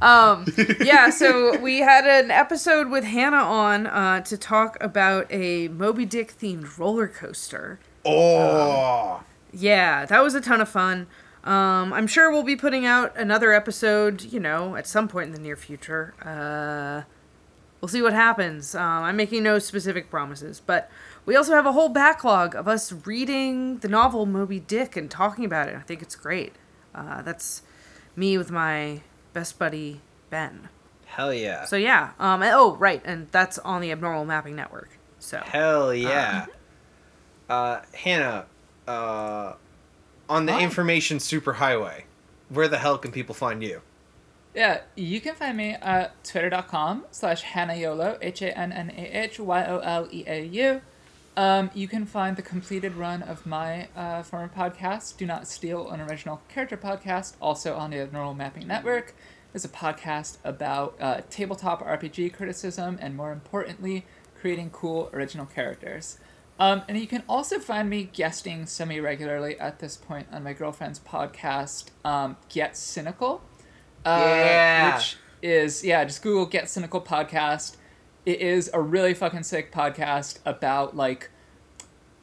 Um, yeah, so we had an episode with Hannah on uh, to talk about a Moby Dick themed roller coaster. oh, Yeah, that was a ton of fun. Um, I'm sure we'll be putting out another episode, you know, at some point in the near future. Uh, we'll see what happens. Um, I'm making no specific promises, but we also have a whole backlog of us reading the novel Moby Dick and talking about it. I think it's great. Uh, that's me with my best buddy Ben. hell yeah, So yeah. Um, and- oh right, and that's on the Abnormal Mapping Network. So hell yeah. Uh, Hannah, uh, on the Hi. information superhighway, where the hell can people find you? Yeah, you can find me at twitter.com slash hannahyoleau, H-A-N-N-A-H-Y-O-L-E-A-U. Um, you can find the completed run of my uh, former podcast, Do Not Steal, an original character podcast, also on the Abnormal Mapping Network. It's a podcast about uh, tabletop RPG criticism and, more importantly, creating cool original characters. Um, and you can also find me guesting semi regularly at this point on my girlfriend's podcast, um, Get Cynical. Uh, Yeah. Which is, yeah, just Google Get Cynical Podcast. It is a really fucking sick podcast about, like,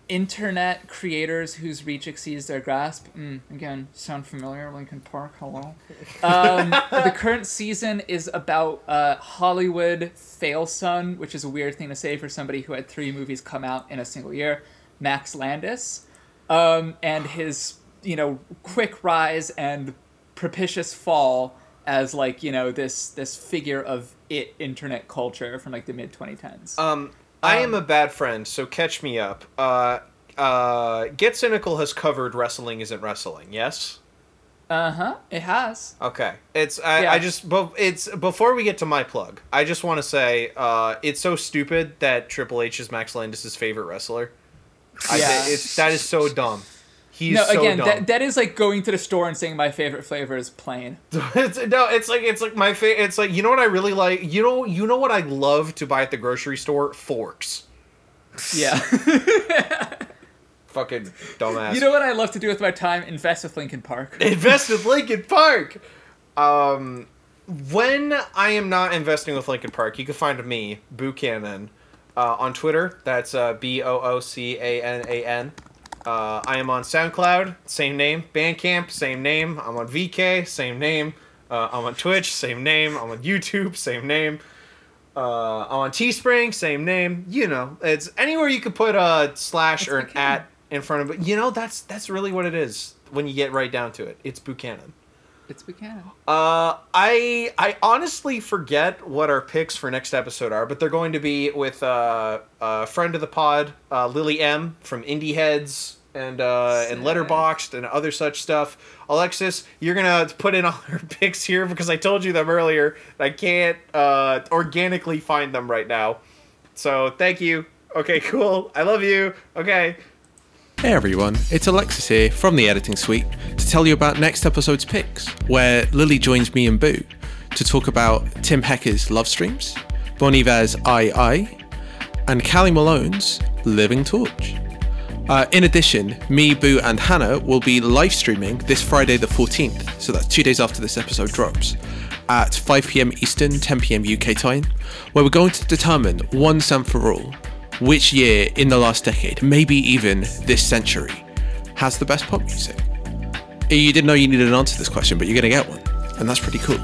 internet creators whose reach exceeds their grasp. Mm, again, sound familiar? Linkin Park, hello. Um, the current season is about uh, Hollywood fail son, which is a weird thing to say for somebody who had three movies come out in a single year. Max Landis, um, and his you know quick rise and propitious fall as like you know this this figure of it internet culture from like the mid 2010s. Um, I am Um, a bad friend, so catch me up. Uh, uh, Get Cynical has covered Wrestling Isn't Wrestling, yes? Uh huh. It has. Okay, it's I, Yeah. I just but it's before we get to my plug, I just want to say uh, it's so stupid that Triple H is Max Landis' favorite wrestler. I, Yeah. it's that is so dumb. He's no, again, that, that is like going to the store and saying my favorite flavor is plain. it's, no, it's like it's like my favorite. It's like you know what I really like. You know, you know what I love to buy at the grocery store? Forks. Yeah. Fucking dumbass. you know what I love to do with my time? Invest with Linkin Park. invest with Linkin Park. Um, when I am not investing with Linkin Park, you can find me, Boocanan, uh, on Twitter. That's uh, B O O C A N A N. Uh, I am on SoundCloud, same name. Bandcamp, same name. I'm on VK, same name. Uh, I'm on Twitch, same name. I'm on YouTube, same name. Uh, I'm on Teespring, same name. You know, it's anywhere you could put a slash or an at in front of it. You know, that's that's really what it is when you get right down to it. It's Boocanan. It's Boocanan. Uh, I I honestly forget what our picks for next episode are, but they're going to be with uh, a friend of the pod, uh, Lily M from Indieheads and uh, and Letterboxd and other such stuff. Alexis, you're gonna put in all our picks here because I told you them earlier. I can't uh, organically find them right now. So thank you. Okay, cool. I love you. Okay. Hey everyone, it's Alexis here from the editing suite to tell you about next episode's picks, where Lily joins me and Boo to talk about Tim Hecker's Love Streams, Bon Iver's I I, and Kali Malone's Living Torch. Uh, in addition, me, Boo, and Hannah will be live streaming this Friday the 14th, so that's two days after this episode drops, at 5 pm Eastern, 10 pm UK time, where we're going to determine once and for all which year in the last decade, maybe even this century, has the best pop music. You didn't know you needed an answer to this question, but you're going to get one, and that's pretty cool.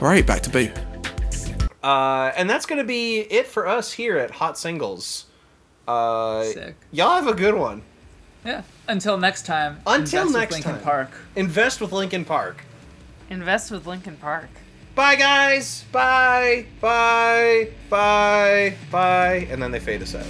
All right, back to Boo. Uh, and that's gonna be it for us here at Hot Singles. Uh, Sick. Y'all have a good one. Yeah. Until next time. Until invest with next Linkin time. Park. Invest with Linkin Park. Invest with Linkin Park. Bye, guys. Bye. Bye. Bye. Bye. And then they fade us out.